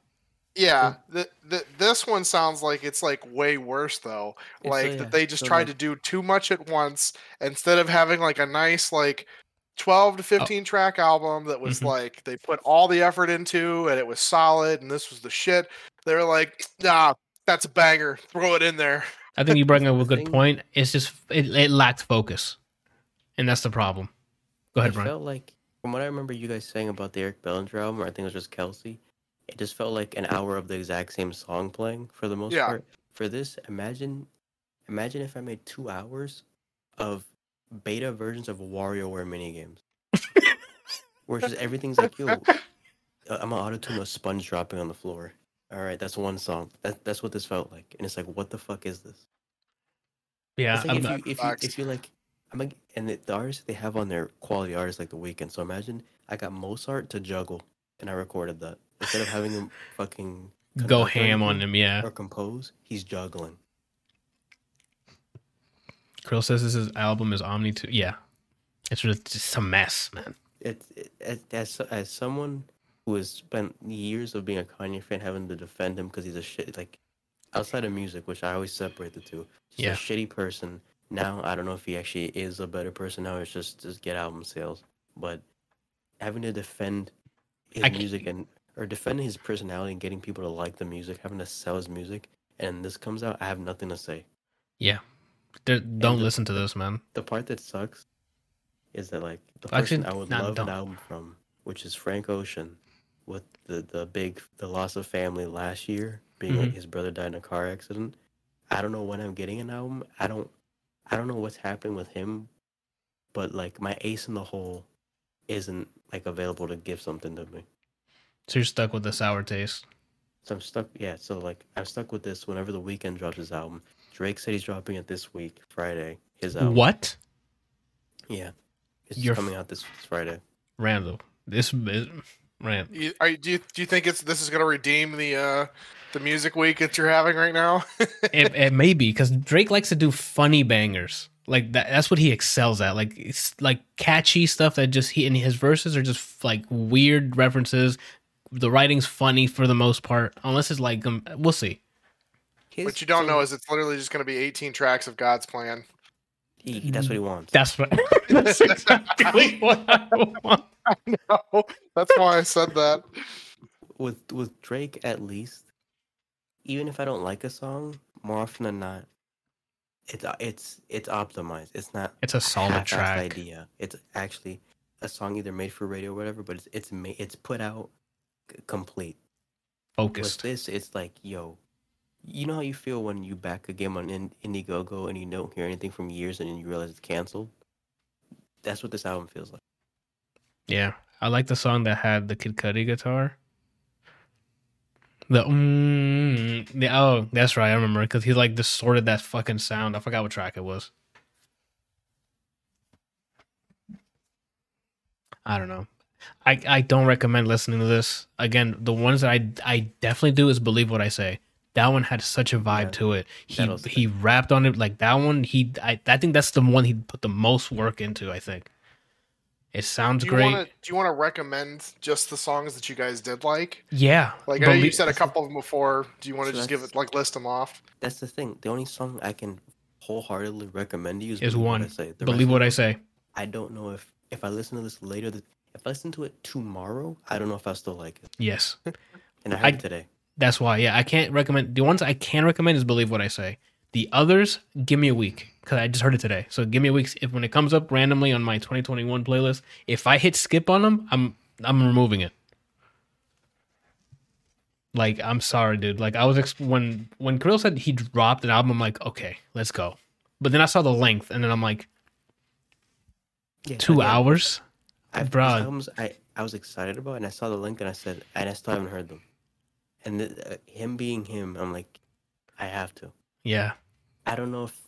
Yeah, th- th- this one sounds like it's like way worse though. It's, Like uh, yeah, that they just so, tried like- to do too much at once instead of having like a nice like 12 to 15 track album that was Mhm. like they put all the effort into and it was solid and this was the shit. They were like, "Nah, that's a banger. Throw it in there." I think you bring up a good point. It's just it, it lacked focus, and that's the problem. Go ahead, it Brian. felt like, from what I remember you guys saying about the Eric Bellinger album, or I think it was just Kelsey, it just felt like an hour of the exact same song playing for the most Yeah. part. For this, imagine, imagine if I made two hours of beta versions of WarioWare minigames, where it's just everything's like, yo, uh, I'm gonna auto tune a sponge dropping on the floor. All right, that's one song. That, that's what this felt like, and it's like, what the fuck is this? Yeah, It's like I'm if, not- you, if you if you like, I'm like, and the, the artists they have on their quality artists like the Weeknd. So imagine I got Mozart to juggle, and I recorded that instead of having him fucking go ham on him. Yeah, or compose. He's juggling. Krill says this is album is Omni two. Yeah, it's just a mess, man. It's it, as as as someone who has spent years of being a Kanye fan, having to defend him because he's a shit like outside of music, which I always separate the two. Just Yeah. a shitty person. Now I don't know if he actually is a better person now. It's just just get album sales, but having to defend his music and or defend his personality and getting people to like the music, having to sell his music, and this comes out, I have nothing to say. Yeah, don't the- listen to this, man. The part that sucks is that like the Actually, person I would not love don't. an album from, which is Frank Ocean, with the the big the loss of family last year, being like Mhm. his brother died in a car accident. I don't know when I'm getting an album. I don't I don't know what's happening with him, but like my ace in the hole isn't like available to give something to me. So you're stuck with the sour taste. So I'm stuck. Yeah, so like I'm stuck with this. Whenever the Weeknd drops his album, Drake said he's dropping it this week, Friday. His album. What, Yeah, it's You're coming out this Friday. Randall? This is Rand. You, are, you- do you do you think it's this is going to redeem the uh the music week that you're having right now? it, it may be because Drake likes to do funny bangers. Like that, that's what he excels at. Like it's like catchy stuff that just he and his verses are just like weird references. The writing's funny for the most part, unless it's like um, we'll see. His- what you don't so know is it's literally just going to be 18 tracks of God's plan. he, he- that's what he wants. That's what. that's exactly what I want. no, that's why I said that. with with Drake at least, even if I don't like a song, more often than not, it's uh, it's it's optimized. It's not It's a solid track. idea. It's actually a song either made for radio or whatever, but it's it's made it's put out complete. With Focused. this, it's like yo, you know how you feel when you back a game on in- Indiegogo and you don't hear anything from years and then you realize it's canceled. That's what this album feels like. Yeah, I like the song that had the Kid Cudi guitar. The mm, yeah, oh, that's right. I remember because he like distorted that fucking sound. I forgot what track it was. I don't know. I I don't recommend listening to this. Again, the ones that I I definitely do is believe what I say. That one had such a vibe Yeah, to it. He he rapped on it like that one. He I I think that's the one he put the most work into. I think it sounds Do great. want to do you want to recommend just the songs that you guys did like? Yeah, Like I know you said a couple of them before. Do you want to So just give it like list them off? That's the thing. The only song I can wholeheartedly recommend to you is, Is one. What I Say. The believe what I say. I don't know if if I listen to this later, th- if I listen to it tomorrow, I don't know if I still like it. Yes, And I heard I- it today. that's why. Yeah, I can't recommend the ones I can recommend is believe what I say. The others, give me a week because I just heard it today. So give me a week. If when it comes up randomly on my 2021 playlist, if I hit skip on them, I'm I'm removing it. Like I'm sorry, dude. Like I was ex- when when Krill said he dropped an album, I'm like, okay, let's go. But then I saw the length, and then I'm like, Yeah, two hours. I've, Bruh. albums I, I was excited about, and I saw the link, and I said, and I still haven't heard them. And the, uh, him being him, I'm like, I have to. Yeah, I don't know if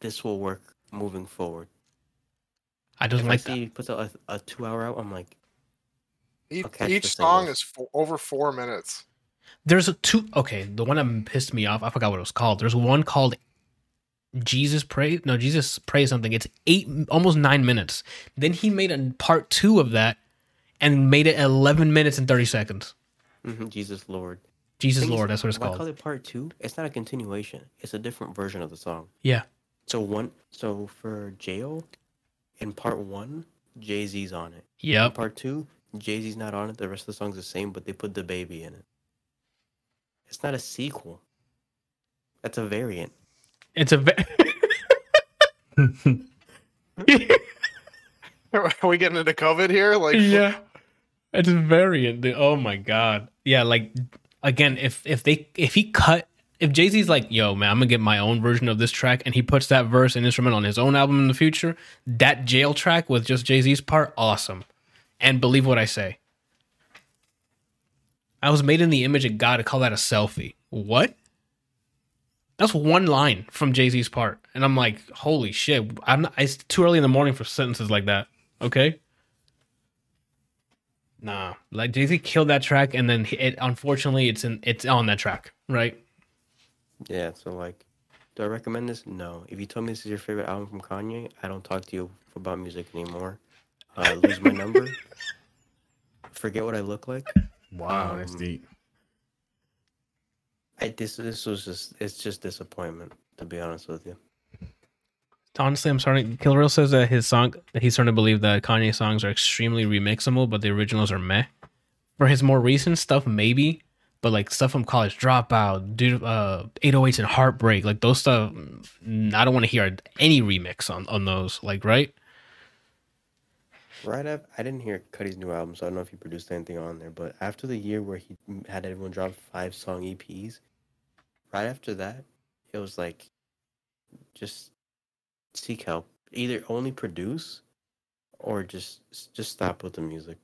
this will work moving forward. I just If I like see he puts out a, a two hour out, I'm like, Each, I'll catch the each song is fo- over four minutes. There's a two. Okay, the one that pissed me off. I forgot what it was called. There's one called Jesus Pray. No, Jesus Pray something. It's eight, almost nine minutes. Then he made a part two of that and made it 11 minutes and 30 seconds. mhm, Jesus Lord. Jesus Lord, that's what it's why call it part two? It's not a continuation. It's a different version of the song. Yeah, So one, so for Jail, in part one, Jay Z's on it. Yeah. part two, Jay Z's not on it. The rest of the song's the same, but they put the baby in it. It's not a sequel. That's a variant. It's a. Ve- Are we getting into COVID here? Like, yeah, it's a variant. dude. Oh my god. Yeah, like again, if if they if he cut if Jay Z's like, yo, man, I'm gonna get my own version of this track, and he puts that verse and instrument on his own album in the future, that jail track with just Jay Z's part, awesome. And believe what I say. I was made in the image of God to call that a selfie. What? That's one line from Jay Z's part, and I'm like, holy shit! I'm not, it's too early in the morning for sentences like that. Okay. Nah, like Jay Z killed that track, and then it unfortunately it's in it's on that track, right? Yeah, so like, do I recommend this? No. If you told me this is your favorite album from Kanye, I don't talk to you about music anymore. Uh, lose my number. Forget what I look like. Wow, that's Um, deep. I this this was just it's just disappointment to be honest with you. Honestly, I'm starting. Kill says that his song that he's starting to believe that Kanye songs are extremely remixable, but the originals are meh. For his more recent stuff, maybe, but like stuff from College Dropout, dude, uh, 808s and Heartbreak, like those stuff, mm, I don't want to hear any remix on on those. Like, right? Right up, I didn't hear Cudi's new album, so I don't know if he produced anything on there. But after the year where he had everyone drop five song EPs, right after that, it was like, just seek help. Either only produce, or just just stop with the music.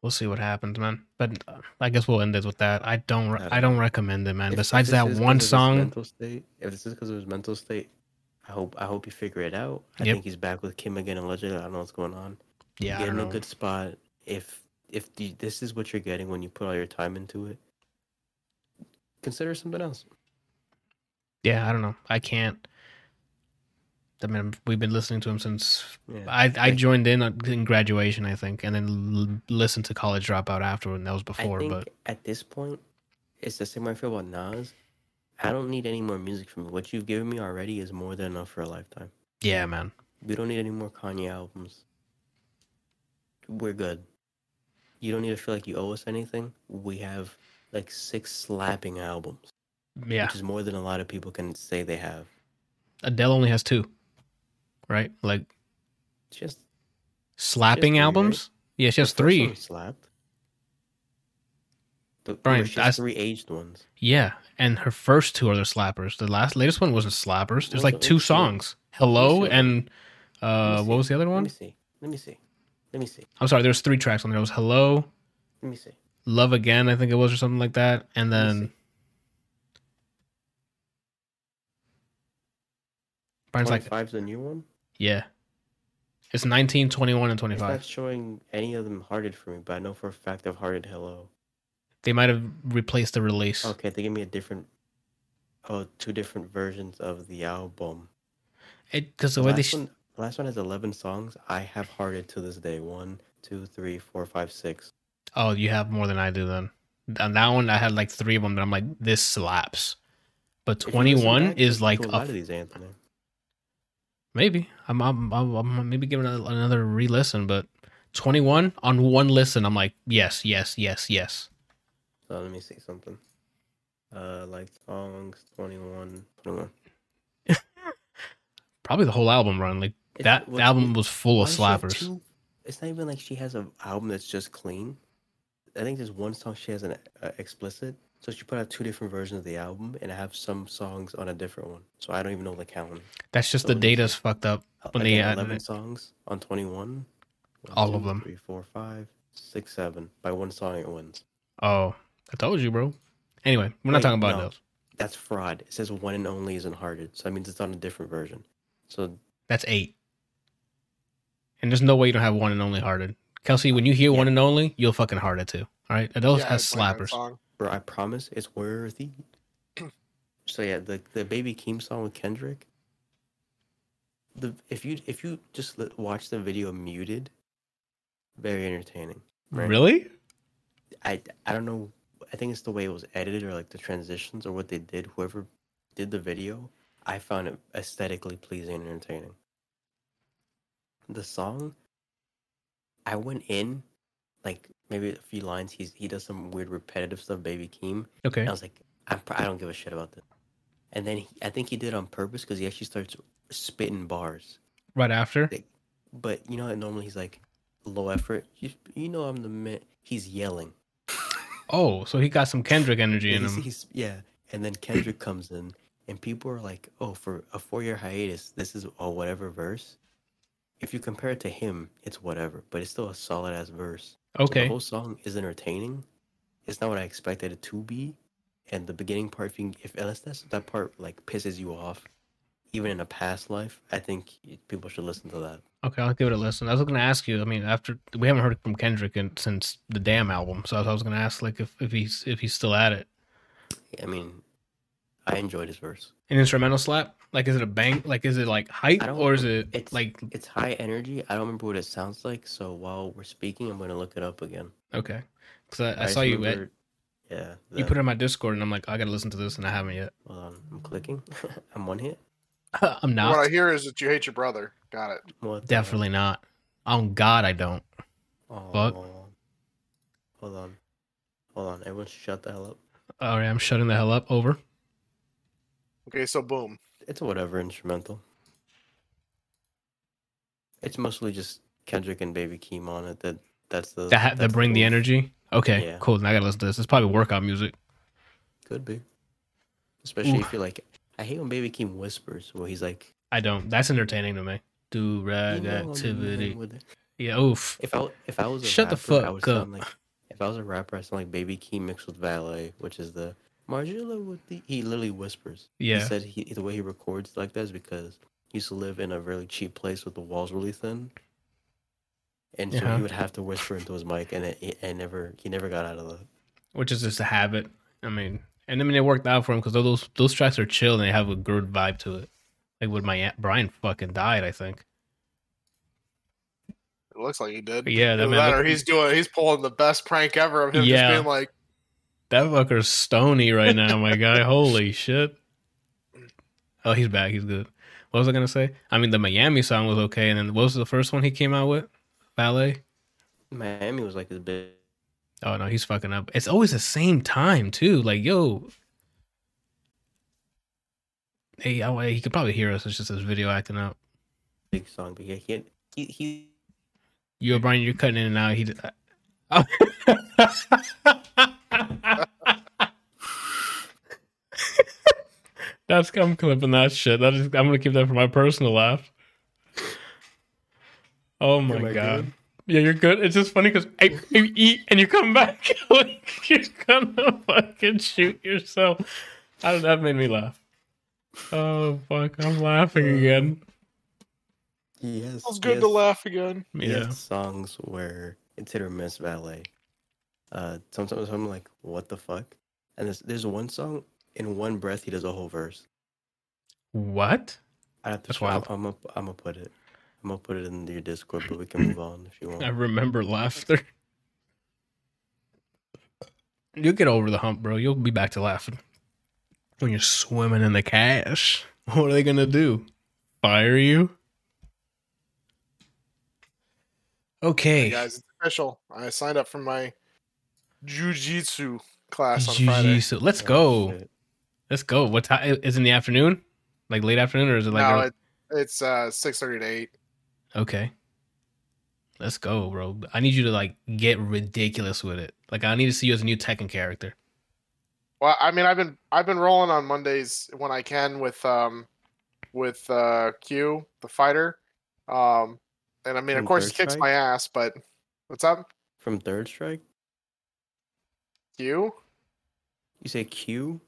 We'll see what happens, man. But uh, I guess we'll end it with that. I don't. Re- I don't recommend it, man. If- Besides that one song, mental state, if this is because of his mental state, I hope I hope you figure it out. I Yep. think he's back with Kim again allegedly. I don't know what's going on. yeah, Get in a good spot. If if the, this is what you're getting when you put all your time into it, consider something else. yeah, I don't know. I can't. I mean, we've been listening to him since Yeah. I I joined in uh, in graduation, I think, and then l- listened to College Dropout afterward. And that was I before, think but at this point, it's the same way I feel about Nas. I don't need any more music from you. What you've given me already is more than enough for a lifetime. yeah, man. We don't need any more Kanye albums. We're good. You don't need to feel like you owe us anything. We have like six slapping albums, Yeah, which is more than a lot of people can say they have. Adele only has two, right? Like just slapping right? albums. Yeah, she has three. slapped. Brian, she has three aged ones. Yeah, and her first two are the slappers. The last latest one wasn't slappers. There's like two songs. Hello and uh, what was the other one? Let me see. Let me see. Let me see. I'm sorry. There's three tracks on there. It was Hello, Let me see. Love Again, I think it was, or something like that, and then. Brian's like, 25's the new one. yeah, it's 19, 21, and 25. It's 25. not showing any of them hearted for me, but I know for a fact I've hearted hello. They might have replaced the release. Okay, they gave me a different, oh, two different versions of the album. It because the The way they last, sh- one, the last one has 11 songs. I have hearted to this day. One, two, three, four, five, six. oh, you have more than I do then. On that one, I had like three of them that I'm like, this slaps. But listen 21 is like a a lot of these, Anthony. Maybe I'm I'm, I'm, I'm maybe giving another re-listen, but 21 on one listen, I'm like yes, yes, yes, yes. So let me see something. Uh, like songs 21, 21. Probably the whole album run. Like It's- that what- album was full of does she have slappers. two- It's not even like she has an album that's just clean. I think there's one song she has an uh, explicit, So she put out two different versions of the album, and I have some songs on a different one. So I don't even know the count. That's just So the data's fucked up. When they eleven songs on twenty-one. One, All of them. Three, four, five, six, seven. By one song, it wins. Oh, I told you, bro. Anyway, we're not Wait, talking about no. those. That's fraud. It says one and only isn't hearted, so that means it's on a different version. So That's eight. And there's no way you don't have one and only hearted. Kelsey, when you hear one and only, you'll fucking heart it too. All right, and those Yeah, has it's my kind of slappers. Bro, I promise it's worthy. so yeah, the the Baby Keem song with Kendrick. The if you if you just watch the video muted, very entertaining. right? Really? I I don't know. I think it's the way it was edited or like the transitions or what they did. Whoever did the video, I found it aesthetically pleasing and entertaining. The song, I went in, like maybe a few lines. He's he does some weird repetitive stuff. Baby Keem. Okay. I was like, I'm, I don't give a shit about this. And then he, I think he did it on purpose because he actually starts spitting bars. Right after. But you know, normally he's like low effort. You, you know, I'm the man. He's yelling. Oh, so he got some Kendrick energy in He's- him. he's- yeah, and then Kendrick comes in, and people are like, "Oh, for a four-year hiatus, this is a whatever verse." If you compare it to him, it's whatever, but it's still a solid ass verse. Okay. The whole song is entertaining. It's not what I expected it to be, and the beginning part, if, you, if unless that's, that part like pisses you off, even in a past life, I think people should listen to that. Okay, I'll give it a listen. I was going to ask you. I mean, after we haven't heard from Kendrick in, since the Damn album, so I was going to ask like if, if he's if he's still at it. I mean, I enjoyed his verse. An instrumental slap? Like, is it a bang? Like, is it like hype or is it it's- like It's high energy. I don't remember what it sounds like, so while we're speaking, I'm gonna look it up again. okay? Because I, I just saw you at, Yeah. you put it in my Discord, and I'm like, I got to listen to this, and I haven't yet. Hold on, I'm clicking. I'm one hit. I'm not. What I hear is that you hate your brother. Got it. What Definitely not. On God, I don't. Oh, fuck. Hold on. Hold on. Everyone shut the hell up. All right, I'm shutting the hell up. Over. Okay, so boom. It's a whatever instrumental. It's mostly just Kendrick and Baby Keem on it. That that's the That ha- that bring the move. energy. Okay, Yeah. cool. Now I gotta listen to this. It's probably workout music. Could be. Especially Oof. if you like. I hate when Baby Keem whispers. Where he's like, I don't. That's entertaining to me. Do rag "You know activity. it." Yeah. Oof. If I if I was a Shut the rapper, I fuck would up. sound like if I was a rapper, I sound like Baby Keem mixed with Valee, which is the Margilla with the he literally whispers. Yeah. He said he the way he records like that is because he used to live in a really cheap place with the walls really thin. And so Uh-huh. he would have to whisper into his mic, and it, it, and never he never got out of that. Which is just a habit. I mean, and I mean it worked out for him because those those tracks are chill and they have a good vibe to it. Like when my aunt Brian fucking died, I think. It looks like he did. Yeah, that Either man that or looked- he's doing. He's pulling the best prank ever of him Yeah. just being like, That fucker's stony right now, my guy. Holy shit. Oh, he's back. He's good. What was I gonna say? I mean, the Miami song was okay, and then what was the first one he came out with? Valee. Miami was like his big. Oh no, he's fucking up. It's always the same time too. Like yo, hey, I, he could probably hear us. It's just this video acting up. big song, but yeah, he he, he You, O'Brien, you're cutting in and out. He. Uh, That's I'm clipping that shit. That is, I'm gonna keep that for my personal laugh. Oh my Am I god. good? Yeah, you're good. It's just funny because you eat and you come back like you're gonna fucking shoot yourself. I don't, that made me laugh. Oh fuck! I'm laughing again. he has. "Feels good has- to laugh again." Yeah. songs where it's hit or miss Valee. Uh, sometimes I'm like, what the fuck? And there's there's one song in one breath he does a whole verse. What? I have to. That's show- wild. I'm gonna I'm gonna put it. I'm gonna put it in your Discord, but we can move on if you want. I remember laughter. You'll get over the hump, bro. You'll be back to laughing. When you're swimming in the cash, what are they gonna do? Fire you? Hey Okay. guys, it's official. I signed up for my jujitsu class on Friday. Jiu-jitsu. Let's Oh, go. shit. Let's go. What time is it in the afternoon? Like late afternoon, or is it like? no, early- it, it's uh six thirty to eight. Okay. Let's go, bro. I need you to like get ridiculous with it. Like I need to see you as a new Tekken character. Well, I mean, I've been I've been rolling on Mondays when I can with um with uh Q the fighter, um, and I mean, of course, Third he kicks Strike? my ass. But what's up, From Third Strike? Q? You say Q?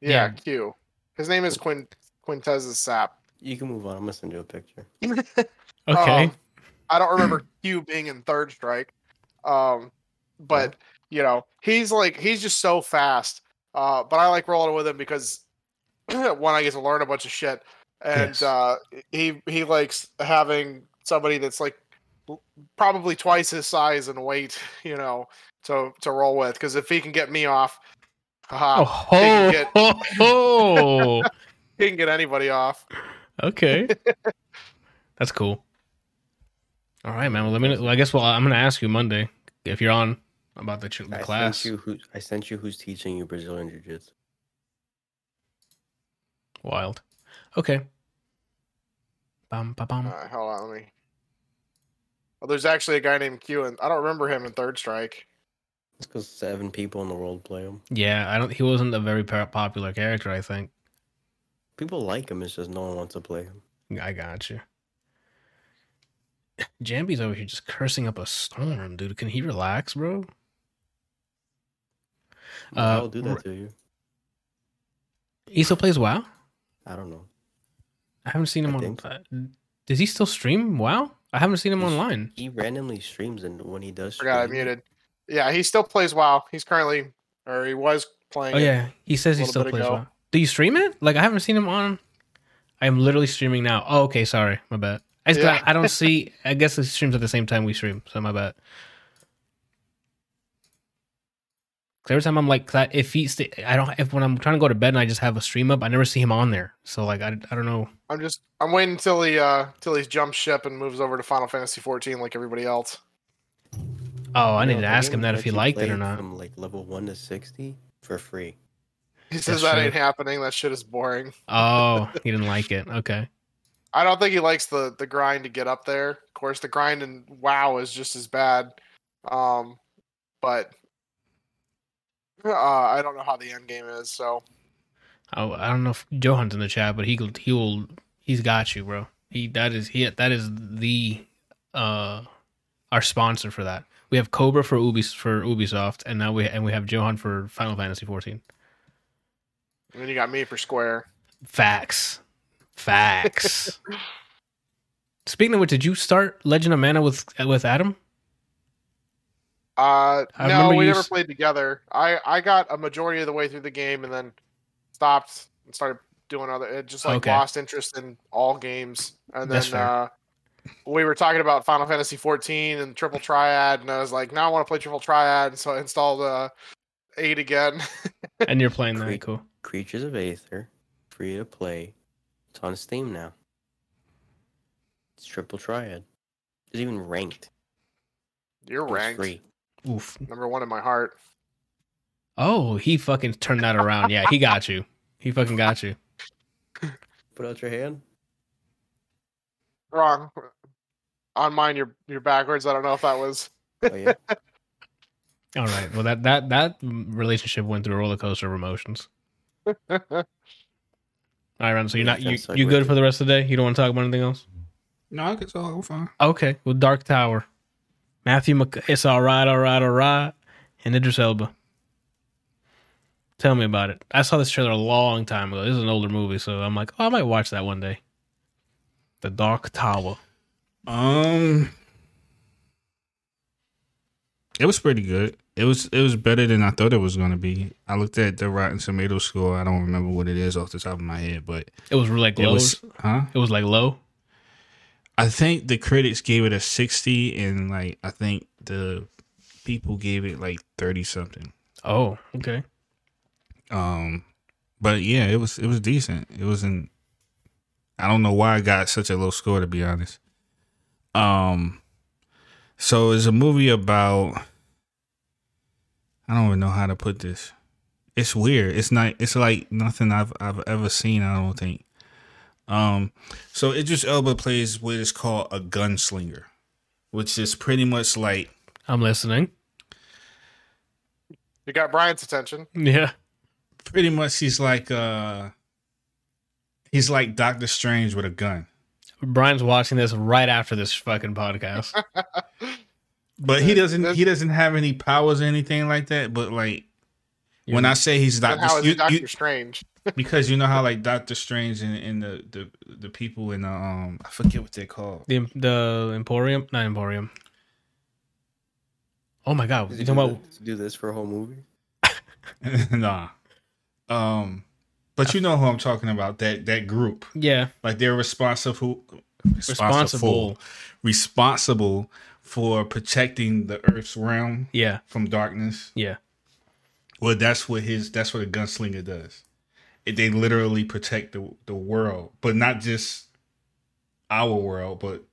Yeah, Yeah. Q. His name is Quin Quintez's Sap. You can move on. I'm gonna send you a picture. Okay. Um, I don't remember Q being in Third Strike, um, but you know he's like he's just so fast. Uh, but I like rolling with him because one, I get to learn a bunch of shit, and Yes. uh, he he likes having somebody that's like probably twice his size and weight, you know, to to roll with. Because if he can get me off, haha, oh, he can get- ho, ho. he can get anybody off. okay. That's cool. All right, man. Well, let me. Well, I guess. Well, I'm gonna ask you Monday if you're on about the, ch- the I class. sent you who I sent you who's teaching you Brazilian Jiu Jitsu. Wild. Okay. Bum, ba, bum. Uh, hold on, let me. Well, there's actually a guy named Q, and I don't remember him in Third Strike. It's because seven people in the world play him. Yeah, I don't. He wasn't a very popular character. I think. People like him. It's just no one wants to play him. I got you. Jambi's over here just cursing up a storm, dude. Can he relax, bro? Uh, I'll do that to you. He still plays WoW. I don't know. I haven't seen him I on. think so. uh, does he still stream WoW? I haven't seen him He's- online. He randomly streams, and when he does, Forgot I muted. Yeah, he still plays WoW. He's currently, or he was playing. Oh yeah, he says he still plays ago. WoW. Do you stream it? Like I haven't seen him on. I am literally streaming now. Oh, okay, sorry, my bad. I, just, Yeah. I don't see. I guess he streams at the same time we stream, so my bad. 'Cause every time I'm like, I, if he, sta I don't. If when I'm trying to go to bed and I just have a stream up, I never see him on there. So like, I, I don't know. I'm just, I'm waiting until he, uh, till he jumps ship and moves over to Final Fantasy 14 like everybody else. Oh, I You need know, to ask him that if he you liked it or not. From like level one to sixty for free. He says That's that true. ain't happening. That shit is boring. Oh, he didn't like it. Okay. I don't think he likes the the grind to get up there. Of course, the grind and WoW is just as bad. Um, but uh, I don't know how the end game is. So Oh, I don't know if Johan's in the chat, but he he will he's got you, bro. He that is he that is the uh our sponsor for that. We have Cobra for Ubis for Ubisoft, and now we and we have Johan for Final Fantasy 14. and then you got me for Square. Facts, facts. Speaking of which, did you start Legend of Mana with with Adam? Uh, I no, remember we never s- played together. I I got a majority of the way through the game and then stopped and started doing other. It just like Okay. lost interest in all games. And then uh, we were talking about Final Fantasy 14 and Triple Triad, and I was like, now I want to play Triple Triad, and so I installed uh, eight again. And you're playing that, Great. cool. Creatures of Aether, free to play. It's on Steam now. It's triple triad. It's even ranked. You're It ranked free. Oof. number one in my heart. Oh, he fucking turned that around. Yeah, he got you. He fucking got you. Put out your hand. Wrong. On mine, you're you're backwards. I don't know if that was. Oh yeah. All right. Well, that that that relationship went through a roller coaster of emotions. All right, Ron. So you're not you, you good for the rest of the day? You don't want to talk about anything else? No, I guess all fine. Okay. Well, Dark Tower, Matthew. Mc- it's all right, all right, all right, and Idris Elba. Tell me about it. I saw this trailer a long time ago. This is an older movie, so I'm like, oh, I might watch that one day. The Dark Tower. Um, it was pretty good. It was it was better than I thought it was gonna be. I looked at the Rotten Tomato score. I don't remember what it is off the top of my head, but It was like low. huh? it was like low. I think the critics gave it a sixty, and like I think the people gave it like thirty something. Oh, okay. Um, but yeah, it was it was decent. It wasn't. I don't know why I got such a low score to be honest. Um, so it's a movie about. I don't even know how to put this. It's weird. It's not. It's like nothing I've I've ever seen. I don't think. Um, so Idris Elba plays what is called a gunslinger, which is pretty much like I'm listening. You got Brian's attention. Yeah. Pretty much, he's like uh, he's like Doctor Strange with a gun, Brian's watching this right after this fucking podcast. but he doesn't That's- he doesn't have any powers or anything like that. But like when I say he's Then Doctor, how is you- he Doctor you- Strange? because you know how like Doctor Strange and, and the, the the people in the um I forget what they're called. the the Emporium, not Emporium. Oh my god, you talking about? do this for a whole movie? nah, um, but you know who I'm talking about that that group. Yeah, Like they're responsible, responsible. responsible for protecting the Earth's realm Yeah, from darkness. yeah. Well, that's what his that's what a gunslinger does. It, they literally protect the the world, but not just our world, but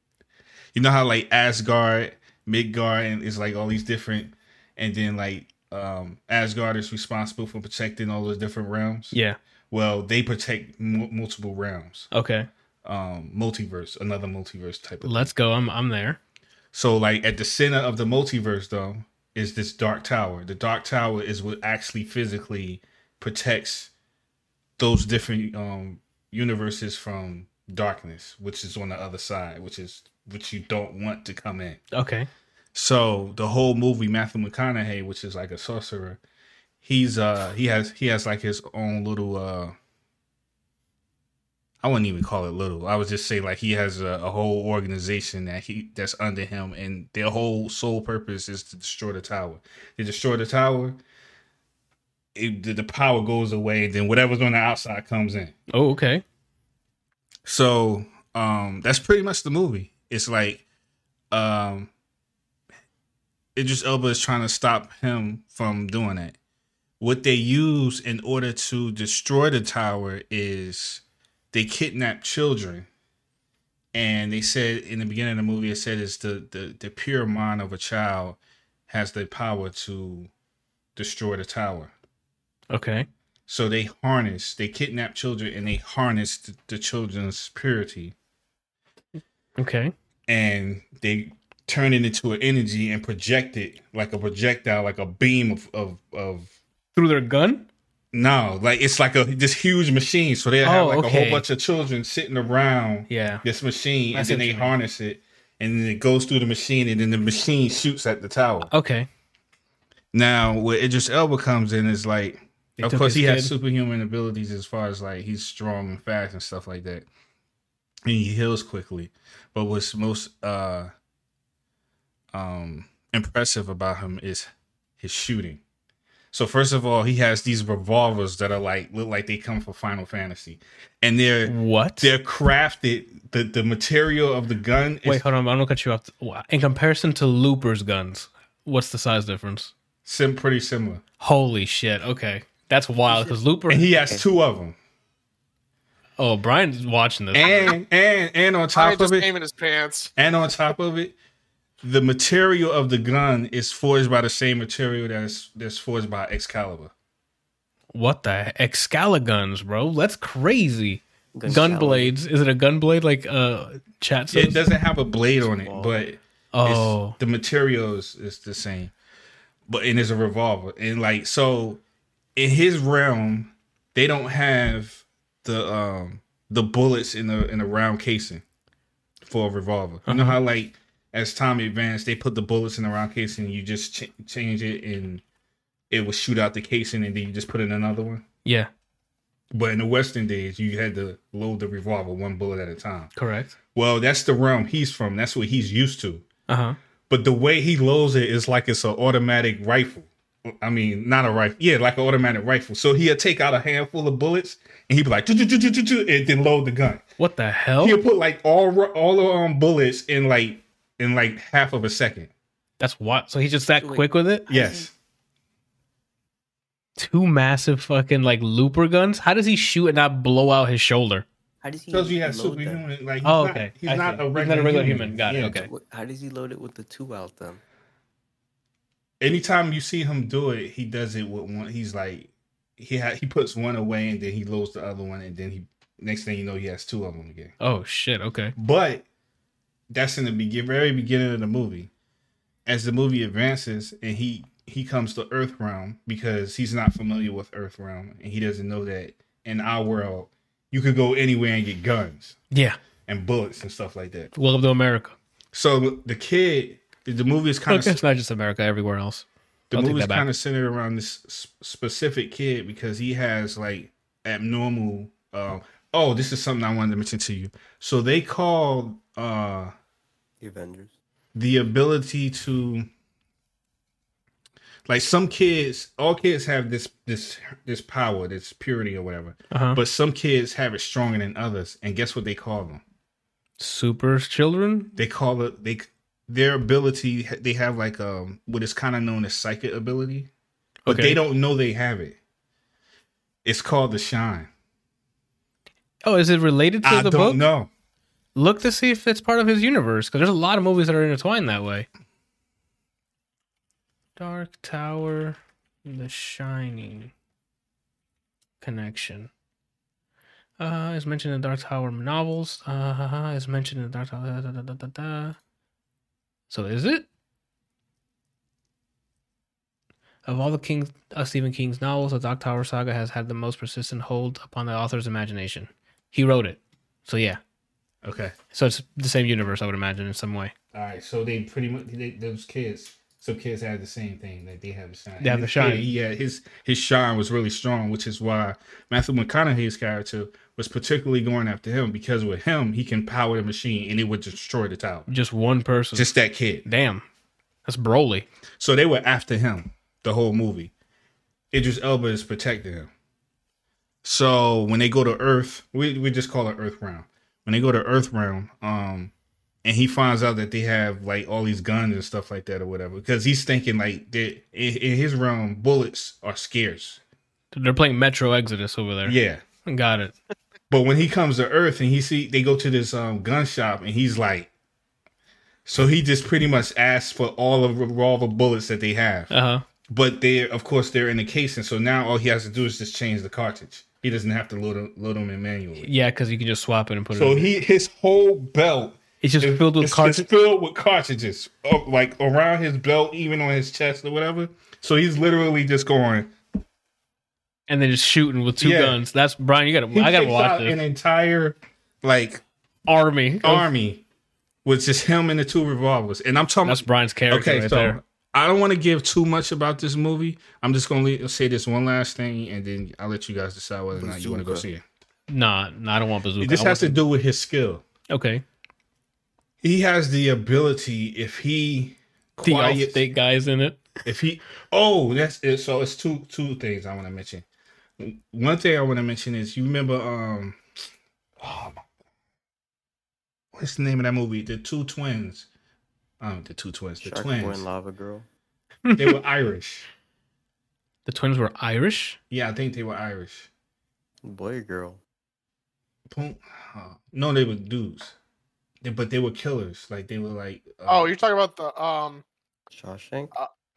you know how like Asgard, Midgard, and is like all these different, and then like um Asgard is responsible for protecting all those different realms. Yeah. Well, they protect m- multiple realms, Okay. um, multiverse, another multiverse type of. Let's go. I'm I'm there. So, like at the center of the multiverse, though, is this dark tower. The dark tower is what actually physically protects those different um universes from darkness, which is on the other side, which is which you don't want to come in. Okay. So the whole movie, Matthew McConaughey, which is like a sorcerer, he's uh he has he has like his own little uh I wouldn't even call it little. I would just say like he has a, a whole organization that he that's under him, and their whole sole purpose is to destroy the tower. They destroy the tower, it, the, the power goes away, then whatever's on the outside comes in. Oh, okay. So um that's pretty much the movie. It's like um Idris Elba is trying to stop him from doing that. What they use in order to destroy the tower is they kidnap children. And they said in the beginning of the movie, it said it's the, the, the pure mind of a child has the power to destroy the tower. Okay. So they harness, they kidnap children and they harness the, the children's purity Okay. and they turn it into an energy and project it like a projectile, like a beam of, of, of Through their gun? no, like it's like a this huge machine. So they have Oh, like a whole bunch of children sitting around Yeah. this machine I and then they harness it and then it goes through the machine and then the machine shoots at the tower. Okay. Now, where Idris Elba comes in is like, They of course, he has superhuman abilities as far as like he's strong and fast and stuff like that, and he heals quickly. But what's most uh, um, impressive about him is his shooting. So first of all, he has these revolvers that are like look like they come from Final Fantasy, and they're What? they're crafted. the The material of the gun is Wait, hold on. I'm gonna cut you off. In comparison to Looper's guns, what's the size difference? sim- pretty similar, Holy shit. Okay. That's wild because Looper. and he has two of them. oh, Brian's watching this. and and and on top just of it, came in his pants. and on top of it, the material of the gun is forged by the same material that's that's forged by Excalibur. what the Excalibur guns, bro? That's crazy. Gun gun blades. Is it a gun blade like uh chat says? It doesn't have a blade on it, but it's, oh, the material is, is the same. But and it's a revolver, and like so, in his realm, they don't have the um the bullets in the in the round casing for a revolver. You know how like as time advanced, they put the bullets in the round casing, you just ch- change it, and it will shoot out the casing, and then you just put in another one. yeah, But in the Western days, you had to load the revolver one bullet at a time. correct. Well, that's the realm he's from. That's what he's used to. Uh huh. But the way he loads it is like it's an automatic rifle. I mean, not a rifle. Yeah, like an automatic rifle. So he'll take out a handful of bullets and he'd be like, and then load the gun. What the hell? He'll put like all all the um, bullets in like in like half of a second. That's what. So he's just that Wait. quick with it? Yes. Two massive fucking like Looper guns. How does he shoot and not blow out his shoulder? How does he Because he has superhuman. Like, he's Oh, not, okay. He's I not see. a He's regular, not a regular human. Got it. Okay. How does he load it with the two out then? Anytime you see him do it, he does it with one. He's like, he ha- he puts one away and then he loads the other one, and then he next thing you know, he has two of them again. Oh shit. Okay. But that's in the begin- very beginning of the movie. As the movie advances and he he comes to Earth realm because he's not familiar with Earth realm and he doesn't know that in our world you could go anywhere and get guns Yeah. and bullets and stuff like that. Welcome to America. So the kid, the movie is kind Look, of it's not just America, everywhere else. the I'll movie is kind of centered around this specific kid because he has like abnormal. Um, oh, this is something I wanted to mention to you. So they call uh, The Avengers. the ability to like some kids all kids have this this this power this purity or whatever Uh-huh. but some kids have it stronger than others and guess what they call them Super children? they call it they their ability they have like um what is kind of known as psychic ability but Okay. they don't know they have it it's called the shine Oh, is it related to i the don't book? know Look to see if it's part of his universe, because there's a lot of movies that are intertwined that way. Dark Tower, The Shining connection. Uh, is mentioned in Dark Tower novels. Uh, is mentioned in Dark Tower. Da, da, da. So is it? Of all the King, uh, Stephen King's novels, the Dark Tower saga has had the most persistent hold upon the author's imagination. He wrote it, so yeah. Okay So it's the same universe, I would imagine, in some way. all right so they pretty much they, those kids some kids have the same thing that they have the shine They have the shine. yeah his his shine was really strong which is why matthew mcconaughey's character was particularly going after him because with him he can power the machine and it would destroy the tower Just one person. just that kid Damn. That's Broly. so they were after him the whole movie idris elba is protecting him so when they go to earth we, we just call it earth realm when they go to earth realm um and he finds out that they have like all these guns and stuff like that or whatever because he's thinking like that in, in his realm bullets are scarce They're playing Metro Exodus over there. yeah Got it. but when he comes to earth and he see they go to this um gun shop and he's like so he just pretty much asks for all of all the bullets that they have Uh huh. but they of course they're in the casing so now all he has to do is just change the cartridge he doesn't have to load them, load them in manually Yeah, because you can just swap it and put it so he his whole belt It's just filled with it's, cartridges. it's filled with cartridges uh, like around his belt even on his chest or whatever so he's literally just going and then just shooting with two Yeah. guns. That's Brian. You gotta. he I gotta watch out this an entire like army. army with just him and the two revolvers and i'm talking That's Brian's character okay right so there. I don't want to give too much about this movie. I'm just going to say this one last thing, and then I'll let you guys decide whether or not you want to go see it. Nah, nah, I don't want bazooka. This I has to do with his skill. okay. He has the ability if he The quiets, state guys in it. if he oh that's it. So it's two two things I want to mention. One thing I want to mention is you remember um oh my- what's the name of that movie? The two twins. Um, the two twins. The Shark Boy and. Lava Girl. They were Irish. The twins were Irish. Yeah, I think they were Irish. Boy or girl. Boom. Uh, no, they were dudes. They, but they were killers. Like they were like. Uh, Oh, you're talking about the um Shawshank.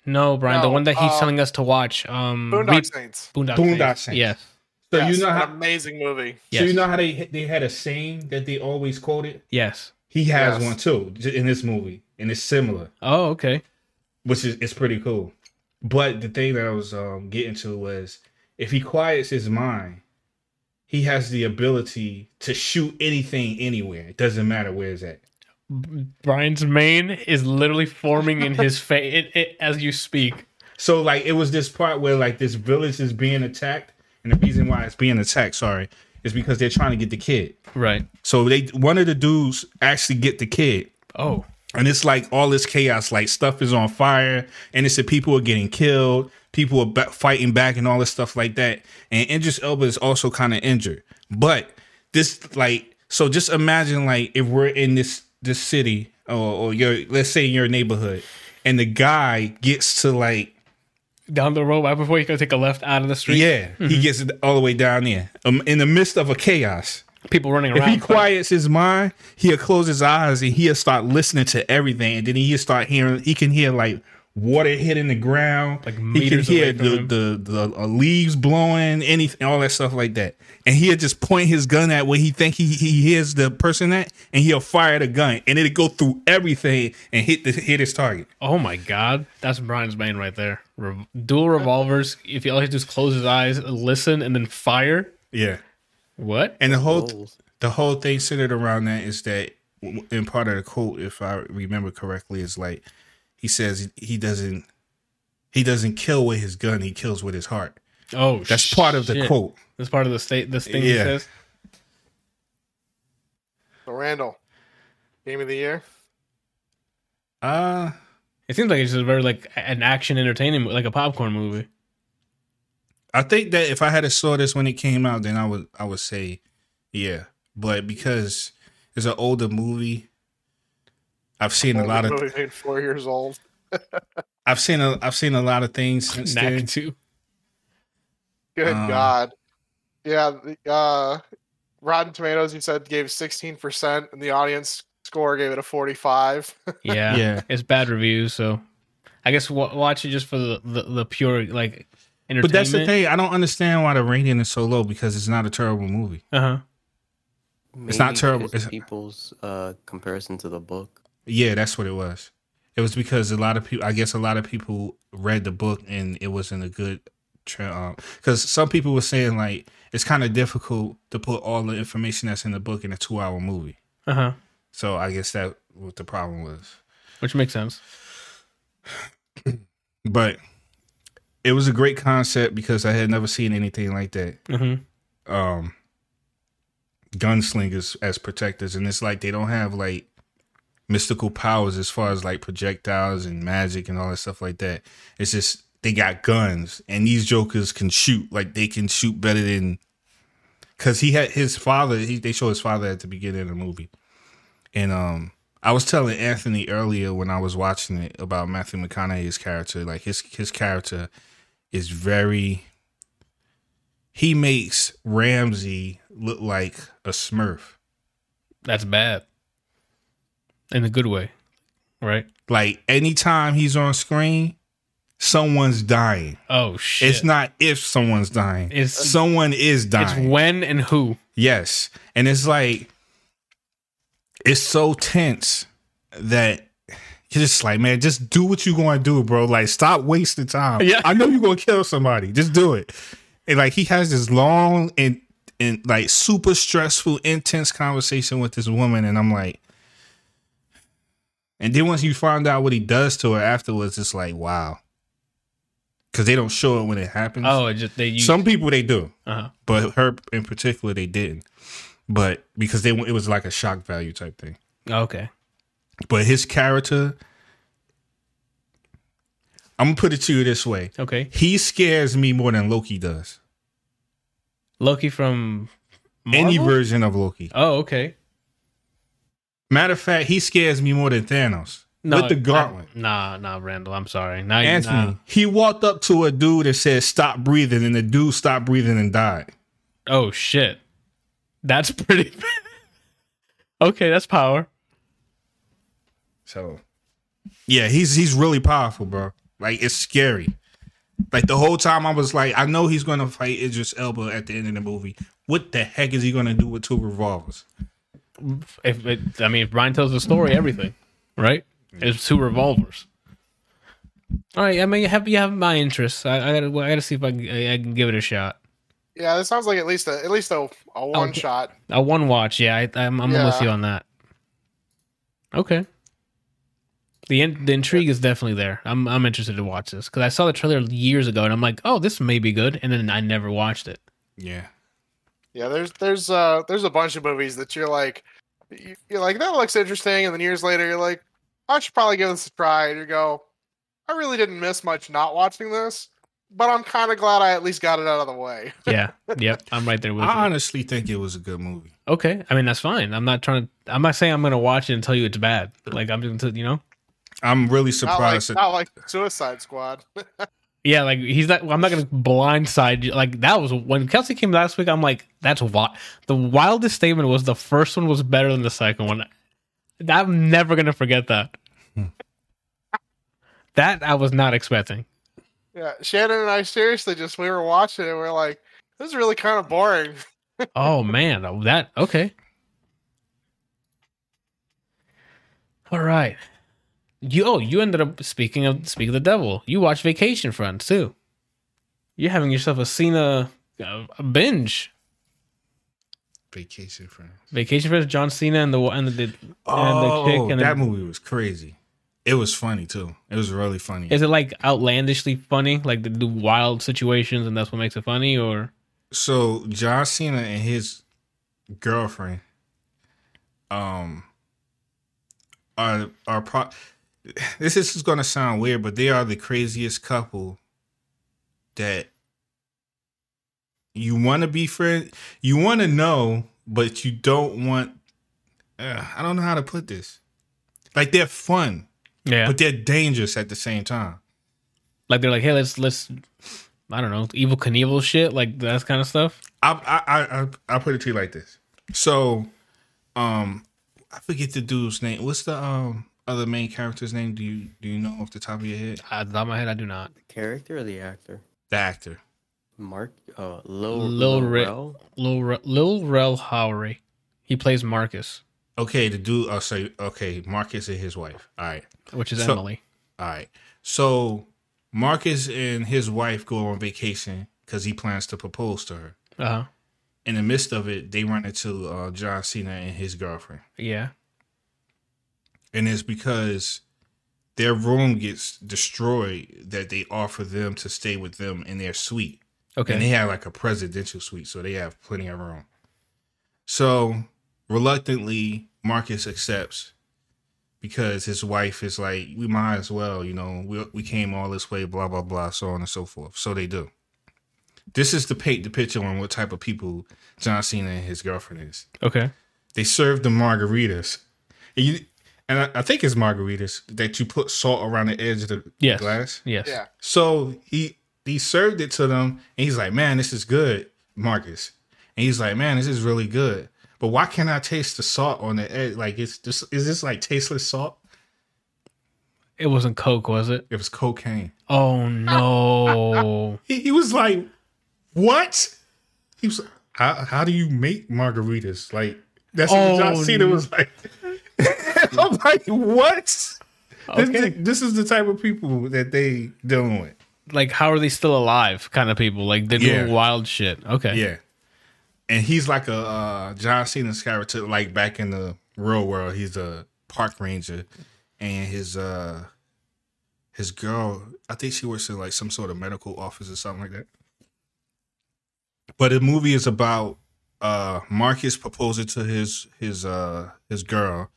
No, Brian, the one that he's um, telling us to watch. Um, Boondock Reap- Saints. Boondock, Boondock Saints. Saints. Yes. So Yes, you know an how. amazing movie. Yes. So you know how they they had a saying that they always quoted. Yes. He has Yes. one too in this movie, and it's similar, Oh, okay. which is it's pretty cool. But the thing that I was um, getting to was if he quiets his mind, he has the ability to shoot anything anywhere. It doesn't matter where it's at. Brian's mane is literally forming in his face it, it, as you speak. So like it was this part where like this village is being attacked, and the reason why it's being attacked, sorry, is because they're trying to get the kid. Right. So they one of the dudes actually get the kid, Oh. And it's like all this chaos, like stuff is on fire, and it's the people are getting killed, people are ba- fighting back, and all this stuff like that. And Idris Elba is also kind of injured, but this like so just imagine like if we're in this this city or, or your let's say in your neighborhood, and the guy gets to like Down the road, right before you can take a left out of the street. Yeah, he gets it all the way down there um, in the midst of a chaos. People running If around. he quiets his mind, he'll close his eyes and he'll start listening to everything, and then he'll start hearing. He can hear like water hitting the ground. Like he can hear the the, the uh, leaves blowing, anything, all that stuff like that. And he'll just point his gun at where he think he, he hears the person at, and he'll fire the gun, and it'll go through everything and hit the hit his target. Oh my god, that's Brian's main right there. Re- dual revolvers. If you all he do is close his eyes, listen, and then fire. Yeah. What? And the whole Goals. the whole thing centered around that is that in part of the quote, if I remember correctly, is like he says he doesn't he doesn't kill with his gun, he kills with his heart. Oh, That's part of the quote. That's part of the state. This thing he Yeah. says. So Randall, game of the year. Uh It seems like it's just very like an action entertaining, like a popcorn movie. I think that if I had to saw this when it came out, then I would I would say yeah. But because it's an older movie, I've seen a lot of movie made four years old. I've seen a I've seen a lot of things since Knack then. too. Good Um, God. Yeah. The, uh, Rotten Tomatoes, you said gave sixteen percent, and the audience score gave it a forty-five. Yeah, Yeah. It's bad reviews, so I guess w- watch it just for the the, the pure like entertainment. But that's the thing. I don't understand why the rating is so low because it's not a terrible movie. Uh huh. It's not terrible. it's It's- people's uh, comparison to the book. Yeah, that's what it was. It was because a lot of people, I guess, a lot of people read the book and it wasn't a good. Because some people were saying like it's kind of difficult to put all the information that's in the book in a two-hour movie. Uh huh. So I guess that what the problem was. Which makes sense. But it was a great concept because I had never seen anything like that. Mm-hmm. um gunslingers as protectors and it's like they don't have like mystical powers as far as like projectiles and magic and all that stuff like that it's just they got guns and these jokers can shoot like they can shoot better than because he had his father he, they show his father at the beginning of the movie and um i was telling anthony earlier when i was watching it about matthew mcconaughey's character like his his character is very he makes Ramsey look like a Smurf. That's bad. In a good way, right? Like anytime he's on screen, someone's dying. Oh shit! It's not if someone's dying. It's- someone is dying. It's when and who. yes. And it's like it's so tense that just like, man, just do what you're going to do, bro. Like, stop wasting time. Yeah. I know you're going to kill somebody. Just do it. And like, he has this long and and like super stressful, intense conversation with this woman, and I'm like, and then once you find out what he does to her afterwards, it's like, wow, because they don't show it when it happens. Oh, it just they use. some people they do, uh-huh. but her in particular they didn't. But because they it was like a shock value type thing. Okay. But his character, I'm gonna put it to you this way: Okay. he scares me more than Loki does. Loki from Any version of Loki. Oh, okay. Matter of fact, he scares me more than Thanos with the gauntlet. I- nah, nah, Randall. I'm sorry. Now, you- Anthony, nah. he walked up to a dude and said, "Stop breathing," and the dude stopped breathing and died. Oh shit. That's pretty. okay, that's power. So, yeah, he's he's really powerful, bro. Like it's scary. Like the whole time I was like, I know he's gonna fight Idris Elba at the end of the movie. What the heck is he gonna do with two revolvers? If it, I mean, if Brian tells the story, everything, right? It's two revolvers. All right. I mean, you have you have my interest. I, I gotta I gotta see if I can, I can give it a shot. Yeah, this sounds like at least a at least a, a one shot. A one watch. Yeah, I, I'm I'm Yeah. with you on that. Okay. The in, the intrigue is definitely there. I'm I'm interested to watch this because I saw the trailer years ago and I'm like, oh, this may be good, and then I never watched it. Yeah. Yeah, there's there's uh there's a bunch of movies that you're like you- you're like that looks interesting, and then years later you're like I should probably give this a try, and you go I really didn't miss much not watching this, but I'm kind of glad I at least got it out of the way. Yeah. yep. I'm right there with you. I honestly think it was a good movie. Okay. I mean, that's fine. I'm not trying to. I'm not saying I'm going to watch it and tell you it's bad. Like I'm just, you know. I'm really Not like surprised. that- not like Suicide Squad. Yeah, like he's not. I'm not going to blindside you. Like that was when Kelsey came last week. I'm like, that's wild. The wildest statement was the first one was better than the second one. I'm never going to forget that. That I was not expecting. Yeah, Shannon and I seriously just we were watching it. and We are like, this is really kind of boring. Oh man, that okay. All right. You oh you ended up speaking of speaking of the devil. You watched Vacation Friends too. You're having yourself a Cena uh, a binge. Vacation friends. Vacation Friends, John Cena and the and the, and Oh, the chick and that the, movie was crazy. It was funny too. It was really funny. Is it like outlandishly funny, like the, do wild situations and that's what makes it funny, or so John Cena and his girlfriend, um, are are pro. This is going to sound weird, but they are the craziest couple that you want to be friends. You want to know, but you don't want. Uh, I don't know how to put this. Like they're fun, yeah, but they're dangerous at the same time. like they're like, hey, let's let's, I don't know, evil Knievel shit, like that kind of stuff. I I I I put it to you like this. So, um, I forget the dude's name. What's the um other main character's name? Do you do you know off the top of your head? At the top of my head, I do not. The character or the actor? The actor. Mark, uh, Lil, Lil Lil, Ri- Rel? Lil Re- Lil Rel Howery, he plays Marcus, Okay, the dude. I'll say okay. Marcus and his wife. All right, which is So- Emily. all right. So Marcus and his wife go on vacation because he plans to propose to her. Uh huh. In the midst of it, they run into uh, John Cena and his girlfriend. Yeah. And it's because their room gets destroyed that they offer them to stay with them in their suite. Okay. And they have like a presidential suite, so they have plenty of room. So reluctantly, Marcus accepts because his wife is like, we might as well, you know, we, we came all this way, blah, blah, blah, so on and so forth. So they do. This is to paint the picture on what type of people John Cena and his girlfriend is okay. they serve the margaritas. And, you, and I, I think it's margaritas that you put salt around the edge of the Yes. glass. Yes. Yeah, So he he served it to them, and he's like, "Man, this is good, Marcus." And he's like, "Man, this is really good." But why can't I taste the salt on the edge? Like, it's just is this like tasteless salt? It wasn't Coke, was it? It was cocaine. Oh no. He, he was like, "What?" He was, "How how do you make margaritas?" Like that's what Oh, John Cena was like. I'm like, what? Okay. This, this is the type of people that they dealing with. like, how are they still alive? Kind of people. Like they're doing Yeah. wild shit. Okay. Yeah, and he's like a uh, John Cena's character. Like back in the real world, he's a park ranger, and his uh his girl, I think she works in like some sort of medical office or something like that. But the movie is about uh Marcus proposing to his his uh his girl,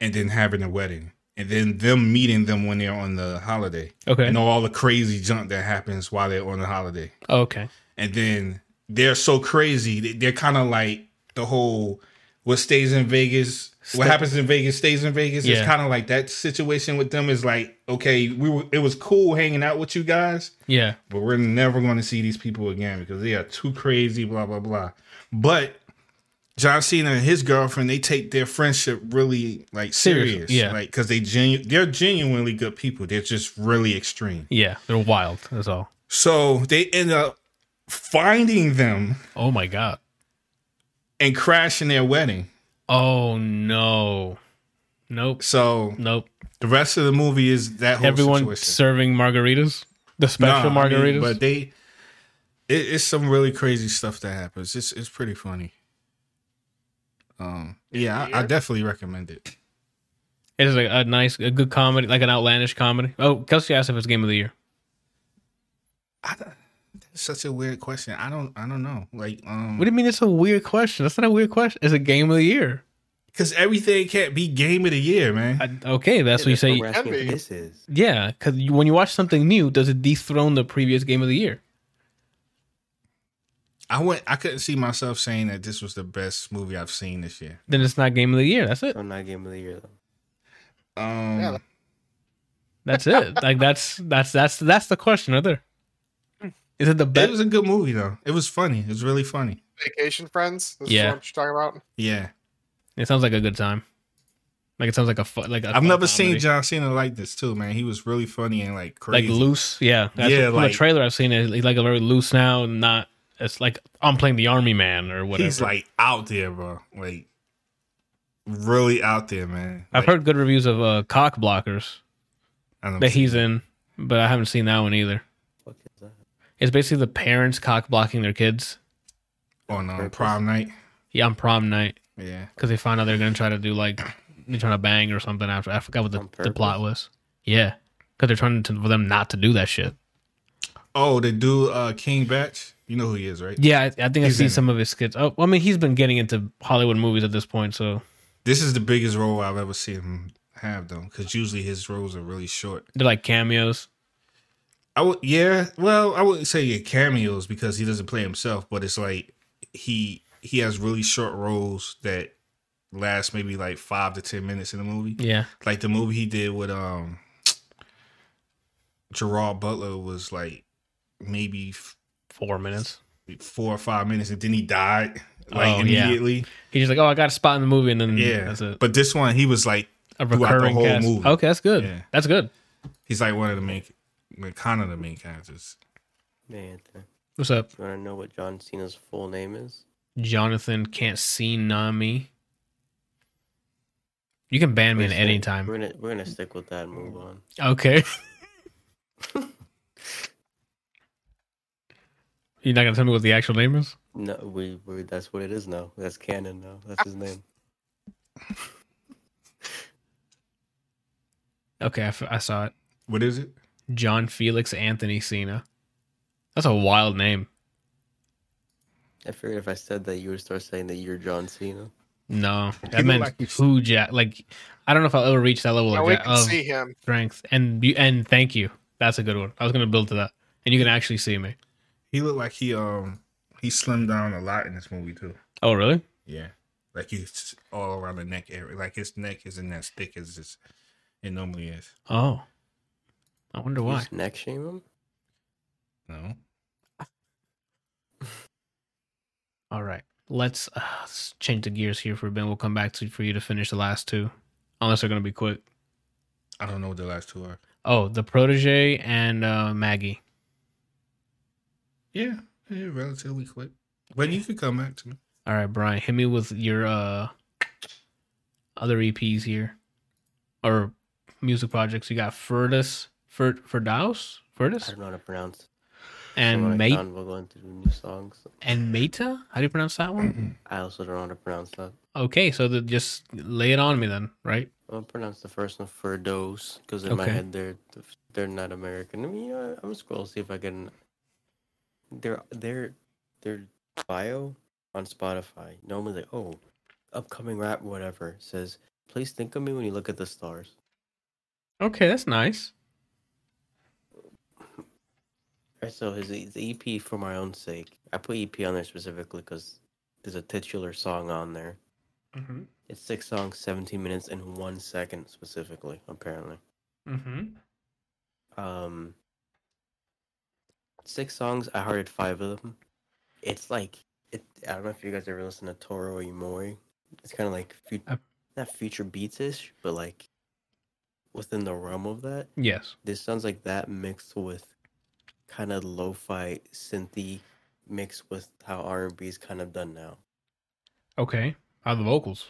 and then having a wedding, and then them meeting them when they're on the holiday, Okay. and all the crazy junk that happens while they're on the holiday oh, Okay. and then they're so crazy. they- They're kind of like the whole what stays in Vegas, what happens in Vegas stays in Vegas. Yeah. It's kind of like that situation with them. Is like okay, we were, it was cool hanging out with you guys, Yeah. but we're never going to see these people again because they are too crazy. Blah blah blah. But John Cena and his girlfriend, they take their friendship really like Seriously, serious, yeah. like because they genu- they're genuinely good people. They're just really extreme. Yeah. They're wild. That's all. So they end up finding them Oh my god. and crashing their wedding. Oh no. Nope. So Nope. the rest of the movie is that whole Everyone situation. serving margaritas. The special Nah, I mean, margaritas. but they, it, it's some really crazy stuff that happens. It's it's pretty funny. Um, yeah, I, I definitely recommend it. it is a, a nice, a good comedy, like an outlandish comedy. Oh, Kelsey asked if it's game of the year. I, that's such a weird question. I don't I don't know. Like um, What do you mean? It's a weird question. That's not a weird question. It's a game of the year. because everything can't be game of the year, man. I, okay, that's what you say. we're asking Can if be. this is. Yeah, because when you watch something new, does it dethrone the previous game of the year? I went. I couldn't see myself saying that this was the best movie I've seen this year. Then it's not game of the year. That's it. I'm not game of the year though. Um, Yeah, That's it. like that's that's that's that's the question right there. Is it the best? it best? was a good movie though. It was funny. It was really funny. Vacation Friends. This Yeah. is what you're talking about. Yeah. It sounds like a good time. Like it sounds like a fu- like i I've never seen John Cena like this too, man. He was really funny and like crazy, like loose. Yeah, That's Yeah, what- from like- the trailer I've seen it. He's like a very loose now, and not. It's like I'm playing the army man or whatever. He's like out there, bro. Like really out there, man. I've Like, heard good reviews of uh, Cock Blockers I don't that see he's that. in, but I haven't seen that one either. Fuck that? It's basically the parents cock blocking their kids. on um, Purpose. prom night. Yeah, on prom night Yeah, because they find out they're gonna try to do like they're trying to bang or something after. I forgot what the, the plot was. Yeah, because they're trying to for them not to do that shit. Oh, they do uh, King Bach. You know who he is, right? Yeah, I, I think I've seen some of his skits. Oh, I mean, he's been getting into Hollywood movies at this point, so This is the biggest role I've ever seen him have, though, because usually his roles are really short. they're like cameos. I would, yeah. Well, I wouldn't say it cameos because he doesn't play himself, but it's like he he has really short roles that last maybe like five to ten minutes in the movie. Yeah, Like the movie he did with um Gerard Butler was like maybe f- four minutes. four or five minutes, and then he died like Oh, yeah. immediately. He's just like, oh, I got a spot in the movie, and then Yeah, that's it. but this one he was like A throughout the recurring whole cast. movie. Okay, that's good. Yeah. That's good. he's like one of the main, like, kind of the main characters. Man, What's up, you want to know what John Cena's full name is? Jonathan? Can't see Nami. You can ban me at any time. We're gonna we're gonna stick with that and move on. Okay. You're not gonna tell me what the actual name is? No, we, we that's what it is now. That's canon now. That's his name. Okay, I, f- I saw it. What is it? John Felix Anthony Cena. That's a wild name. I figured if I said that, you would start saying that you're John Cena. No, He that look meant like who Jack. Like, I don't know if I'll ever reach that level Now of, we can of see him. strength. And you- and thank you. That's a good one. I was gonna build to that, and you can actually see me. He looked like he um he slimmed down a lot in this movie too. Oh, really? Yeah, like he's all around the neck area. Like his neck isn't as thick as it's, it normally is. Oh, I wonder why. just neck shame him. No, All right, let's, uh, let's change the gears here for a bit. We'll come back to for you to finish the last two, unless they're gonna be quick. I don't know what the last two are. Oh, the protege and uh, Maggie. Yeah, yeah, relatively quick. But you could come back to me. All right, Brian, hit me with your uh other EPs here or music projects. You got Furtus, Fur Furdaus, I Furtus, don't know how to pronounce. and I Mate found while going through new songs. and Meta. How do you pronounce that one? I also don't know how to pronounce that. Okay, so the, just lay it on me then, right? I'll pronounce the first one for dose because in my head they're they're not American. I mean, you know, I'm gonna scroll see if I can. Their their their bio on Spotify normally like oh, upcoming rap whatever says please think of me when you look at the stars. Okay, that's nice. So his, his EP for my own sake. I put EP on there specifically because there's a titular song on there. Mm-hmm. It's six songs, 17 minutes, and one second specifically, apparently. Mm-hmm. Um, six songs. I heard five of them. It's like it. I don't know if you guys ever listen to Toro y Moi. It's kind of like fu- I've- not future beats ish, but like within the realm of that. Yes. This sounds like that mixed with kind of lo-fi synthy mixed with how R and B is kind of done now. Okay. How the vocals?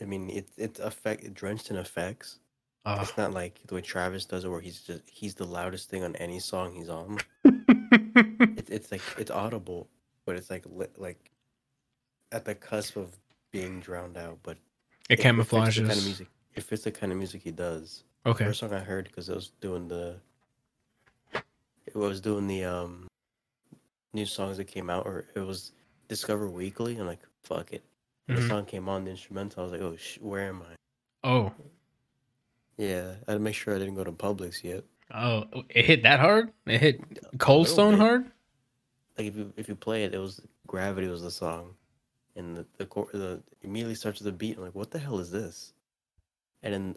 I mean, it, it's effect drenched in effects. Uh, It's not like the way Travis does it, where he's just he's the loudest thing on any song he's on. It, it's like it's audible, but it's like li- like at the cusp of being drowned out. But it it- camouflages. It fits the kind of music. It fits the kind of music he does. okay. First song I heard because it was doing the. It was doing the um. New songs that came out, or it was Discover Weekly. I'm like, fuck it. Mhm. The song came on the instrumental. I was like, oh, sh- where am I? Oh. Yeah, I had to make sure I didn't go to Publix yet. Oh, it hit that hard? It hit Cold Stone hard? like if you if you play it, it was Gravity was the song, and the the, the immediately starts with the beat. I'm like, what the hell is this? And then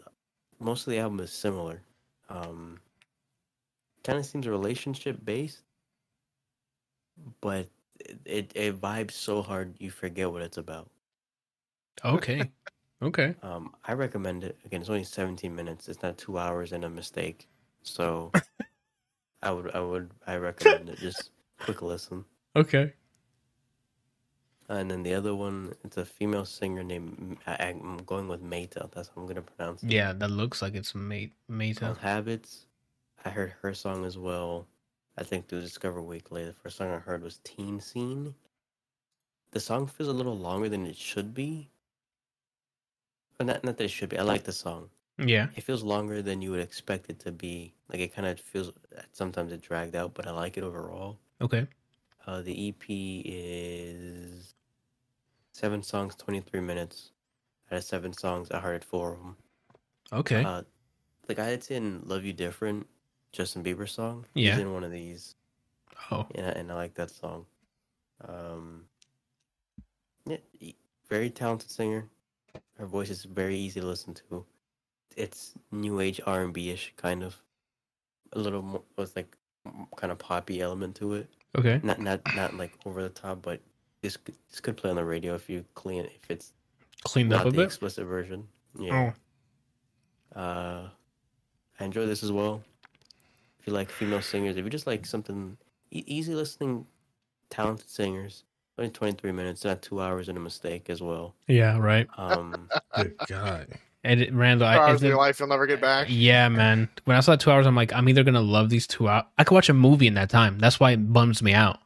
most of the album is similar. Um, kind of seems relationship based, but it, it it vibes so hard you forget what it's about. Okay. Okay. Um, I recommend it. Again, it's only 17 minutes. It's not two hours and a mistake. So I would, I would, I recommend it. Just quick listen. Okay. And then the other one, it's a female singer named. I, I'm going with Meta. That's how I'm gonna pronounce it. Yeah, that looks like it's mate Meta. Called Habits. I heard her song as well. I think through Discover Weekly. The first song I heard was Teen Scene. The song feels a little longer than it should be. But not not that it should be. I like the song. Yeah. It feels longer than you would expect it to be. Like it kind of feels sometimes it dragged out, but I like it overall. Okay. Uh, the EP is seven songs, twenty three minutes. Out of seven songs, I heard four of them. Okay. Uh, like I had in "Love You Different," Justin Bieber song. Yeah. He's in one of these, oh. and I, and I like that song. Um, yeah, very talented singer. Her voice is very easy to listen to. It's new age R and B ish kind of, a little more with like kind of poppy element to it. Okay. Not not not like over the top, but this could- this could play on the radio if you clean it if it's Cleaned up a the bit. explicit version. Yeah. Oh. Uh, I enjoy this as well. If you like female singers, if you just like something e- easy listening, talented singers, only 23 minutes, not two hours and a mistake as well. Yeah. Right. Um, Good God. And it, Randall, Two I, hours is of your life you'll never get back. yeah, man. When I saw two hours, I'm like, I'm either gonna love these two hours. I could watch a movie in that time. That's why it bums me out.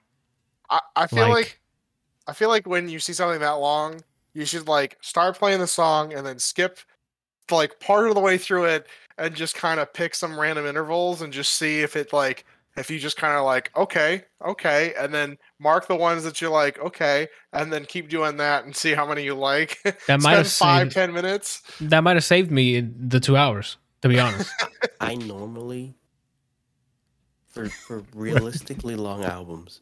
I, I feel Like- like, I feel like when you see something that long, you should like start playing the song and then skip like part of the way through it and just kind of pick some random intervals and just see if it like if you just kind of like okay okay and then mark the ones that you're like okay and then keep doing that and see how many you like That might have five saved. ten minutes That might have saved me the two hours. To be honest. I normally, for for realistically long albums,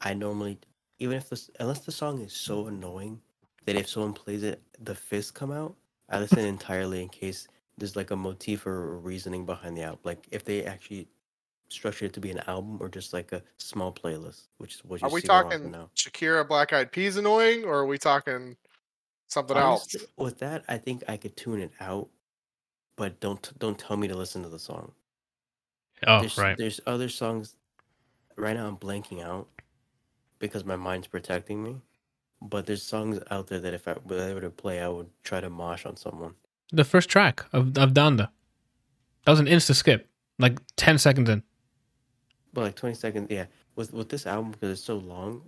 I normally even if this unless the song is so annoying that if someone plays it, the fists come out. I listen entirely in case there's like a motif or a reasoning behind the album. Like if they actually structure it to be an album or just like a small playlist, which is what you are we see more often talking now. shakira black eyed peas annoying or are we talking something else with that, I think I could tune it out, but don't don't tell me to listen to the song. Oh, there's, right. There's other songs. Right now, I'm blanking out because my mind's protecting me. But there's songs out there that if I were to play, I would try to mosh on someone. The first track of of Donda. That was an insta skip, like ten seconds in. But like 20 seconds, yeah. With with this album because it's so long,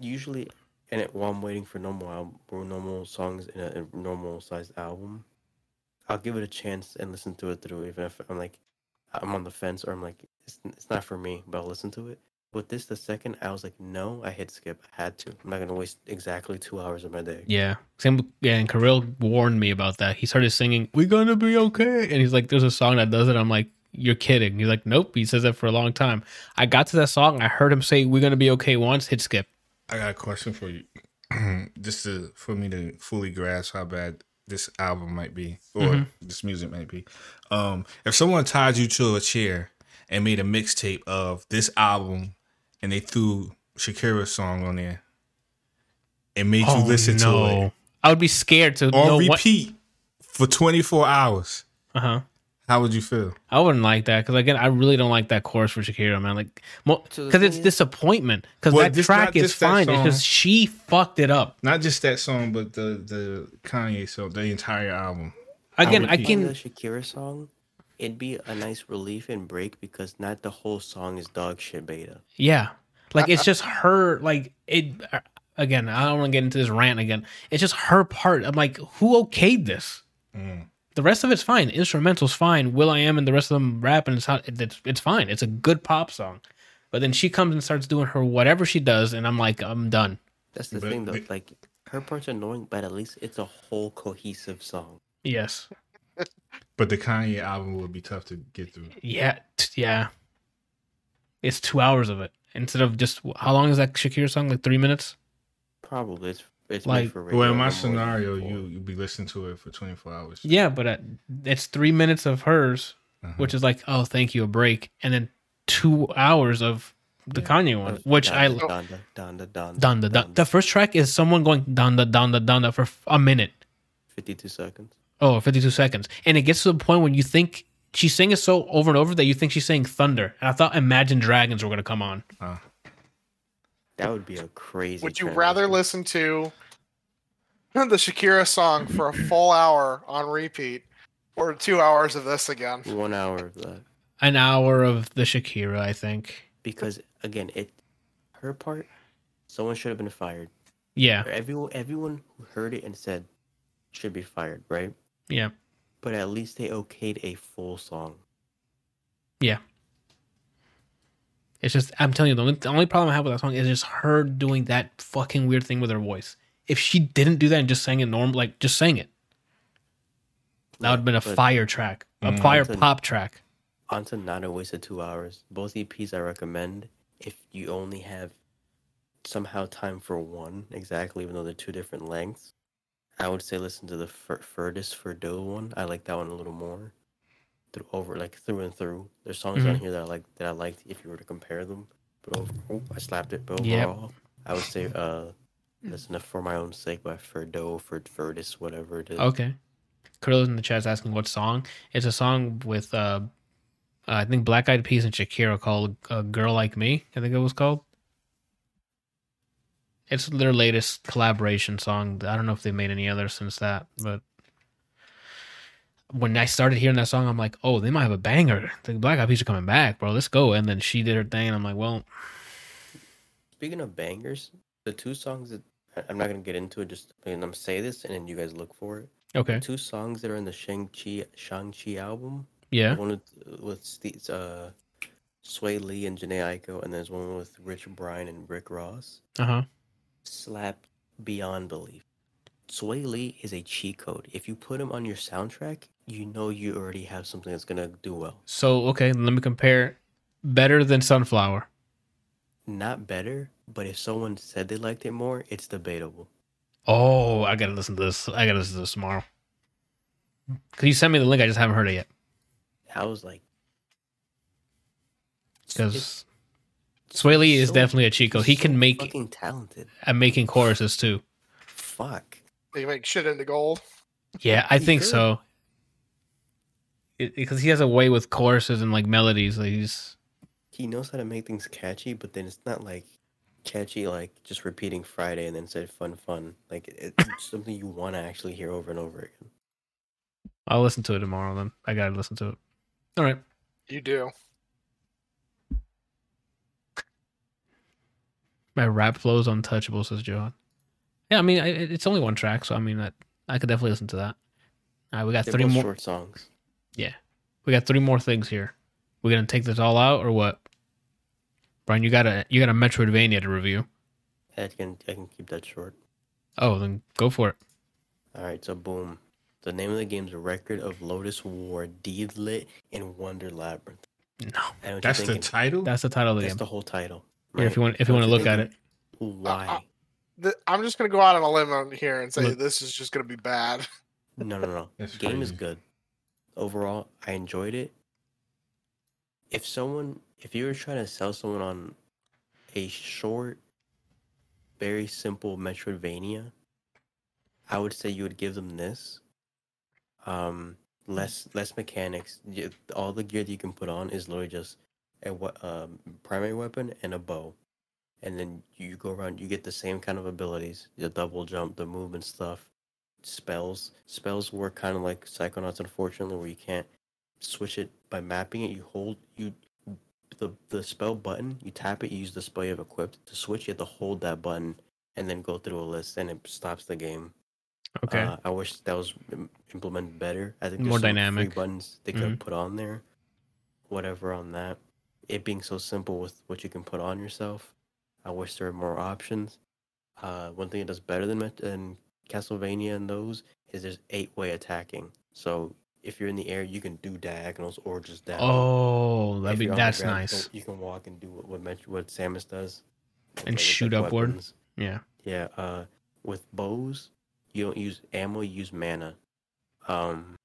usually, and it, while I'm waiting for normal album or normal songs in a, a normal sized album, I'll give it a chance and listen to it through. Even if I'm like, I'm on the fence or I'm like, it's, it's not for me, but I'll listen to it. With this, the second I was like, no, I hit skip. I had to. I'm not gonna waste exactly two hours of my day. Yeah. Same. Yeah, and Kirill warned me about that. He started singing, "We're gonna be okay," and he's like, "There's a song that does it." I'm like, "You're kidding." He's like, "Nope." He says that for a long time. I got to that song. I heard him say, "We're gonna be okay." Once, hit skip. I got a question for you. Just to for me to fully grasp how bad this album might be or Mhm. this music might be. Um, if someone tied you to a chair and made a mixtape of this album and they threw Shakira's song on there and made you listen to it I would be scared to on know what. repeat for 24 hours, Uh huh. How would you feel? I wouldn't like that because again, I really don't like that chorus for Shakira, man. Like, because it's disappointment. Because Well, that just track is fine. It's just she fucked it up. Not just that song, but the the Kanye song, the entire album. Again, would I play can. the Shakira song. It'd be a nice relief and break because not the whole song is dog shit beta. Yeah. Like it's just her like it uh, again, I don't want to get into this rant again. It's just her part. I'm like, who okayed this? Mm. The rest of it's fine. The instrumental's fine. will.i.am and the rest of them rap and it's not, it's it's fine. It's a good pop song. But then she comes and starts doing her whatever she does and I'm like, I'm done. That's the But- thing though. but- Like her part's annoying, but at least it's a whole cohesive song. Yes. But the Kanye album would be tough to get through. Yeah. t- Yeah. It's 2 hours of it instead of just how long is that Shakira song? Like 3 minutes? Probably it's it's Like- made for radio Well, in my no more than scenario, you you'd be listening to it for 24 hours. Yeah, but uh, it's 3 minutes of hers Uh-huh. which is like, oh, thank you, a break, and then two hours of the Kanye one, which I Donda, Donda, Donda, Donda, the Donda. the first track is someone going down the down the down the for a minute. 52 seconds. Oh, 52 seconds. And it gets to the point when you think she's saying it so over and over that you think she's saying thunder. And I thought Imagine Dragons were going to come on. Uh, That would be a crazy. Would you rather listen to the Shakira song for a full hour on repeat or two hours of this again? one hour of that? An hour of the Shakira, I think. Because again, it her part, someone should have been fired. Yeah. Everyone, everyone who heard it and said should be fired, right? Yeah. But at least they okayed a full song. It's just, I'm telling you, the only, the only problem I have with that song is just her doing that fucking weird thing with her voice. If she didn't do that and just sang it normal, like just sang it, that would have been a But fire track, a Mm. fire Something- pop track. Onto not a waste of two hours. Both EPs I recommend if you only have somehow time for one exactly, even though they're two different lengths. I would say listen to the Fur- Furtis Furdo one. I like that one a little more. Through over like through and through. There's songs on Mhm. here that I like that I liked if you were to compare them. But over, oh, I slapped it. But Yep. overall, I would say uh listen to For My Own Sake by Furdo, Fur Furtis, whatever it is. Okay. Curly's in the chat is asking what song. It's a song with, uh, I think Black Eyed Peas and Shakira called "A Girl Like Me." I think it was called. It's their latest collaboration song. I don't know if they made any others since that, but when I started hearing that song, I'm like, oh, they might have a banger. The Black Eyed Peas are coming back, bro. Let's go. And then she did her thing, and I'm like, well, Speaking of bangers, the two songs that I'm not gonna get into it. Just I'm gonna say this, and then you guys look for it. okay, Two songs that are in the Shang Chi Shang Chi album. yeah, One with with Steve, uh, Swae Lee and Jhené Aiko, and there's one with Rich Brian and Rick Ross. uh huh. Slap beyond belief. Swae Lee is a cheat code. If you put him on your soundtrack, you know you already have something that's gonna do well. So okay, let me compare. Better than Sunflower. Not better, but if someone said they liked it more, it's debatable. Oh, I gotta listen to this. I gotta listen to this tomorrow. Cause you sent me the link. I just haven't heard it yet. I was like, Because Swae Lee is so- definitely a Chico. He so can make fucking talented. and making choruses too. Fuck. They make shit into gold. Yeah, I He think could. so. Because he has a way with choruses and like melodies. Like he's He knows how to make things catchy, but then it's not like catchy like just repeating Friday and then said fun fun. Like it's something you want to actually hear over and over again. I'll listen to it tomorrow. Then I gotta listen to it. All right. You do. My rap flows untouchable, says Johan. Yeah, I mean I, it's only one track, so I mean I, I could definitely listen to that. All right, we got They're three more. short songs. We got three more things here. We're gonna take this all out or what? Brian, you got a you got a Metroidvania to review. I can I can keep that short. Oh, then go for it. All right, so boom. The name of the game is Record of Lodoss War, Deedlit, and Wonder Labyrinth. No, I that's you're the title. that's the title of the That's game. the whole title. Yeah, if you want if you want to look at it. thinking. Why? Uh, uh, the, I'm just gonna go out on a limb on here and say Look. this is just gonna be bad. No, no, no. That's Game is good. Overall, I enjoyed it. If someone, if you were trying to sell someone on a short, very simple Metroidvania, I would say you would give them this. Um, less less mechanics. All the gear that you can put on is literally just a um, primary weapon and a bow, and then you go around. You get the same kind of abilities: the double jump, the movement stuff, spells. Spells work kind of like Psychonauts, unfortunately, where you can't switch it by mapping it. You hold you the the spell button. You tap it. You use the spell you have equipped to switch. You have to hold that button and then go through a list, and it stops the game. Okay. Uh, I wish that was implemented better. I think More dynamic. buttons they could have put on there. Whatever on that. It being so simple with what you can put on yourself. I wish there were more options. Uh, one thing it does better than than Castlevania and those is there's eight way attacking. So if you're in the air, you can do diagonals or just down. oh, that'd be you're on the that's ground, nice. You can walk and do what what, what Samus does. And like, shoot like upward. weapons. Yeah. Yeah, uh, with bows, you don't use ammo, you use mana. Um,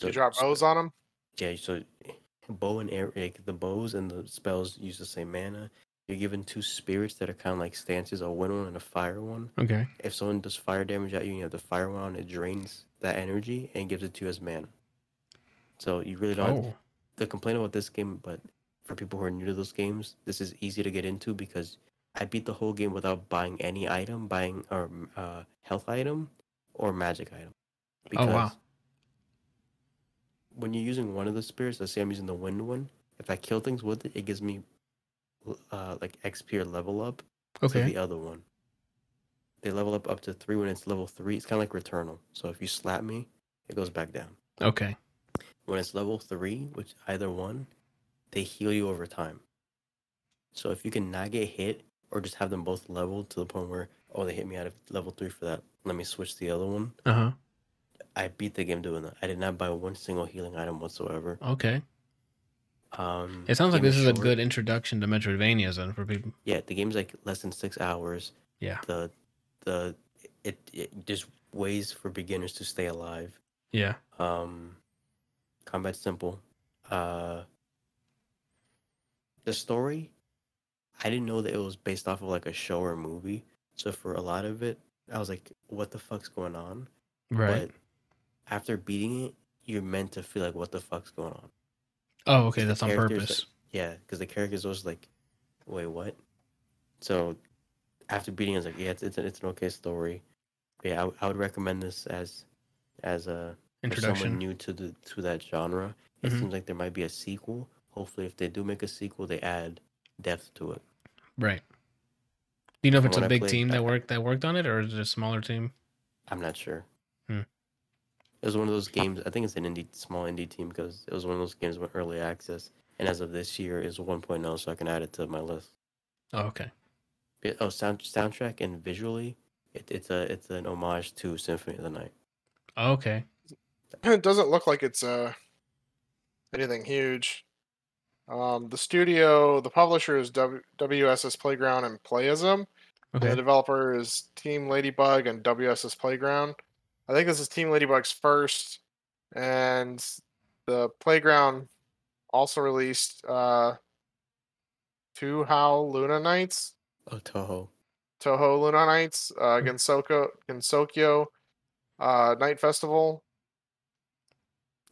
you drop bows on them. Yeah, so bow and arrow, like the bows and the spells use the same mana. You're given two spirits that are kind of like stances, a wind one and a fire one. Okay. If someone does fire damage at you, and you have the fire one on, it drains that energy and gives it to you as mana. So you really don't. Oh. The complaint about this game, but for people who are new to those games, this is easy to get into because I beat the whole game without buying any item, buying or uh, health item or magic item. Oh, wow. When you're using one of the spirits, let's say I'm using the wind one, if I kill things with it, it gives me uh, like XP or level up to Okay. the other one. They level up up to three when it's level three. It's kind of like Returnal. So if you slap me, it goes back down. Okay. When it's level three, which either one, they heal you over time. So if you can not get hit or just have them both leveled to the point where oh they hit me out of level three for that, let me switch the other one. Uh huh. I beat the game doing that. I did not buy one single healing item whatsoever. Okay. Um, It sounds like this is a good introduction to Metroidvanias then for people. Yeah, the game's like less than six hours. Yeah. The the it, it just ways for beginners to stay alive. Yeah. Um, combat simple. Uh, the story, I didn't know that it was based off of like a show or movie. So for a lot of it, I was like, "What the fuck's going on?" Right. But after beating it, you're meant to feel like, "What the fuck's going on?" Oh, okay. That's on purpose. Yeah, because the character's always like, "Wait, what?" So after beating, I was like, "Yeah, it's it's, an- it's an okay story." But yeah, I, would- I would recommend this as as a for someone Introduction. new to the to that genre. It Mhm. seems like there might be a sequel. Hopefully, if they do make a sequel, they add depth to it. Right. Do you know if From it's a big played, team I- that worked that worked on it, or is it a smaller team? I'm not sure. It was one of those games. I think it's an indie, small indie team because it was one of those games with early access. And as of this year, is 1.0, so I can add it to my list. Oh, okay. It- oh, sound soundtrack and visually, it, it's a it's an homage to Symphony of the Night. Oh, okay. it doesn't look like it's uh anything huge. Um, the studio, the publisher is w- WSS Playground and Playism. and Okay. The developer is Team Ladybug and WSS Playground. I think this is Team Ladybug's first, and the Playground also released uh, Touhou Luna Nights, Oh, Touhou. Touhou Luna Nights, uh, Gensoko, Gensokyo uh, Night Festival,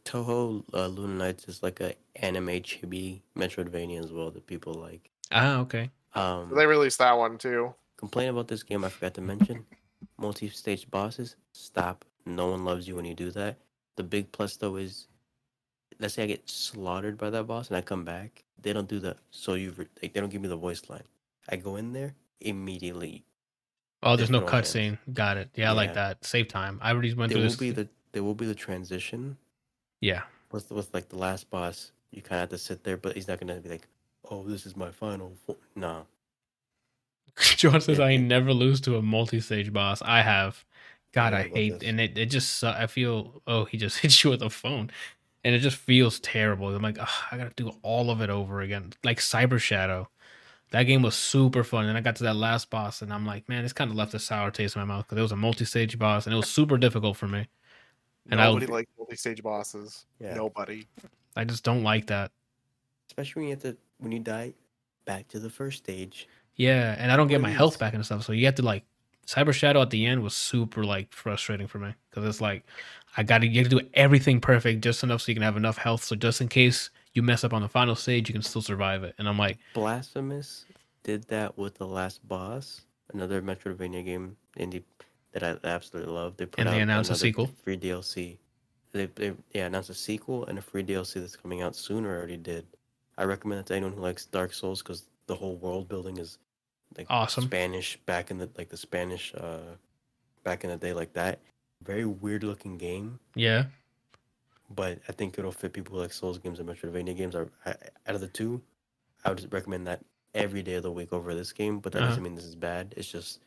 Touhou uh, Luna Nights is like a anime chibi Metroidvania as well that people like. Ah, okay. Um, they released that one too. complain about this game I forgot to mention. Multi-stage bosses, stop. No one loves you when you do that. The big plus though is, let's say I get slaughtered by that boss and I come back, they don't do that. So you like they don't give me the voice line. I go in there immediately. Oh, there's no cutscene. Got it. Yeah, I like that. Save time. I already went There through will this. be the there will be the transition yeah. with with like the last boss. You kind of have to sit there, but he's not gonna be like, oh, this is my final. fo-" No, John says I never lose to a multi-stage boss. I have. God, I I hate, this. and it, it just su- I feel. Oh, he just hits you with a phone, and it just feels terrible. I'm like, "Ugh, I gotta do all of it over again. Like Cyber Shadow, that game was super fun, and I got to that last boss, and I'm like, man, this kind of left a sour taste in my mouth because it was a multi-stage boss, and it was super difficult for me. And I- Nobody likes multi-stage bosses. Yeah. Nobody. I just don't like that. especially when you have to when you die, back to the first stage. Yeah, and I don't get my health back and stuff. So you have to like Cyber Shadow at the end was super like frustrating for me because it's like I got to you have to do everything perfect just enough so you can have enough health. So just in case you mess up on the final stage, you can still survive it. And I'm like, Blasphemous did that with the last boss, another Metroidvania game indie that I absolutely love. They put And they announced a sequel? free DLC. They, they yeah announced a sequel and a free DLC that's coming out soon or already did. I recommend that to anyone who likes Dark Souls because the whole world building is like Awesome. Spanish back in the like the Spanish uh back in the day like that. Very weird looking game. yeah, but I think it'll fit people like Souls games and Metroidvania games. Are I, out of the two, I would recommend that every day of the week over this game. But that Uh-huh. doesn't mean this is bad. It's just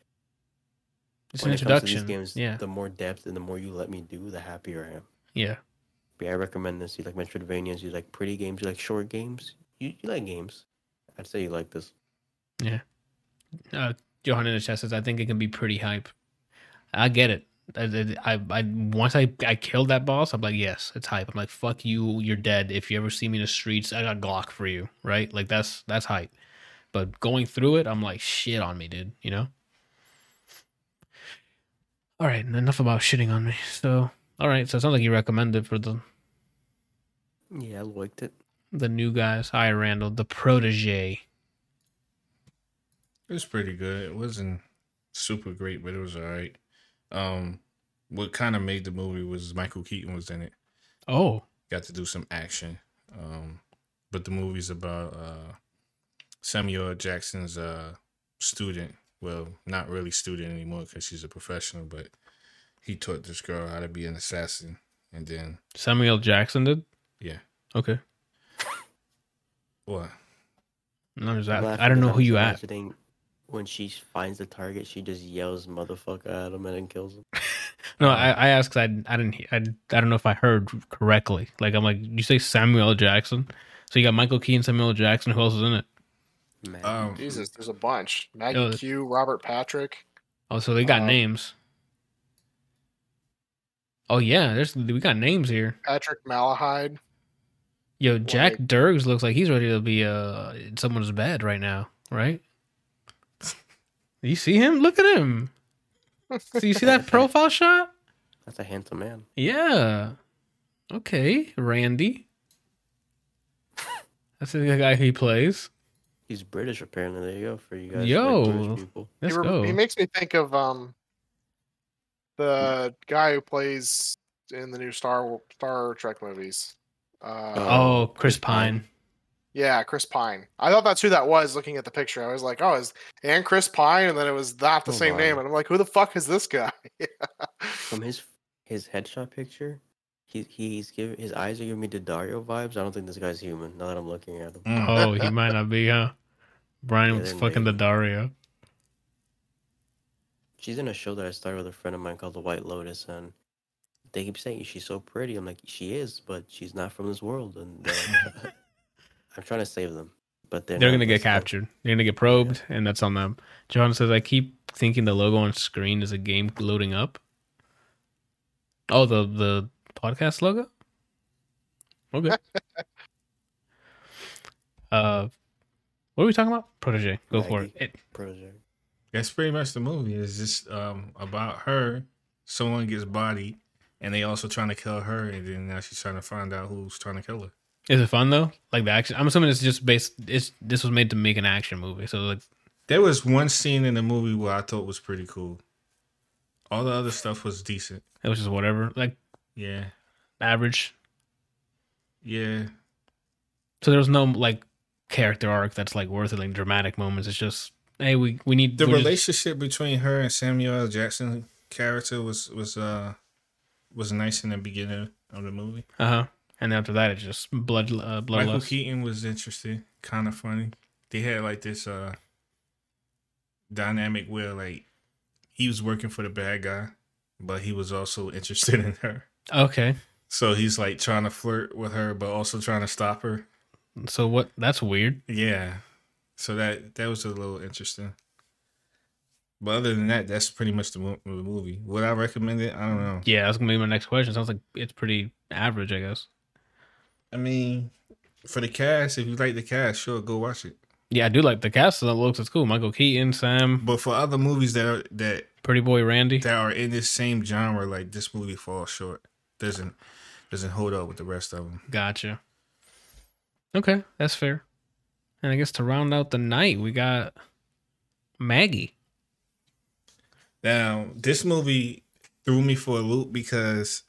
it's an when it comes to these games, yeah, the more depth and the more you let me do, the happier I am. yeah, But yeah, I recommend this. You like Metroidvanias, you like pretty games, you like short games. You, you like games. I'd say you like this. Uh, Johan in the chat says I think it can be pretty hype. I get it. I, I, I once I I killed that boss, I'm like, yes, it's hype. I'm like, fuck you, you're dead. If you ever see me in the streets, I got Glock for you, right? Like that's that's hype. but going through it, I'm like, shit on me, dude. You know. All right, enough about shitting on me. So, all right, so it sounds like you recommended for the Yeah, I liked it. the new guys. Hi, Randall, the protege. It was pretty good. It wasn't super great, but it was alright. Um, what kind of made the movie was Michael Keaton was in it. Oh, Got to do some action. Um, but the movie's about uh Samuel Jackson's uh student. Well, not really student anymore because she's a professional, but he taught this girl how to be an assassin, and then Samuel Jackson did. yeah, Okay, what? no, just I'm that. I don't know who I'm you at. Imagining When she finds the target, she just yells "motherfucker" at him and then kills him. No, I, I asked. 'cause I I didn't. he- I, I don't know if I heard correctly. Like I'm like, you say Samuel Jackson. So you got Michael Keaton, Samuel Jackson. Who else is in it? Man, Um, Jesus, there's a bunch. Maggie Yo, Q, Robert Patrick. Oh, so they got Um, names. Oh yeah, there's we got names here. Patrick Malahide. Yo, Jack Like- Dergs looks like he's ready to be uh in someone's bed right now, right? You see him? Look at him. So you see that profile shot? that's a handsome man. Yeah. Okay, Randy. That's the guy he plays. He's British, apparently. There you go for you guys. like Yo. British people. Let's he, re- go. he makes me think of um the guy who plays in the new Star Star Trek movies. Uh, oh, Chris Chris Pine. Pine. yeah, Chris Pine. I thought that's who that was. Looking at the picture, I was like, "Oh, is and Chris Pine?" And then it was not the Oh, same wow. name, and I'm like, "Who the fuck is this guy?" From his his headshot picture, he he's giving his eyes are giving me the Dario vibes. I don't think this guy's human. Now that I'm looking at him. Mm. Oh, he might not be, huh? Brian Yeah, was they're fucking the. Dario. She's in a show that I started with a friend of mine called The White Lotus, and they keep saying she's so pretty. I'm like, she is, but she's not from this world, and uh, I'm trying to save them, but they're, They're gonna get listening. captured. They're gonna get probed, and that's on them. John says, "I keep thinking the logo on screen is a game loading up." Oh, the the podcast logo. Okay. uh, what are we talking about? Protege. Go for it. It. Protege. That's pretty much the movie. It's just um about her. Someone gets bodied, and they also trying to kill her, and then now she's trying to find out who's trying to kill her. Is it fun though? Like the action. I'm assuming it's just based. It's this was made to make an action movie. So like, There was one scene in the movie where I thought was pretty cool. All the other stuff was decent. it was just whatever. Like Yeah, average. yeah. So there was no like character arc that's like worth it. Like dramatic moments. It's just hey, we we need The we're just- relationship between her and Samuel L. Jackson character was was uh was nice in the beginning of the movie. Uh huh. And after that, it's just blood, uh, Michael bloodlust. Keaton was interesting, kind of funny. They had like this uh dynamic where like he was working for the bad guy, but he was also interested in her. Okay, So he's like trying to flirt with her, but also trying to stop her. so what? That's weird. Yeah. So that that was a little interesting. But other than that, that's pretty much the, mo- the movie. Would I recommend it? I don't know. Yeah, that's gonna be my next question. Sounds like it's pretty average, I guess. I mean, for the cast, if you like the cast, sure, go watch it. Yeah, I do like the cast. That looks it's cool. Michael Keaton, Sam, But for other movies that are that Pretty Boy Randy. that are in this same genre, like this movie falls short. Doesn't doesn't hold up with the rest of them. Gotcha. Okay, that's fair. And I guess to round out the night, we got Maggie. Now, this movie threw me for a loop because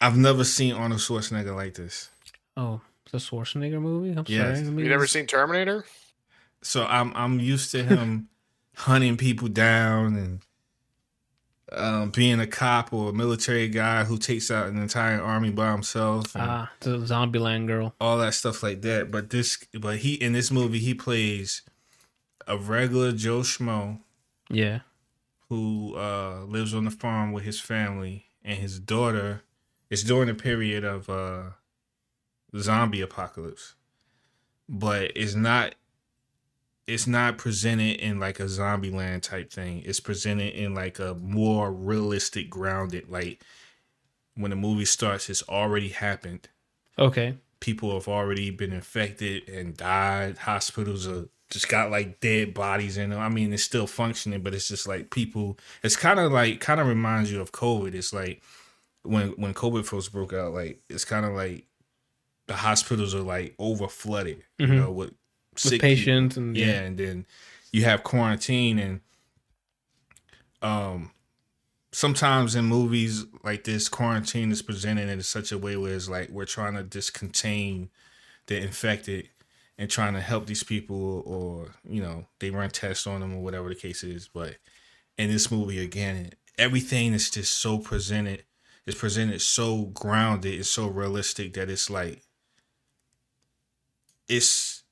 I've never seen Arnold Schwarzenegger like this. Oh, it's a Schwarzenegger movie. I'm Yes. sorry. You never seen Terminator? So I'm I'm used to him hunting people down and um, being a cop or a military guy who takes out an entire army by himself and Ah, the Zombieland girl. all that stuff like that. But this, but he in this movie he plays a regular Joe Schmo Yeah. who uh, lives on the farm with his family and his daughter. It's during the period of uh, zombie apocalypse, but it's not. It's not presented in like a zombie land type thing. It's presented in like a more realistic, grounded. Like when the movie starts, it's already happened, Okay. people have already been infected and died. Hospitals are just got like dead bodies in them. I mean, it's still functioning, but it's just like people. It's kind of like kind of reminds you of COVID. It's like when when COVID first broke out. Like it's kind of like the hospitals are like over flooded. You Mhm. know with with sick people. patients and Yeah, and then you have quarantine and um sometimes in movies like this quarantine is presented in such a way where it's like we're trying to just contain the infected and trying to help these people or you know they run tests on them or whatever the case is but in this movie again everything is just so presented it's presented so grounded and so realistic that it's like it's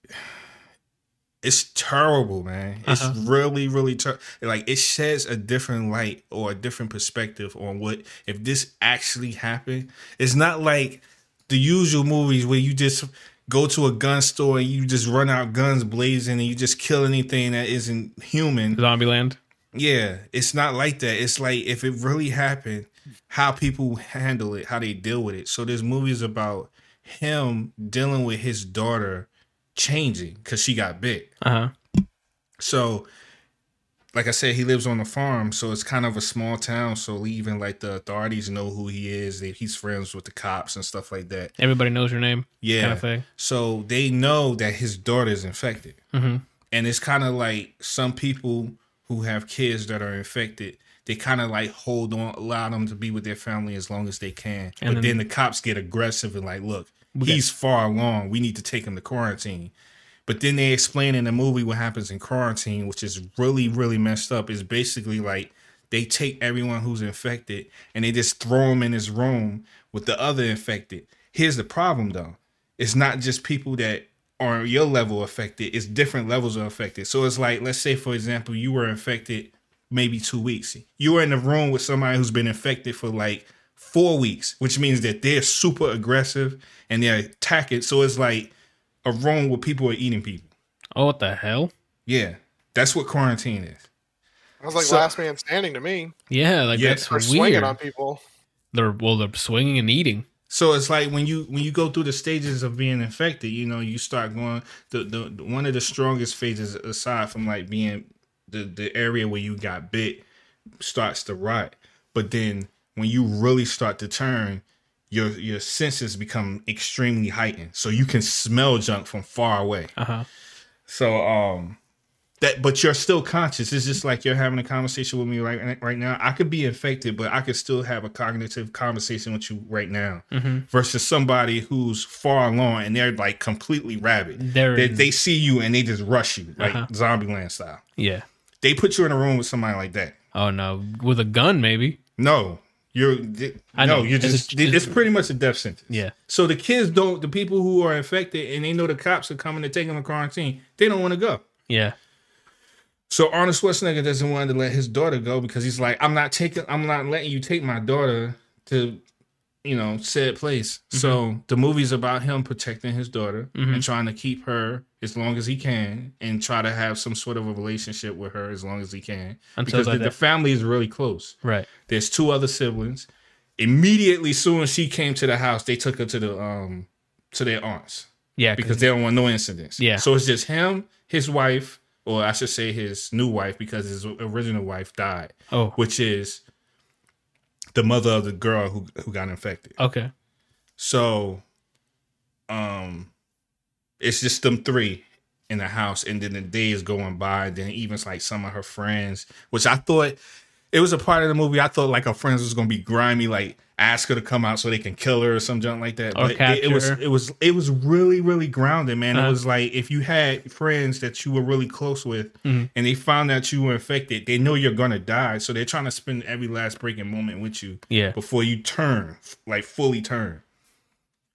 it's terrible, man. It's Uh-huh. really, really like it sheds a different light or a different perspective on what if this actually happened. It's not like the usual movies where you just go to a gun store and you just run out guns blazing and you just kill anything that isn't human. Zombieland. Yeah, it's not like that. It's like if it really happened, how people handle it, how they deal with it. So this movie is about him dealing with his daughter changing because she got bit. Uh huh. So, like I said, he lives on a farm, so it's kind of a small town. So even like the authorities know who he is. That he's friends with the cops and stuff like that. Everybody knows your name. Yeah. Kind of thing. So they know that his daughter is infected. Mm-hmm. And it's kind of like some people who have kids that are infected, they kind of like hold on, allow them to be with their family as long as they can. And but then- then, the cops get aggressive and like, look, got- he's far along. We need to take him to quarantine. But then they explain in the movie what happens in quarantine, which is really, really messed up. Is basically like they take everyone who's infected and they just throw them in this room with the other infected. Here's the problem though. It's not just people that are your level affected, it's different levels of affected. So it's like, let's say, for example, you were infected maybe two weeks. You were in the room with somebody who's been infected for like four weeks, which means that they're super aggressive and they're attacking. So it's like a room where people are eating people. Oh, what the hell? Yeah. That's what quarantine is. I was like So- last man standing to me. Yeah, like Yeah, that's Or swinging weird. on people. They're well, they're swinging and eating. So it's like when you when you go through the stages of being infected, you know, you start going the the, the one of the strongest phases aside from like being the the area where you got bit starts to rot. But then when you really start to turn, your your senses become extremely heightened. So you can smell junk from far away. Uh huh. So um that but you're still conscious. It's just like you're having a conversation with me right right now. I could be infected, but I could still have a cognitive conversation with you right now. Mm-hmm. Versus somebody who's far along and they're like completely rabid. They're They, they see you and they just rush you like Uh-huh. Zombieland style. yeah. They put you in a room with somebody like that. Oh no, with a gun maybe. No, you're I no, know. you're It's just a- it's pretty much a death sentence. Yeah. So the kids don't, the people who are infected and they know the cops are coming to take them to quarantine, they don't want to go. Yeah. So Arnold Schwarzenegger doesn't want to let his daughter go because he's like, I'm not taking, I'm not letting you take my daughter to, you know, said place. So the movie's about him protecting his daughter Mhm. and trying to keep her as long as he can and try to have some sort of a relationship with her as long as he can Until because the, the family is really close. Right. There's two other siblings. Immediately, soon as she came to the house, they took her to the um to their aunts Yeah. because they don't want no incidents. Yeah. So it's just him, his wife, or I should say his new wife because his original wife died, oh. which is the mother of the girl who who got infected. Okay. So, um, it's just them three in the house, and then the day is going by. Then even like some of her friends, which I thought it was a part of the movie. I thought like her friends was gonna be grimy, like ask her to come out so they can kill her or some junk like that. Or but it, it was it was it was really really grounded, man. Uh-huh. It was like if you had friends that you were really close with, Mhm. and they found out you were infected, they know you're gonna die, so they're trying to spend every last breaking moment with you Yeah. before you turn, like fully turn.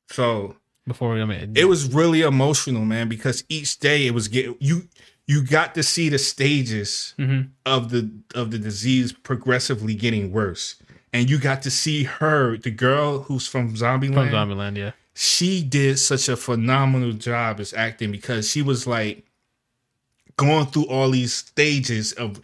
So Before we, I mean, it was really emotional, man, because each day it was get you you got to see the stages Mhm. of the of the disease progressively getting worse. And you got to see her, the girl who's from Zombieland. from Zombieland. Yeah. She did such a phenomenal job as acting because she was like going through all these stages of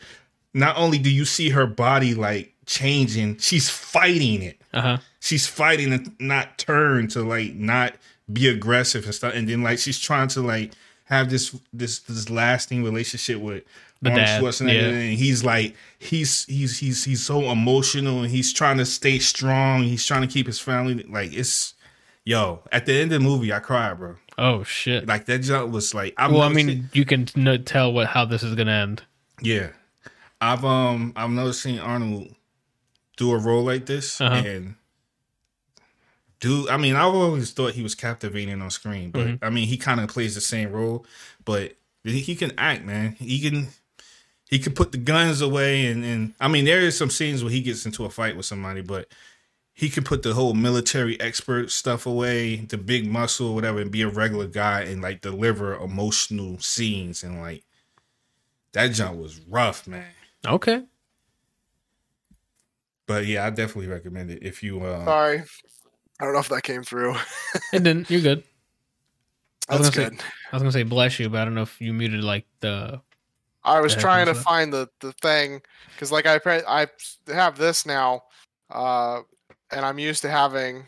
not only do you see her body like changing, she's fighting it Uh huh. she's fighting to not turn to like not be aggressive and stuff, and then like she's trying to like have this this this lasting relationship with The Arnold dad, Schwarzenegger, yeah. and he's like he's he's he's he's so emotional, and he's trying to stay strong. He's trying to keep his family like it's. Yo, at the end of the movie, I cried, bro. Oh shit. Like that jump was like. I've well, I mean, seen- you can tell what how this is gonna end. Yeah, I've um I've never seen Arnold do a role like this, Uh-huh. and do I mean I've always thought he was captivating on screen, but Mhm. I mean he kind of plays the same role, but he, he can act, man. He can he could put the guns away, and and I mean there is some scenes where he gets into a fight with somebody, but. He can put the whole military expert stuff away, the big muscle, whatever, and be a regular guy and like deliver emotional scenes and like that jump was rough, man. Okay. But yeah, I definitely recommend it if you. Uh, Sorry. I don't know if that came through. It didn't. You're good. I was That's gonna good. I was gonna say bless you, but I don't know if you muted like the. I was Yeah, trying to comes find the the thing because like I I have this now, uh, and I'm used to having,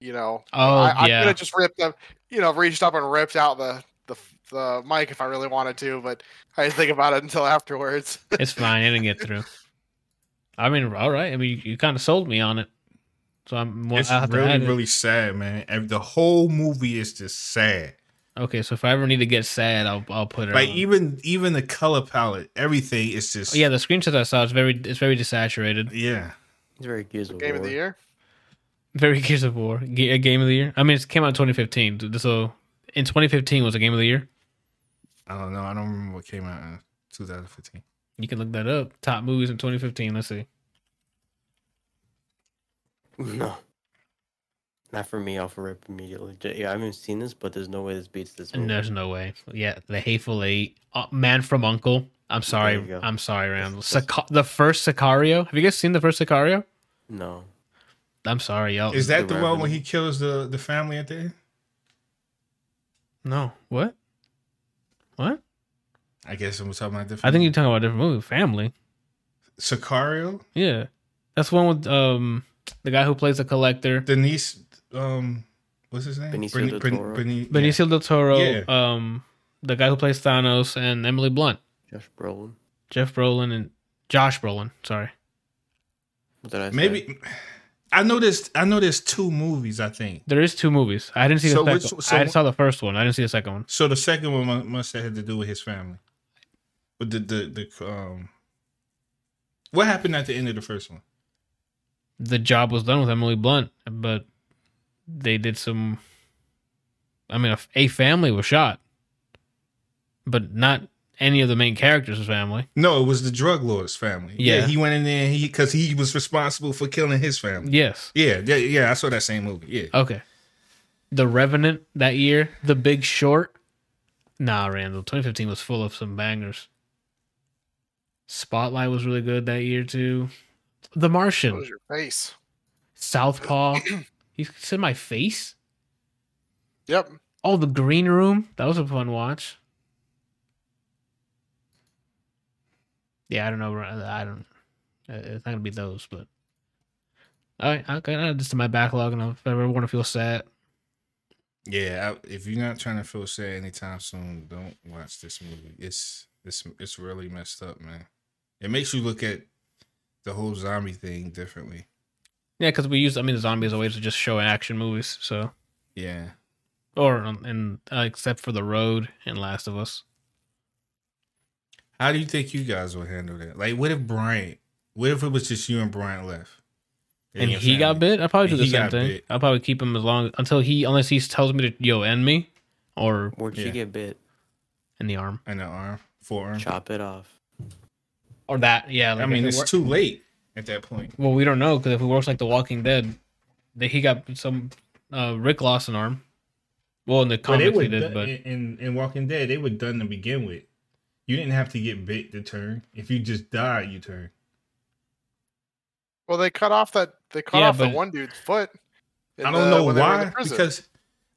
you know, Oh I, I yeah. could have just ripped up, you know, reached up and ripped out the the the mic if I really wanted to, but I didn't think about it until afterwards. It's fine. It didn't get through. I mean, all right. I mean, you, you kind of sold me on it, so I'm. Well, it's I'll have to really, it. really sad, man. And the whole movie is just sad. Okay, so if I ever need to get sad, I'll I'll put it. Like on. even even the color palette, everything is just Oh, yeah, the screenshots I saw is very it's very desaturated. yeah. It's very Gears of Game of the year. Very Gears of War, Ga- a game of the year. I mean, it came out in 2015, so in 2015 was a game of the year. I don't know. I don't remember what came out in 2015. You can look that up. Top movies in 2015. Let's see. No. Not for me. I'll rip immediately. Yeah, I haven't seen this, but there's no way this beats this movie. And there's no way. Yeah, The Hateful Eight, uh, Man from Uncle. I'm sorry. There you go. I'm sorry, Randall. Sica- the first Sicario. Have you guys seen the first Sicario? No. I'm sorry, y'all. Is that The the one when he kills the the family at the end? no. What? What? I guess I'm talking about different. I think you're talking about a different movie. Family. Sicario, Yeah, that's the one with um the guy who plays the collector, Denise. Um, what's his name? Benicio Beni- del Beni- Toro. Beni- yeah. Benicio del Toro, Yeah. um the guy who plays Thanos, and Emily Blunt, Josh Brolin. Jeff Brolin, and Josh Brolin. Sorry. What did I say? Maybe I know there's I know there's two movies. I think There is two movies. I didn't see the So second. which- so I saw the first one. I didn't see the second one. so. The second one must have had to do with his family. But the the the um, what happened at the end of the first one? The job was done with Emily Blunt, but they did some. I mean, a, a family was shot, but not any of the main characters' family. No, it was the drug lord's family. Yeah. he went in there he because he was responsible for killing his family. Yes. Yeah, yeah, yeah. I saw that same movie. Yeah, Okay. The Revenant that year, The Big Short. Nah, Randall. 2015 was full of some bangers. Spotlight was really good that year too. The Martian, was your face? Southpaw. you said my face. Yep. Oh, The Green Room. That was a fun watch. Yeah, I don't know. I don't. uh, It's not gonna be those, but. All right, I can add this to my backlog, and if I ever want to feel sad, yeah. I, if you're not trying to feel sad anytime soon, don't watch this movie. It's it's it's really messed up, man. It makes you look at the whole zombie thing differently. Yeah, because we use, I mean, the zombie as a way to just show action movies. So, Yeah. or um, and uh, except for the road and Last of Us. How do you think you guys will handle that? Like, what if Bryant? What if it was just you and Bryant left, And your he got bit. I'll probably do And the same thing. bit. I'll probably keep him as long until he, unless he tells me to yo end me, or Where'd Yeah. she get bit? in the arm, in the arm, forearm. Chop it off. or that. Yeah, like I mean, it's wor- too late at that point. Well, we don't know because if it works like The Walking Dead, that he got some uh, Rick lost an arm. Well, in the But they comics he were did, done, but in in Walking Dead, they were done to begin with. You didn't have to get bit to turn. If you just died, you turn. Well, they cut off that. They cut Yeah, off the one dude's foot. I don't the- know when they were in the why prison. because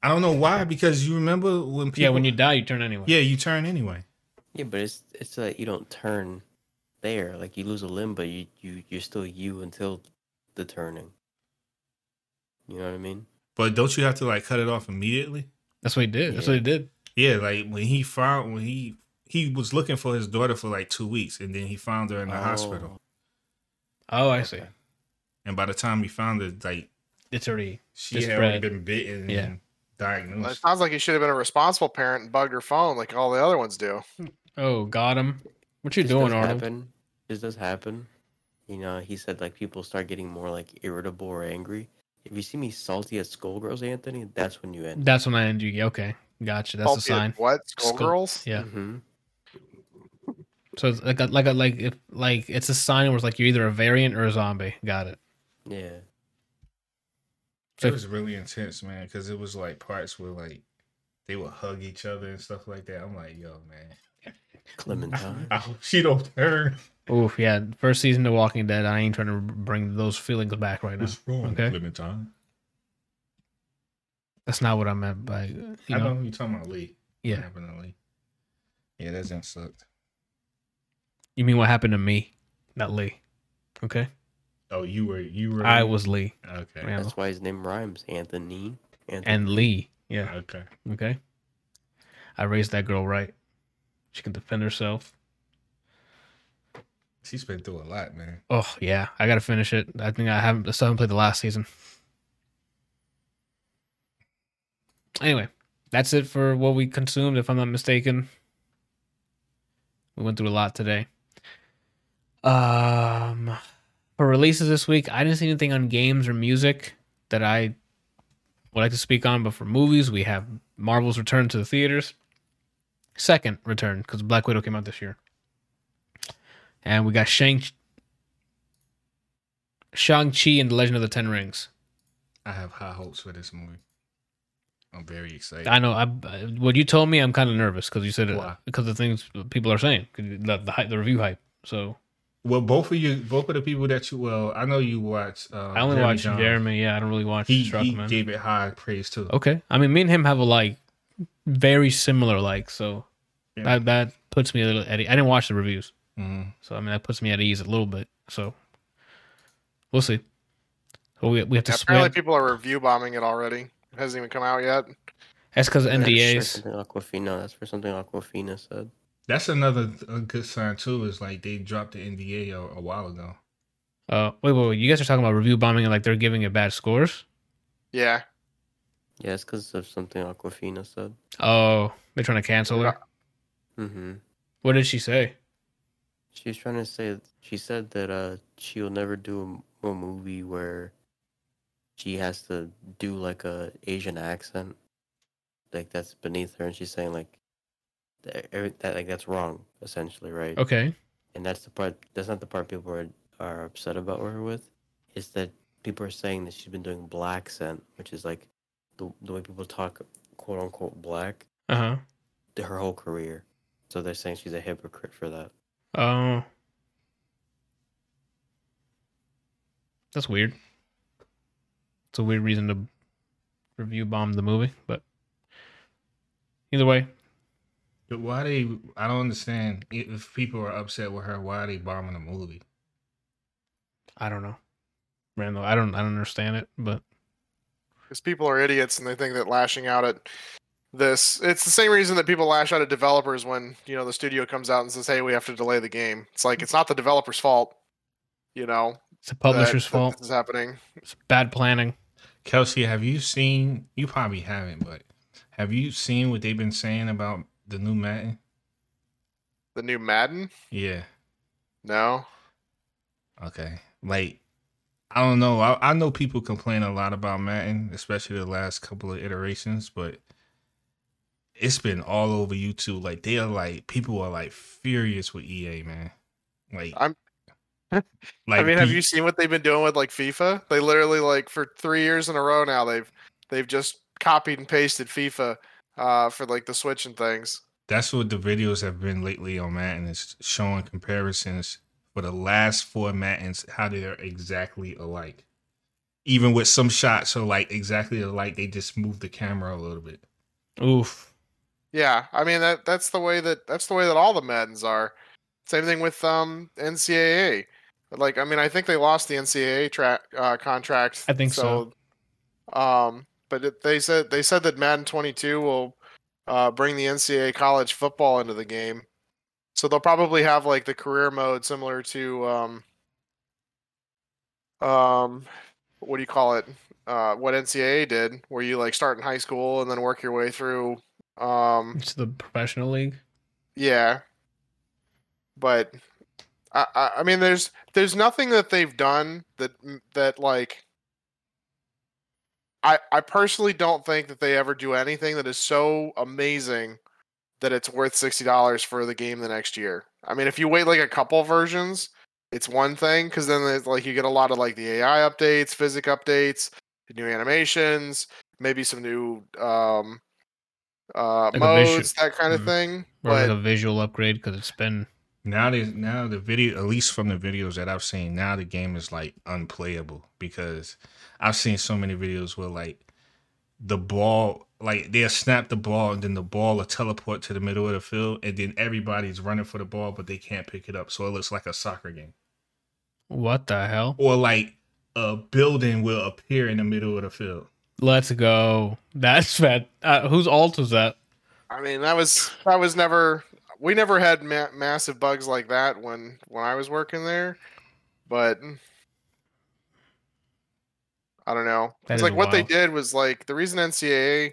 I don't know why because you remember when people yeah, when you die, you turn anyway. yeah you turn anyway. Yeah, but it's it's like you don't turn there. Like you lose a limb, but you you you're still you until the turning. You know what I mean? But don't you have to like cut it off immediately? That's what he did. That's what he did. Yeah, like when he found when he he was looking for his daughter for like two weeks, and then he found her in the hospital. Oh, oh I see. And by the time he found her, like It's already she Just had already been bitten Yeah. and Well, It diagnosed. sounds like he should have been a responsible parent and bugged her phone like all the other ones do. Oh, got him. What you This doing, does Arnold? happen. This does happen. You know, he said like people start getting more like irritable or angry. If you see me salty at Skullgirls, Anthony, that's when you end. That's when I end you. Okay, gotcha. That's a Salty as sign. What? Skull- Skullgirls? Yeah. hmm So it's like a, like a, like if like it's a sign where it's like you're either a variant or a zombie. Got it. Yeah. So- it was really intense, man, because it was like parts where like they would hug each other and stuff like that. I'm like, yo, man, Clementine. I hope she don't turn. Oof, yeah. First season of Walking Dead. I ain't trying to bring those feelings back right now. What's wrong, Okay. Clementine? That's not what I meant by you I know. know you're talking about Lee. What Yeah, happened to Lee? Yeah, that didn't sucked. you mean what happened to me, not Lee? Okay, Oh, you were you were. I was Lee okay. Yeah. That's why his name rhymes. Anthony. Anthony. and Lee. Yeah, Okay. okay. I raised that girl right. She can defend herself. She's been through a lot, man. Oh yeah, I gotta finish it. I think I haven't. I still haven't played the last season. Anyway, that's it for what we consumed. If I'm not mistaken, we went through a lot today. Um, for releases this week, I didn't see anything on games or music that I would like to speak on. But for movies, we have Marvel's return to the theaters, second return because Black Widow came out this year, and we got Shang Shang-Chi and the Legend of the Ten Rings. I have high hopes for this movie. I'm very excited. I know. I what you told me, I'm kind of nervous because you said it Why? because of things people are saying, the the, hype, the review hype. So well, both of you, both of the people that you, well, I know you watch. Uh, I only Jeremy watch Jahns. Jeremy. Yeah, I don't really watch He, he Stuckmann. gave it high praise too. okay, I mean, me and him have a like very similar like, so Yeah. that that puts me a little at. e- I didn't watch the reviews, Mhm. so I mean that puts me at ease a little bit. So we'll see. So we we have to. Yeah, apparently, have- people are review bombing it already. It hasn't even come out yet. that's because That's for NDAs. something Awkwafina. That's for something Awkwafina said. That's another a good sign too. Is like they dropped the NDA a, a while ago. Uh, wait, wait, wait. You guys are talking about review bombing and like they're giving it bad scores. Yeah. Yeah, it's because of something Awkwafina said. Oh, they're trying to cancel her. Mm-hmm. What did she say? She was trying to say she said that uh she'll never do a, a movie where she has to do like a Asian accent, like that's beneath her, and she's saying like that, every- that like that's wrong essentially, right? Okay. And that's the part. That's not the part people are are upset about her with. Is that people are saying that she's been doing black accent, which is like the the way people talk, quote unquote black, Uh huh. her whole career. So they're saying she's a hypocrite for that. Oh, that's weird. It's a weird reason to review bomb the movie, but either way, But why they? I don't understand. If if people are upset with her, why are they bombing the movie? I don't know. Randall, I don't, I don't understand it, but because people are idiots and they think that lashing out at this it's the same reason that people lash out at developers when you know the studio comes out and says hey we have to delay the game it's like it's not the developer's fault you know it's the publisher's that- that fault. this is happening It's bad planning. Kelsey, have you seen? You probably haven't, but have you seen what they've been saying about the new Madden? the new madden Yeah. no Okay. Like, I don't know. I, I know people complain a lot about Madden, especially the last couple of iterations, but it's been all over YouTube. Like, they are like, people are like furious with EA, man. Like, I'm- like, i mean have pe- you seen what they've been doing with like fifa they literally like for three years in a row now they've they've just copied and pasted fifa uh for like the switch and things That's what the videos have been lately on Madden is showing comparisons for the last four Maddens, how they're exactly alike. Even with some shots are like exactly alike, they just move the camera a little bit. Oof. Yeah, I mean that that's the way that that's the way that all the Maddens are. Same thing with um NCAA. Like I mean I think they lost the NCAA track uh, contract. I think so. Um, but it, they said they said that Madden 22 will uh, bring the NCAA college football into the game. So they'll probably have like the career mode similar to um um what do you call it? Uh what NCAA did where you like start in high school and then work your way through um It's the professional league. yeah. But I, I I mean there's there's nothing that they've done that that like I I personally don't think that they ever do anything that is so amazing that it's worth sixty dollars for the game the next year. I mean, if you wait like a couple versions, it's one thing because then it's like you get a lot of like the AI updates, physic updates, new animations, maybe some new um uh Like a visu- modes, that kind of Mhm. thing. Or like a visual upgrade because it's been Now the now the video, at least from the videos that I've seen, now the game is like unplayable because I've seen so many videos where like the ball, like they'll snap the ball and then the ball will teleport to the middle of the field and then everybody's running for the ball but they can't pick it up, so it looks like a soccer game. what the hell? Or like a building will appear in the middle of the field. Let's go. That's fat. Uh, whose alt was that? I mean, that was that was never we never had ma- massive bugs like that when when I was working there, but I don't know. That it's like what they did was like the reason NCAA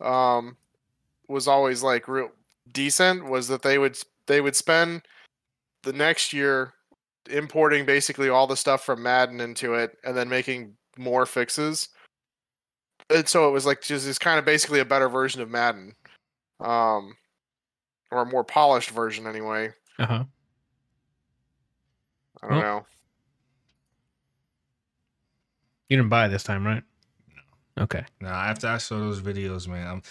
um was always like real decent was that they would they would spend the next year importing basically all the stuff from Madden into it and then making more fixes. And so it was like just it's kind of basically a better version of Madden. Um or a more polished version anyway. Uh huh. I don't Well, know. You didn't buy it this time, right? No. Okay. Now, after I saw those videos, man, I'm,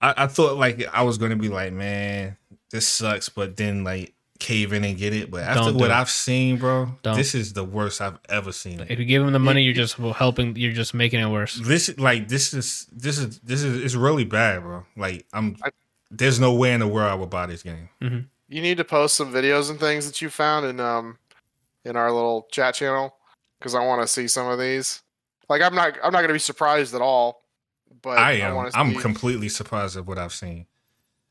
I, I thought like I was gonna be like, man, this sucks, but then like cave in and get it. But after Don't what it. I've seen, bro, Don't. this is the worst I've ever seen. If you give him the money, you're just helping. You're just making it worse. This like this is this is this is it's really bad, bro. Like I'm, I- there's no way in the world I would buy this game. You need to post some videos and things that you found in um in our little chat channel because I want to see some of these. Like I'm not I'm not gonna be surprised at all. But I I, am. want I'm see. completely surprised at what I've seen.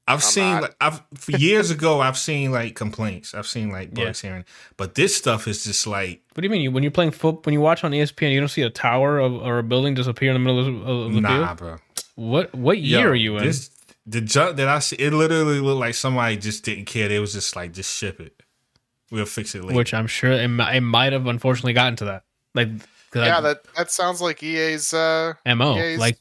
I've seen not. like I've for years ago I've seen like complaints. I've seen like bugs here, and, but this stuff is just like What do you mean? You, when you're playing foot, when you watch on ESPN, you don't see a tower of, or a building disappear in the middle of, of the nah, field. bro. What what year Yo, are you in? This, the junk that I see, it literally looked like somebody just didn't care. They was just like, just ship it. We'll fix it later. Which I'm sure it, it might have unfortunately gotten to that. Like, yeah, I- that that sounds like EA's. uh mo. EA's Like,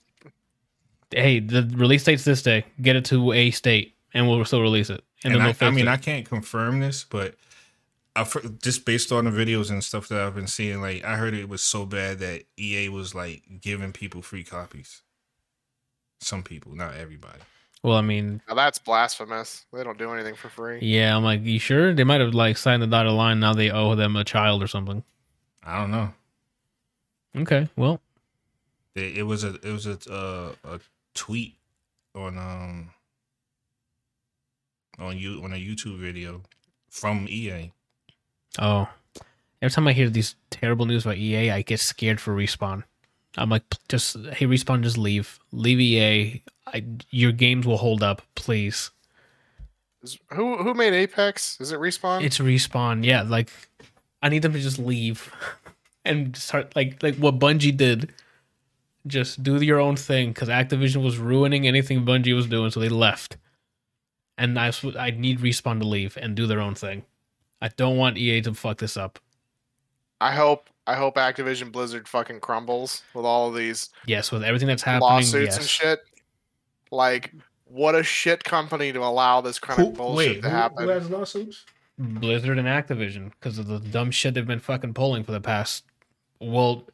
hey, the release date's this day. Get it to a state, and we'll still release it. And, and then I, they'll I mean, it. I can't confirm this, but I just based on the videos and stuff that I've been seeing, like I heard it was so bad that EA was like giving people free copies. Some people, not everybody. well, I mean, now that's blasphemous. They don't do anything for free. yeah, I'm like, you sure? They might have like signed the dotted line. Now they owe them a child or something. I don't know. Okay, well, It, it was a it was a uh, a tweet on um on you on a YouTube video from EA. oh, every time I hear these terrible news about EA, I get scared for respawn. I'm like, just hey, respawn, just leave, leave EA. I, your games will hold up, please. Is, who who made Apex? Is it respawn? It's respawn. Yeah, like I need them to just leave and start like like what Bungie did. Just do your own thing because Activision was ruining anything Bungie was doing, so they left. And I I need respawn to leave and do their own thing. I don't want EA to fuck this up. I hope I hope Activision Blizzard fucking crumbles with all of these Yes, with everything that's happening. lawsuits yes. and shit. Like, what a shit company to allow this kind of bullshit to happen. Who has lawsuits? Blizzard and Activision because of the dumb shit they've been fucking pulling for the past well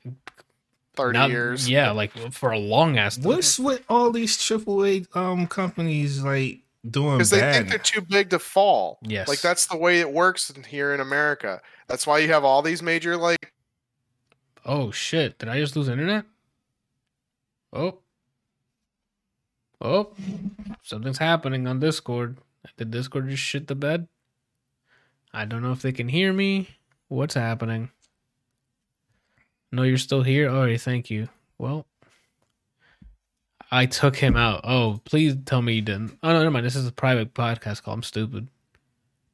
Thirty not- years. Yeah, like for a long ass. What's with all these AAA um companies like doing because they think they're too big to fall. Yes. like that's the way it works in, here in America. That's why you have all these major like Oh shit! Did I just lose internet? Oh, oh, something's happening on Discord. Did Discord just shit the bed? I don't know if they can hear me. What's happening? No, you're still here. All right, thank you. Well, I took him out. Oh, please tell me you didn't. Oh no, never mind. This is a private podcast call. I'm stupid.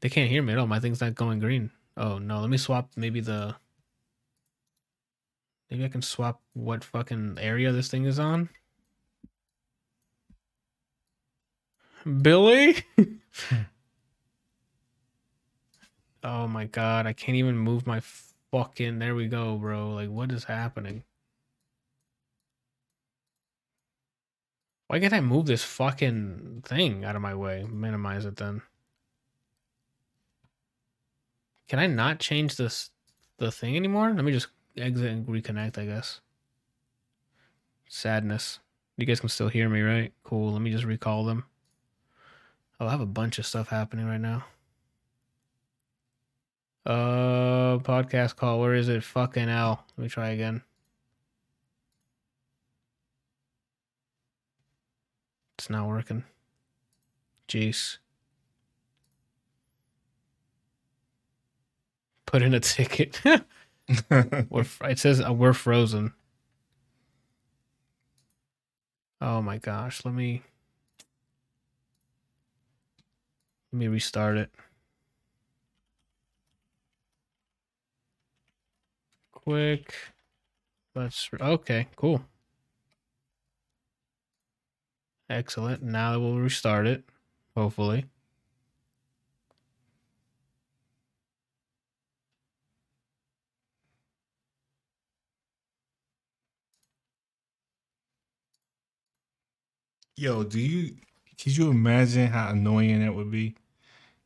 They can't hear me at all. My thing's not going green. Oh no, let me swap maybe the Maybe I can swap what fucking area this thing is on. Billy? oh my god, I can't even move my fucking there we go, bro. Like what is happening? Why can't I move this fucking thing out of my way? Minimize it then. Can I not change this the thing anymore? Let me just exit and reconnect, I guess. Sadness. You guys can still hear me, right? Cool. Let me just recall them. Oh, I have a bunch of stuff happening right now. Uh, podcast call. Where is it? Fucking L. Let me try again. It's not working. Jeez. Put in a ticket. we're, it says uh, we're frozen. Oh my gosh. Let me let me restart it. Quick. Let's okay, cool. Excellent. Now that we'll restart it, hopefully. Yo, do you? Could you imagine how annoying that would be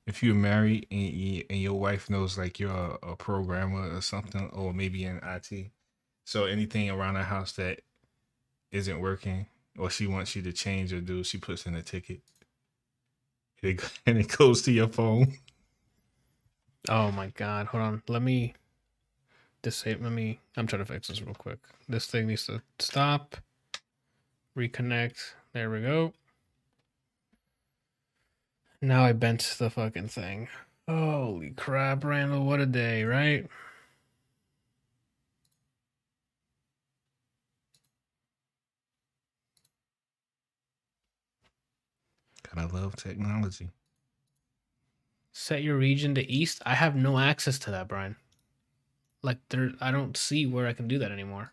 if you're married and, and your wife knows like you're a, a programmer or something, or maybe in IT. So anything around the house that isn't working, or she wants you to change or do, she puts in a ticket, and it goes to your phone. Oh my god! Hold on. Let me disable. Let me. I'm trying to fix this real quick. This thing needs to stop. Reconnect. There we go. Now I bent the fucking thing. Holy crap, Randall! What a day, right? Gotta love technology. Set your region to east. I have no access to that, Brian. Like there, I don't see where I can do that anymore.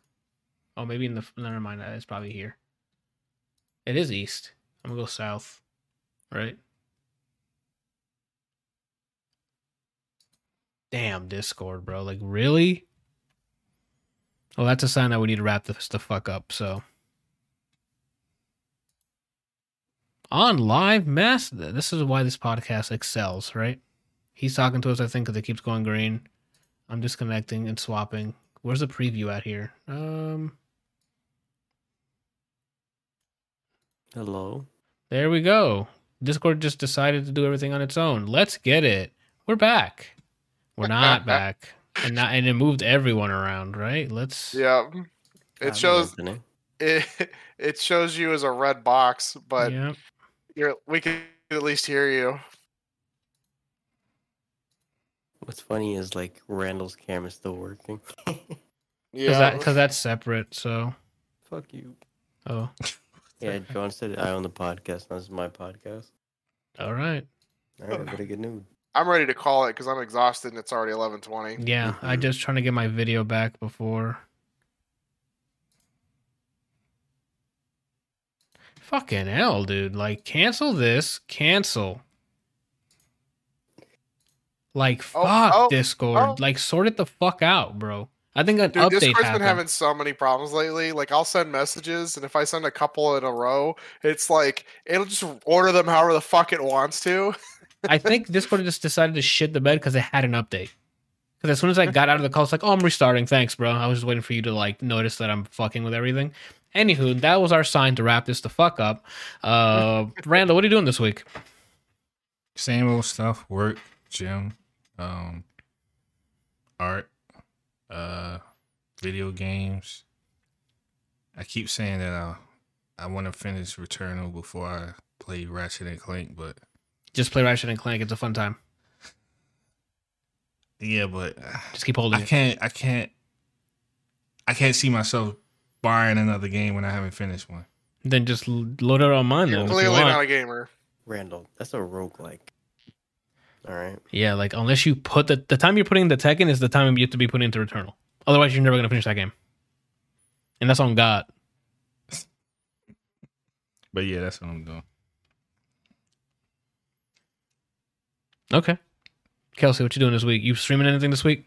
Oh, maybe in the. Never mind. It's probably here. It is east. I'm gonna go south, right? Damn, Discord, bro. Like, really? Well, that's a sign that we need to wrap this the fuck up. So, on live mess. This is why this podcast excels, right? He's talking to us, I think, because it keeps going green. I'm disconnecting and swapping. Where's the preview at here? Um, Hello. there we go. Discord just decided to do everything on its own. Let's get it. We're back. We're not back, and not and it moved everyone around, right? Let's. Yeah. I'm It shows it, it shows you as a red box, but yeah. you're we can at least hear you. What's funny is like Randall's camera's still working. Because Yeah. that, cause that's separate. So, Fuck you. oh, Yeah, John said I own the podcast. This is my podcast. all right. All right, very good news. I'm ready to call it because I'm exhausted and it's already 11:20. Yeah, I Mhm. just trying to get my video back before. Fucking hell, dude! Like, cancel this. Cancel. Like, Oh, fuck oh, Discord. oh. Like, sort it the fuck out, bro. I think an Dude, update Discord's happened. been having so many problems lately. Like, I'll send messages, and if I send a couple in a row, it's like it'll just order them however the fuck it wants to. I think Discord just decided to shit the bed because it had an update. Because as soon as I got out of the call, it's like, oh, I'm restarting. Thanks, bro. I was just waiting for you to like notice that I'm fucking with everything. Anywho, that was our sign to wrap this the fuck up. Uh, Randall, what are you doing this week? Same old stuff. Work, gym, um, art, uh, video games. I keep saying that I I want to finish Returnal before I play Ratchet and Clank, but Just play Ratchet and Clank. It's a fun time. yeah, but Just keep holding I it. can't I can't I can't see myself buying another game when I haven't finished one. Then just load it on mine. Then, if you Clearly want. not a gamer. Randall, that's a roguelike. All right. Yeah, like unless you put the the time you're putting the Tekken is the time you have to be putting into Returnal. Otherwise, you're never gonna finish that game. And that's on God. But yeah, that's what I'm doing. Okay. Kelsey, what you doing this week? You streaming anything this week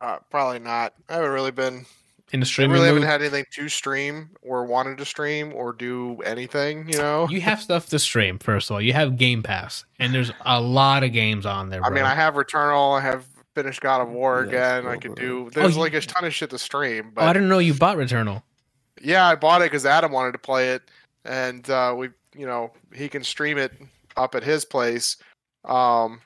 Uh, probably not. I haven't really been. in the I streaming? really haven't had anything to stream or wanted to stream or do anything. You know. You have stuff to stream. First of all, you have Game Pass, and there's a lot of games on there. I mean. I have Returnal. I have finished God of War Yeah, again. I well, could do. There's you- like a ton of shit to stream. But oh, I didn't know you bought Returnal. Yeah, I bought it because Adam wanted to play it, and uh, we, you know, he can stream it up at his place, um,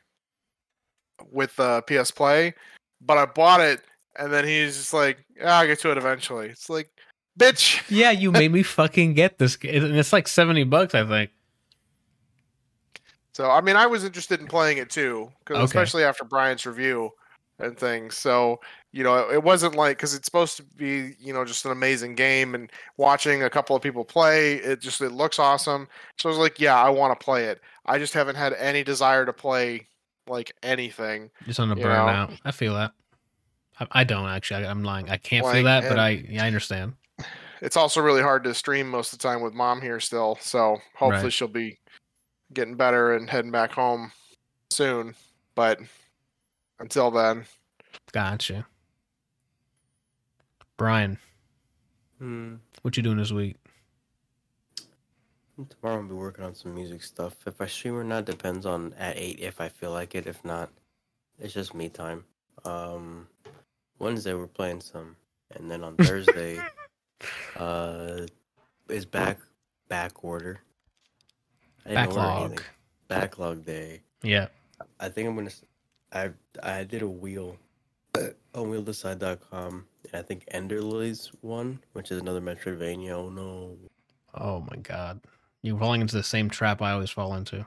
with uh, PS Play. But I bought it, and then he's just like, "Yeah, I'll get to it eventually." It's like, bitch. Yeah, you made me fucking get this, and it's like seventy bucks, I think. So I mean, I was interested in playing it too, 'cause Okay. especially after Brian's review and things. So you know, it wasn't like because it's supposed to be, you know, just an amazing game, and watching a couple of people play, it just it looks awesome. So I was like, yeah, I want to play it. I just haven't had any desire to play like anything. Just on the You know? burnout. I feel that. I, I don't actually. I, I'm lying. I can't Like, feel that, but I yeah, I understand. It's also really hard to stream most of the time with mom here still. So hopefully Right. she'll be getting better and heading back home soon. But until then, Gotcha. Brian, Hmm. what you doing this week? Tomorrow I'll be working on some music stuff. If I stream or not depends on at eight if I feel like it. If not, it's just me time. Um, Wednesday we're playing some, and then on Thursday, uh, is back back order. I didn't order Backlog. Backlog day. Yeah. I think I'm gonna. I I did a wheel on wheeldecide.com, and I think Ender Enderly's one, which is another Metroidvania. Oh no! Oh my god. You're falling into the same trap I always fall into.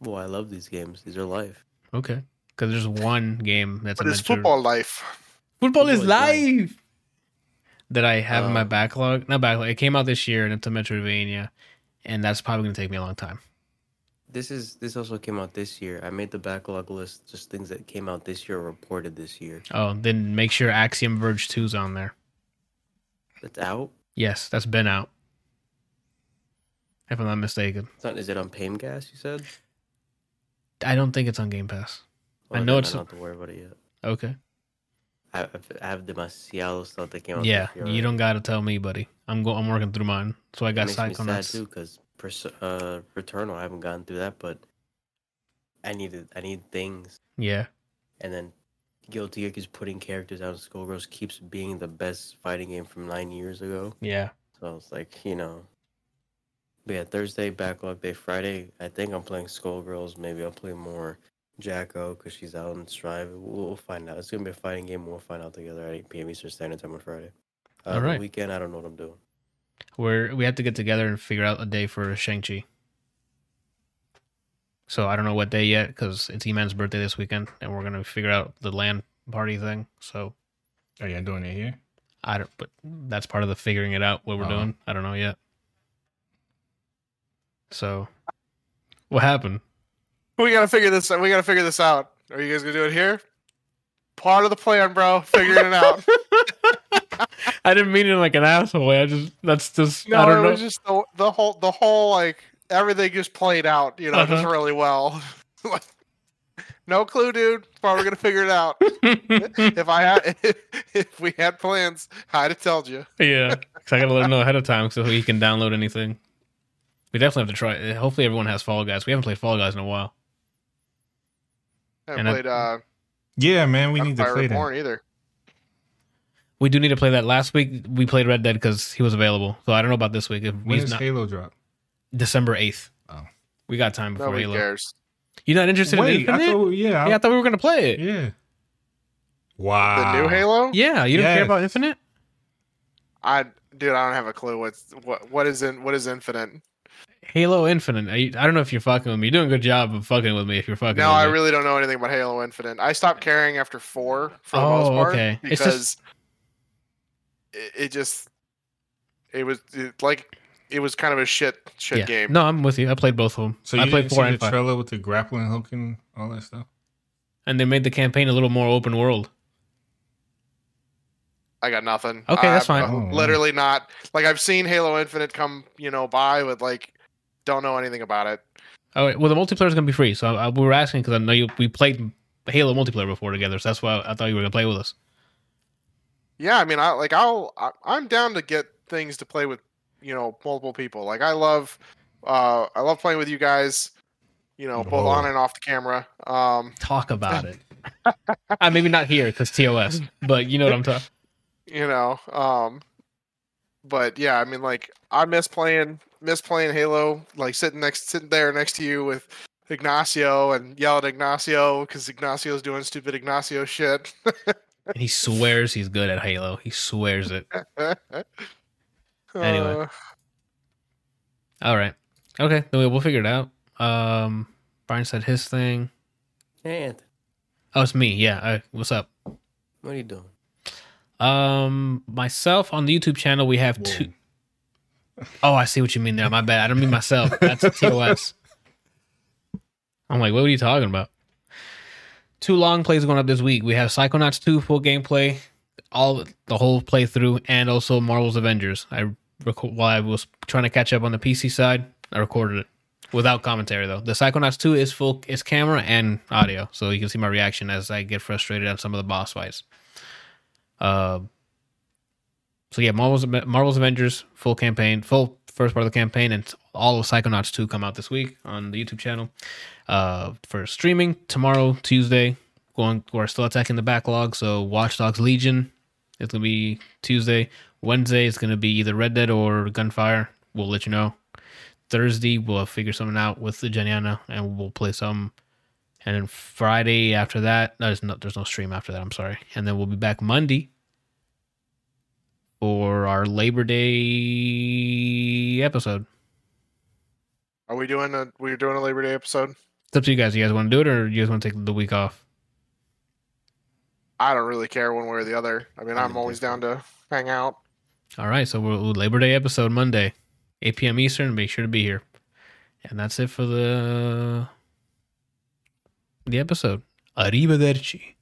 Well, I love these games. These are life. Okay. Because there's one game that's but a it's Metro- football life. Football is Football is life. live. That I have in my Um, backlog. Not backlog. It came out this year, and it's a Metroidvania, and that's probably gonna take me a long time. This is this also came out this year. I made the backlog list, just things that came out this year or reported this year. Oh, then make sure Axiom Verge 2's on there. That's out. Yes, that's been out. If I'm not mistaken. It's not, is it on Pain Gas? You said. I don't think it's on Game Pass. I know it's- I don't have to worry about it yet. Okay. I have, I have the Demasiado stuff that came out. Yeah, this year you don't gotta tell me, buddy. I'm go- I'm working through mine, so I got makes me sad Psychonauts. too because uh, Returnal I haven't gotten through that, but I needed I need things, Yeah, and then Guilty Gear keeps putting characters out. of Skullgirls keeps being the best fighting game from nine years ago. yeah. So I was like, you know. But yeah, Thursday backlog day. Friday, I think I'm playing Skullgirls. Maybe I'll play more Jack-O because she's out on Strive. We'll, we'll find out. It's gonna be a fighting game. We'll find out together at 8 p.m. Eastern Standard Time on Friday. Uh, All right. Weekend, I don't know what I'm doing. We're we have to get together and figure out a day for Shang Chi. So I don't know what day yet because it's E-Man's birthday this weekend, and we're gonna figure out the land party thing. So Are you doing it here? I don't, but that's part of the figuring it out what we're Oh. doing. I don't know yet. So, what happened? We gotta figure this. We gotta figure this out. Are you guys gonna do it here? Part of the plan, bro. Figuring it out. I didn't mean it like an asshole. Way. I just that's just No, I it don't know. was just the, the whole the whole like everything just played out. You know, just Uh-huh. really well. like, no clue, dude. But we're gonna figure it out. if I had, if we had plans, I'd have told you. yeah, because I gotta let him know ahead of time so he can download anything. We definitely have to try. it. Hopefully, everyone has Fall Guys. We haven't played Fall Guys in a while. I haven't And I- played uh, Yeah, man, we need to Empire play that. Reborn either. We do need to play that. Last week we played Red Dead because he was available. So I don't know about this week. If When he's does not Halo drop? December eighth. Oh. we got time before Nobody Halo. cares. You're not interested in Wait, Infinite? I thought, eh? yeah, yeah, I thought we were gonna play it. yeah. Wow. The new Halo? Yeah, you don't care Yes. about Infinite? I dude, I don't have a clue what's what what is in what is Infinite. Halo Infinite. I, I don't know if you're fucking with me. You're doing a good job of fucking with me. If you're fucking. No, with I me. really don't know anything about Halo Infinite. I stopped caring after four for the Oh, most part okay. It's because it, it just it was it, like it was kind of a shit shit yeah. game. No, I'm with you. I played both of them. So I you played didn't four see and the five, trailer with the grappling hook and all that stuff? and they made the campaign a little more open world. I got nothing. Okay, that's I'm, fine. Oh, literally not. Like I've seen Halo Infinite come, you know, by, but like don't know anything about it. Oh, well, the multiplayer is gonna be free. So I, we were asking because I know you we played Halo multiplayer before together, so that's why I thought you were gonna play with us. Yeah, I mean, I like I'll I, I'm down to get things to play with, you know, multiple people. Like I love, uh, I love playing with you guys. You know, both Oh. on and off the camera. Um, Talk about it. uh, maybe not here because TOS, but you know what I'm talking. you know, um, but yeah, I mean, like I miss playing, miss playing Halo. Like sitting next, sitting there next to you with Ignacio and yell at Ignacio because Ignacio's doing stupid Ignacio shit. And he swears he's good at Halo. He swears it. Anyway. Uh, All right. Okay. Then we- we'll figure it out. Um, Brian said his thing. Hey, Anthony, Oh, it's me. Yeah. What's up? what are you doing? Um, myself on the YouTube channel, we have Whoa. two. Oh, I see what you mean there. My bad. I don't mean myself. That's a TOS. I'm like, what are you talking about? Two long plays going up this week. We have Psychonauts 2 full gameplay, all the whole playthrough, and also Marvel's Avengers. I rec- while I was trying to catch up on the PC side, I recorded it without commentary though. The Psychonauts 2 is full, is camera and audio, so you can see my reaction as I get frustrated on some of the boss fights. Uh, so yeah, Marvel's Marvel's Avengers full campaign, full first part of the campaign, and all of Psychonauts 2 come out this week on the YouTube channel. Uh, for streaming tomorrow, Tuesday, going we're still attacking the backlog. So Watch Dogs Legion, it's gonna be Tuesday. Wednesday is gonna be either Red Dead or Gunfire. We'll let you know. Thursday we'll figure something out with the Geniana and we'll play some. And then Friday after that, no, there's no there's no stream after that. I'm sorry. And then we'll be back Monday for our Labor Day episode. are we doing a we're doing a Labor Day episode? It's up to you guys. You guys want to do it, or you guys want to take the week off? I don't really care one way or the other. I mean, I'm always down to hang out. All right, so we'll Labor Day episode Monday, 8 p.m. Eastern. Make sure to be here, and that's it for the the episode. Arrivederci.